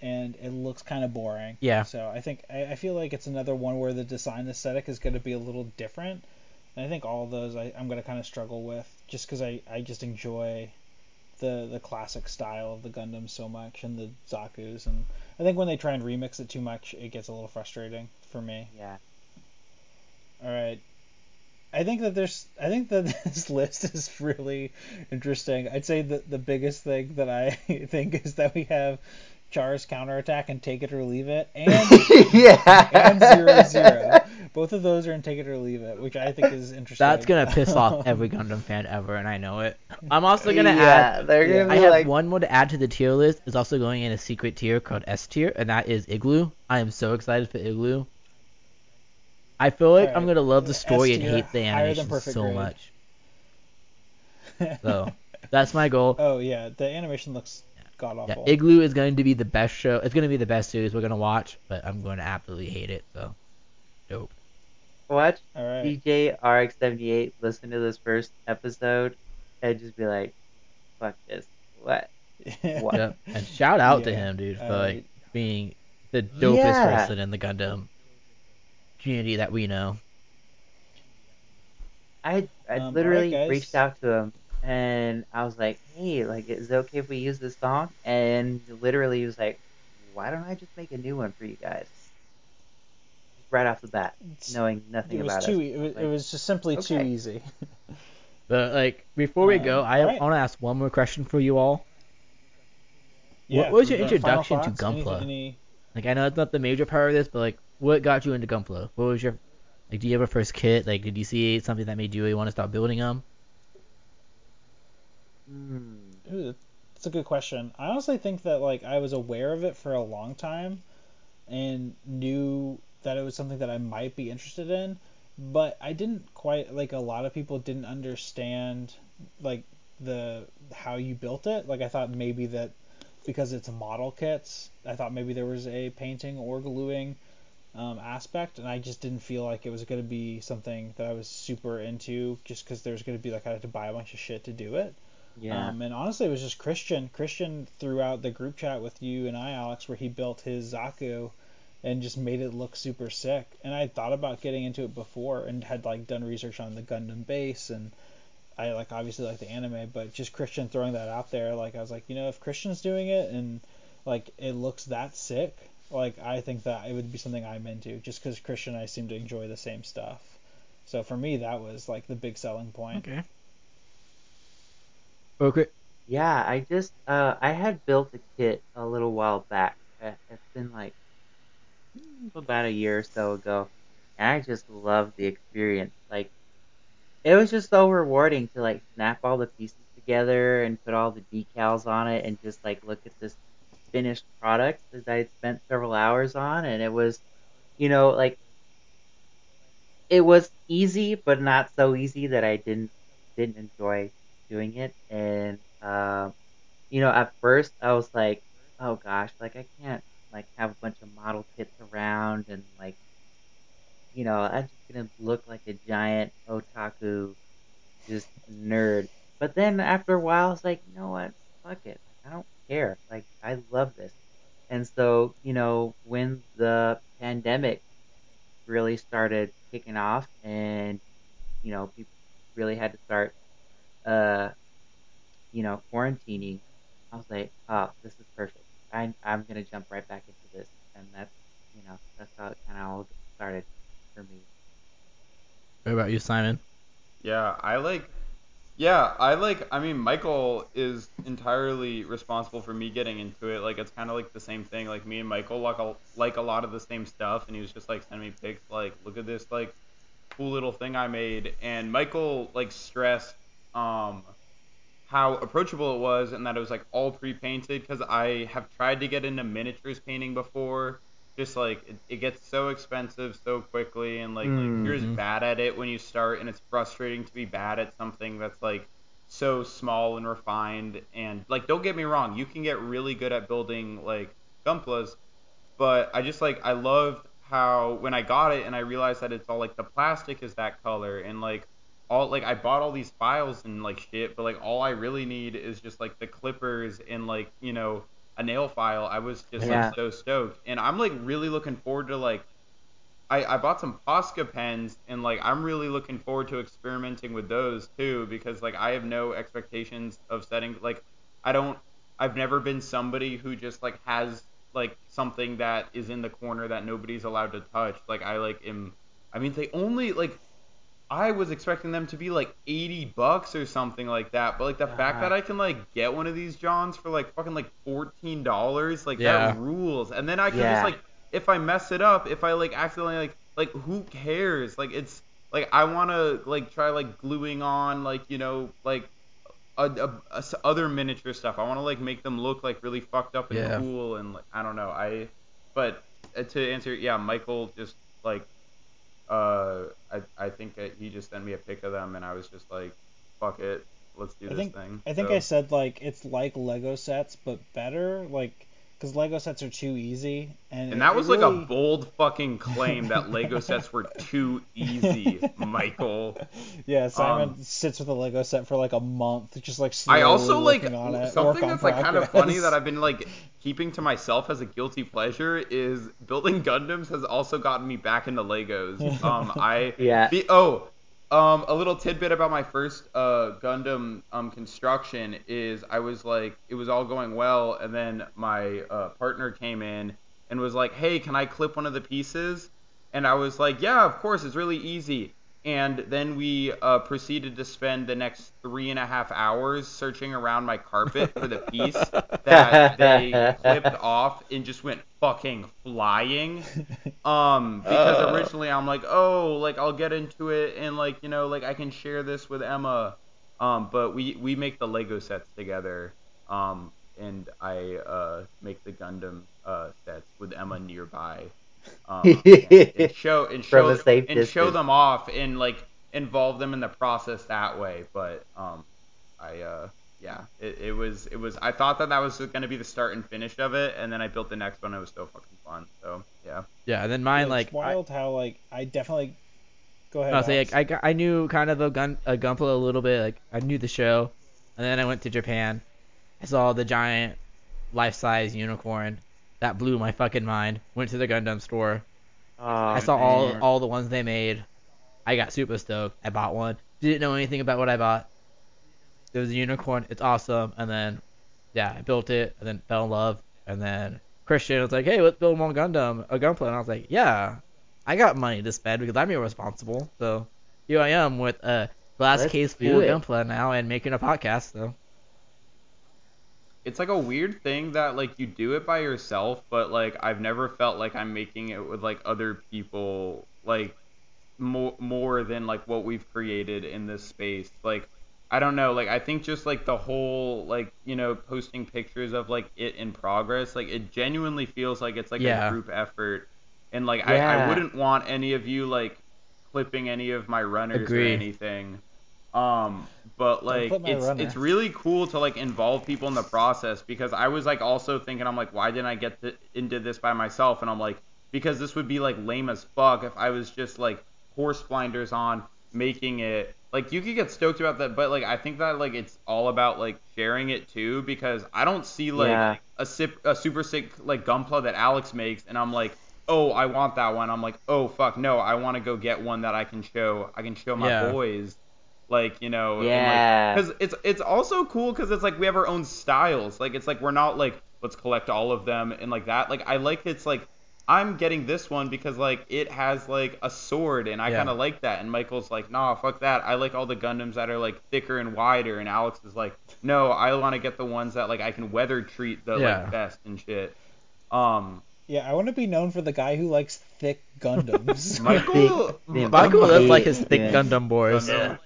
[SPEAKER 1] and it looks kind of boring.
[SPEAKER 2] Yeah.
[SPEAKER 1] So I think I, I feel like it's another one where the design aesthetic is going to be a little different. And I think all of those I, I'm going to kind of struggle with just because I, I just enjoy the the classic style of the Gundam so much and the Zaku's and I think when they try and remix it too much it gets a little frustrating for me.
[SPEAKER 3] Yeah.
[SPEAKER 1] All right. I think that there's I think that [laughs] this list is really interesting. I'd say that the biggest thing that I [laughs] think is that we have Char's counterattack and take it or leave it [laughs] and
[SPEAKER 3] yeah.
[SPEAKER 1] and zero zero. Both of those are in take it or leave it, which I think is interesting.
[SPEAKER 2] That's gonna piss off [laughs] every Gundam fan ever, and I know it. I'm also gonna
[SPEAKER 3] yeah,
[SPEAKER 2] add.
[SPEAKER 3] they're gonna
[SPEAKER 2] I have
[SPEAKER 3] like,
[SPEAKER 2] one more to add to the tier list. Is also going in a secret tier called S tier, and that is Igloo. I am so excited for Igloo. I feel like I'm gonna love the story and
[SPEAKER 1] S tier,
[SPEAKER 2] hate the animation so
[SPEAKER 1] grade.
[SPEAKER 2] much. [laughs] So that's my goal.
[SPEAKER 1] oh yeah, the animation looks god
[SPEAKER 2] Yeah. Igloo is going to be the best show. It's going to be the best series we're going to watch, but I'm going to absolutely hate it. So, dope.
[SPEAKER 3] watch
[SPEAKER 1] All right.
[SPEAKER 3] DJ RX78 listen to this first episode and just be like, fuck this. What? [laughs] What?
[SPEAKER 2] Yep. And shout out to him, dude, for
[SPEAKER 1] uh,
[SPEAKER 2] like being the dopest
[SPEAKER 3] Yeah.
[SPEAKER 2] person in the Gundam community that we know.
[SPEAKER 3] I I
[SPEAKER 1] Um,
[SPEAKER 3] literally
[SPEAKER 1] guys.
[SPEAKER 3] reached out to him and I was like, hey, like, is it okay if we use this song? And literally he was like, why don't I just make a new one for you guys? Right off the bat, knowing nothing
[SPEAKER 1] it was
[SPEAKER 3] about
[SPEAKER 1] too
[SPEAKER 3] us.
[SPEAKER 1] e- it was,
[SPEAKER 3] Like,
[SPEAKER 1] it was just simply too easy. [laughs]
[SPEAKER 2] But like before we
[SPEAKER 1] Um,
[SPEAKER 2] go, I,
[SPEAKER 1] alright.
[SPEAKER 2] want to ask one more question for you all.
[SPEAKER 1] yeah.
[SPEAKER 2] was your
[SPEAKER 1] uh,
[SPEAKER 2] introduction to
[SPEAKER 1] thoughts?
[SPEAKER 2] Gunpla?
[SPEAKER 1] Any,
[SPEAKER 2] Like I know it's not the major part of this, but like what got you into Gunpla? What was your like? Do you have a first kit? Like, did you see something that made you really want to start building them?
[SPEAKER 1] Ooh, that's a good question. I honestly think that like I was aware of it for a long time and knew that it was something that I might be interested in, but I didn't quite like a lot of people didn't understand like the how you built it. Like I thought maybe that because it's model kits, I thought maybe there was a painting or gluing um, aspect, and I just didn't feel like it was going to be something that I was super into just because there's going to be like I had to buy a bunch of shit to do it.
[SPEAKER 3] Yeah.
[SPEAKER 1] Um, and honestly, it was just Christian. Christian threw out the group chat with you and I, Alex, where he built his Zaku and just made it look super sick. And I had thought about getting into it before and had like done research on the Gundam base and I like obviously like the anime, but just Christian throwing that out there, like I was like, you know, if Christian's doing it and like it looks that sick, like I think that it would be something I'm into, just because Christian and I seem to enjoy the same stuff. So for me, that was like the big selling point.
[SPEAKER 2] Okay. Okay.
[SPEAKER 3] Yeah, I just uh I had built a kit a little while back. It's been like about a year or so ago, and I just loved the experience. Like it was just so rewarding to like snap all the pieces together and put all the decals on it and just like look at this finished product that I had spent several hours on and it was you know like it was easy but not so easy that I didn't didn't enjoy doing it and um you know at first I was like oh gosh like I can't like have a bunch of model kits around and like you know I'm just gonna look like a giant otaku just nerd. But then after a while, it's like, you know what? Fuck it. I don't care. Like, I love this. And so, you know, when the pandemic really started kicking off and, you know, people really had to start, uh, you know, quarantining, I was like, oh, this is perfect. I, I'm going to jump right back into this. And that's, you know, that's how it kind of all started for me.
[SPEAKER 2] What about you, Simon?
[SPEAKER 4] Yeah, I like. Yeah, I like. I mean, Michael is entirely responsible for me getting into it. Like, it's kind of like the same thing. Like, me and Michael like a, like a lot of the same stuff, and he was just like sending me pics. Like, look at this like cool little thing I made. And Michael like stressed um how approachable it was, and that it was like all pre-painted. Because I have tried to get into miniatures painting before. Just like it, it gets so expensive so quickly, and like, like you're just
[SPEAKER 2] Mhm.
[SPEAKER 4] bad at it when you start, and it's frustrating to be bad at something that's like so small and refined. And like, don't get me wrong, you can get really good at building like Gunplas, but I just like I loved how when I got it and I realized that it's all like the plastic is that color and like all like I bought all these files and like shit, but like all I really need is just like the clippers and like you know a nail file. I was just
[SPEAKER 3] Yeah.
[SPEAKER 4] like so stoked, and I'm like really looking forward to like I, I bought some Posca pens and like I'm really looking forward to experimenting with those too because like I have no expectations of setting like I don't I've never been somebody who just like has like something that is in the corner that nobody's allowed to touch. Like I like am I mean they only like I was expecting them to be like 80 bucks or something like that, but like the fact that I can like get one of these Johns for like fucking like $14, like
[SPEAKER 2] Yeah.
[SPEAKER 4] that rules. And then I can
[SPEAKER 3] Yeah.
[SPEAKER 4] just like if I mess it up, if I like accidentally like like who cares? Like it's like I want to like try like gluing on like you know like a, a- a other miniature stuff. I want to like make them look like really fucked up and
[SPEAKER 2] Yeah.
[SPEAKER 4] cool and like I don't know. I but uh, to answer yeah, Michael just like uh I I think he just sent me a pic of them and I was just like fuck it, let's do
[SPEAKER 1] I
[SPEAKER 4] this
[SPEAKER 1] think
[SPEAKER 4] thing.
[SPEAKER 1] I think
[SPEAKER 4] So-
[SPEAKER 1] I said like it's like Lego sets but better, like because Lego sets are too easy, and
[SPEAKER 4] And that
[SPEAKER 1] it
[SPEAKER 4] was like a bold fucking claim that [laughs] Lego sets were too easy, Michael. [laughs]
[SPEAKER 1] Yeah, Simon
[SPEAKER 4] um,
[SPEAKER 1] sits with a Lego set for like a month, just like slowly
[SPEAKER 4] I also like
[SPEAKER 1] working on it.
[SPEAKER 4] something that's like kind of funny that I've been like [laughs] keeping to myself as a guilty pleasure is building Gundams has also gotten me back into Legos. Um, I
[SPEAKER 3] Yeah.
[SPEAKER 4] be, oh, um, a little tidbit about my first uh Gundam um construction is I was like it was all going well and then my uh, partner came in and was like, hey, can I clip one of the pieces? And I was like, yeah, of course, it's really easy. And then we uh, proceeded to spend the next three and a half hours searching around my carpet for the piece [laughs] that they clipped off and just went fucking flying. Um, because originally I'm like, oh, like I'll get into it and like you know like I can share this with Emma. Um, but we we make the Lego sets together. Um, and I uh make the Gundam uh sets with Emma nearby. Um, and, [laughs] and show and show
[SPEAKER 3] a safe
[SPEAKER 4] and show them off and like involve them in the process that way. But um, I uh yeah, it, it was it was I thought that that was gonna be the start and finish of it, and then I built the next one. It was so fucking fun. So yeah.
[SPEAKER 2] Yeah, and then
[SPEAKER 1] Yeah,
[SPEAKER 2] mine
[SPEAKER 1] it's
[SPEAKER 2] like I,
[SPEAKER 1] wild how like I definitely go ahead.
[SPEAKER 2] I was
[SPEAKER 1] Alex.
[SPEAKER 2] like I, I knew kind of a gun a Gunpla a little bit. Like I knew the show, and then I went to Japan. I saw the giant life-size unicorn. That blew my fucking mind. Went to the Gundam store.
[SPEAKER 3] Oh,
[SPEAKER 2] I saw all
[SPEAKER 3] man.
[SPEAKER 2] all the ones they made. I got super stoked. I bought one. Didn't know anything about what I bought. There was a unicorn. It's awesome. And then, yeah, I built it. And then fell in love. And then Christian was like, "Hey, let's build one Gundam, a Gunpla." And I was like, "Yeah, I got money to spend because I'm irresponsible." So here I am with a glass
[SPEAKER 3] Let's
[SPEAKER 2] case full of
[SPEAKER 3] it.
[SPEAKER 2] Gunpla now and making a podcast. So
[SPEAKER 4] It's like a weird thing that like you do it by yourself, but like I've never felt like I'm making it with like other people like more more than like what we've created in this space. Like I don't know, like I think just like the whole like, you know, posting pictures of like it in progress, like it genuinely feels like it's like
[SPEAKER 2] Yeah.
[SPEAKER 4] a group effort. And like I, I wouldn't want any of you like clipping any of my runners or anything. Um but like it's
[SPEAKER 1] runner.
[SPEAKER 4] it's really cool to like involve people in the process because I was like also thinking I'm like why didn't I get to, into this by myself and I'm like because this would be like lame as fuck if I was just like horse blinders on making it like you could get stoked about that but like I think that like it's all about like sharing it too because I don't see like
[SPEAKER 3] Yeah.
[SPEAKER 4] a sip a super sick like gunpla that Alex makes and I'm like oh I want that one I'm like oh fuck no I want to go get one that I can show I can show my
[SPEAKER 2] Yeah.
[SPEAKER 4] boys like you know
[SPEAKER 3] Yeah.
[SPEAKER 4] because it's it's also cool because it's like we have our own styles like it's like we're not like let's collect all of them and like that like I like it's like I'm getting this one because like it has like a sword and I
[SPEAKER 2] Yeah.
[SPEAKER 4] kind of like that and Michael's like nah fuck that I like all the Gundams that are like thicker and wider and Alex is like no I want to get the ones that like I can weather treat the
[SPEAKER 2] Yeah.
[SPEAKER 4] like best and shit um
[SPEAKER 1] yeah, I want to be known for the guy who likes thick Gundams. [laughs]
[SPEAKER 4] Michael
[SPEAKER 3] The-
[SPEAKER 2] Michael does like his
[SPEAKER 3] Yeah.
[SPEAKER 2] thick Gundam boys.
[SPEAKER 4] Gundam.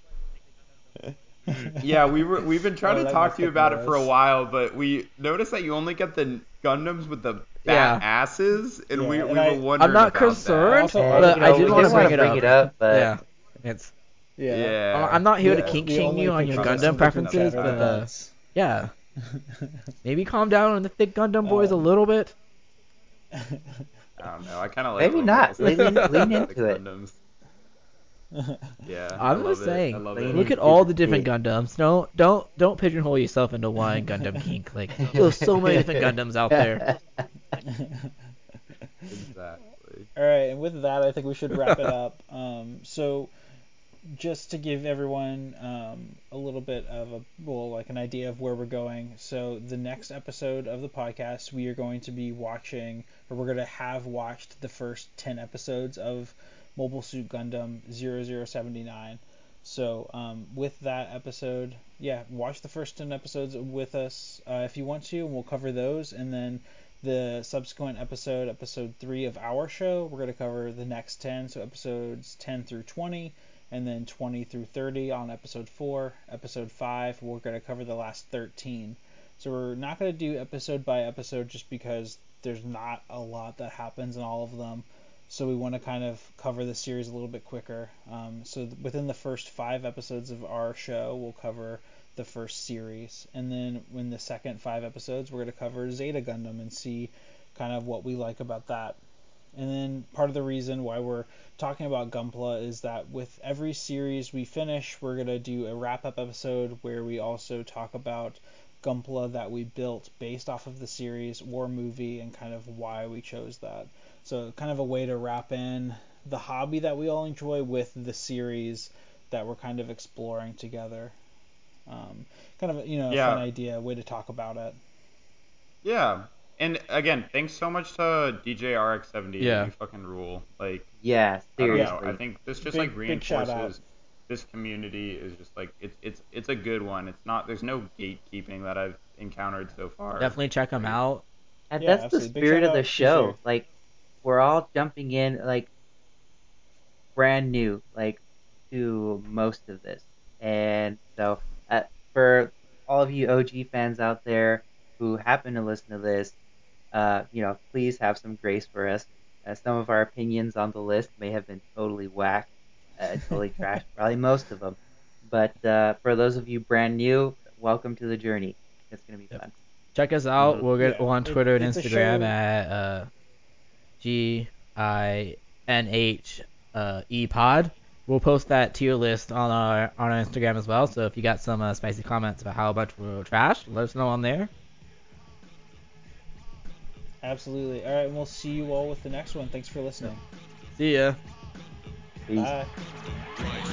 [SPEAKER 4] Yeah, we were we've been trying
[SPEAKER 1] I
[SPEAKER 4] to talk to you about it for a while, but we noticed that you only get the Gundams with the fat
[SPEAKER 2] Yeah.
[SPEAKER 4] asses, and we,
[SPEAKER 1] Yeah,
[SPEAKER 4] we
[SPEAKER 1] and I-
[SPEAKER 4] were wondering
[SPEAKER 2] I'm not
[SPEAKER 4] about
[SPEAKER 2] concerned,
[SPEAKER 1] Also,
[SPEAKER 2] but
[SPEAKER 3] you
[SPEAKER 2] I
[SPEAKER 3] know,
[SPEAKER 2] did
[SPEAKER 3] we
[SPEAKER 2] want to
[SPEAKER 3] didn't wanna
[SPEAKER 2] bring it
[SPEAKER 3] bring
[SPEAKER 2] up.
[SPEAKER 3] it up, but
[SPEAKER 2] yeah, it's
[SPEAKER 4] that.
[SPEAKER 1] yeah.
[SPEAKER 4] Yeah.
[SPEAKER 2] I'm not here to
[SPEAKER 1] The-
[SPEAKER 2] kink
[SPEAKER 1] the
[SPEAKER 2] shame you on your Gundam preferences, but uh, yeah, maybe calm down on the thick Gundam boys
[SPEAKER 1] Um,
[SPEAKER 2] a little bit. [laughs]
[SPEAKER 4] I don't know. I kind of like
[SPEAKER 3] Maybe not. Lean, lean into [laughs] it.
[SPEAKER 4] Gundams. Yeah. [laughs]
[SPEAKER 2] I'm
[SPEAKER 4] I
[SPEAKER 2] just
[SPEAKER 4] love
[SPEAKER 2] saying.
[SPEAKER 4] It. I love
[SPEAKER 3] Lean
[SPEAKER 4] it.
[SPEAKER 2] Look at all the
[SPEAKER 3] the
[SPEAKER 2] different
[SPEAKER 3] kid.
[SPEAKER 2] Gundams. Don't don't don't pigeonhole yourself into one Gundam [laughs] kink. Like [laughs] there's so many different Gundams out there.
[SPEAKER 4] Exactly.
[SPEAKER 1] All right, and with that, I think we should wrap it up. Um, so, just to give everyone um, a little bit of a well, like an idea of where we're going. So, the next episode of the podcast, we are going to be watching, or we're going to have watched the first ten episodes of Mobile Suit Gundam 0079. So, um, with that episode, yeah, watch the first 10 episodes with us uh, if you want to, and we'll cover those. And then the subsequent episode, episode 3 of our show, we're going to cover the next 10, so episodes 10 through 20, and then 20 through 30 on episode 4. Episode 5, we're going to cover the last 13. So, we're not going to do episode by episode just because there's not a lot that happens in all of them so we want to kind of cover the series a little bit quicker. Um, so th- within the first five episodes of our show, we'll cover the first series, and then in the second five episodes, we're going to cover Zeta Gundam and see kind of what we like about that. And then part of the reason why we're talking about Gunpla is that with every series we finish, we're going to do a wrap up episode where we also talk about Gunpla that we built based off of the series or movie and kind of why we chose that. So kind of a way to wrap in the hobby that we all enjoy with the series that we're kind of exploring together. Um, kind of you know a
[SPEAKER 4] Yeah.
[SPEAKER 1] fun idea, way to talk about it.
[SPEAKER 4] Yeah. And again, thanks so much to DJ RX70.
[SPEAKER 2] Yeah.
[SPEAKER 4] You fucking rule. Like,
[SPEAKER 3] yeah,
[SPEAKER 4] I don't
[SPEAKER 3] seriously.
[SPEAKER 4] know. I think this just
[SPEAKER 1] Big-
[SPEAKER 4] like
[SPEAKER 1] big shout out.
[SPEAKER 4] reinforces this community is just like it's it's it's a good one. It's not there's no gatekeeping that I've encountered so far.
[SPEAKER 2] Definitely check them out.
[SPEAKER 3] And
[SPEAKER 1] Yeah,
[SPEAKER 3] that's the
[SPEAKER 1] absolutely. Big
[SPEAKER 3] spirit of the show.
[SPEAKER 1] sure.
[SPEAKER 3] Like, we're all jumping in, like, brand new, like, to most of this. And so, uh, for all of you OG fans out there who happen to listen to this, uh, you know, please have some grace for us. Uh, some of our opinions on the list may have been totally whack, uh, totally [laughs] trash, probably most of them. But uh, for those of you brand new, welcome to the journey. It's going to be
[SPEAKER 2] Yep.
[SPEAKER 3] fun.
[SPEAKER 2] Check us out.
[SPEAKER 4] Mhm.
[SPEAKER 2] We'll get
[SPEAKER 1] Yeah,
[SPEAKER 2] we're on
[SPEAKER 1] it-
[SPEAKER 2] Twitter and
[SPEAKER 1] it's
[SPEAKER 2] Instagram at uh, G I N H uh, E Pod. We'll post that tier list on our on our Instagram as well. So if you got some uh, spicy comments about how much we're trash, let us know on there.
[SPEAKER 1] Absolutely. All right, and we'll see you all with the next one. Thanks for listening.
[SPEAKER 2] See ya.
[SPEAKER 3] Peace.
[SPEAKER 1] Bye.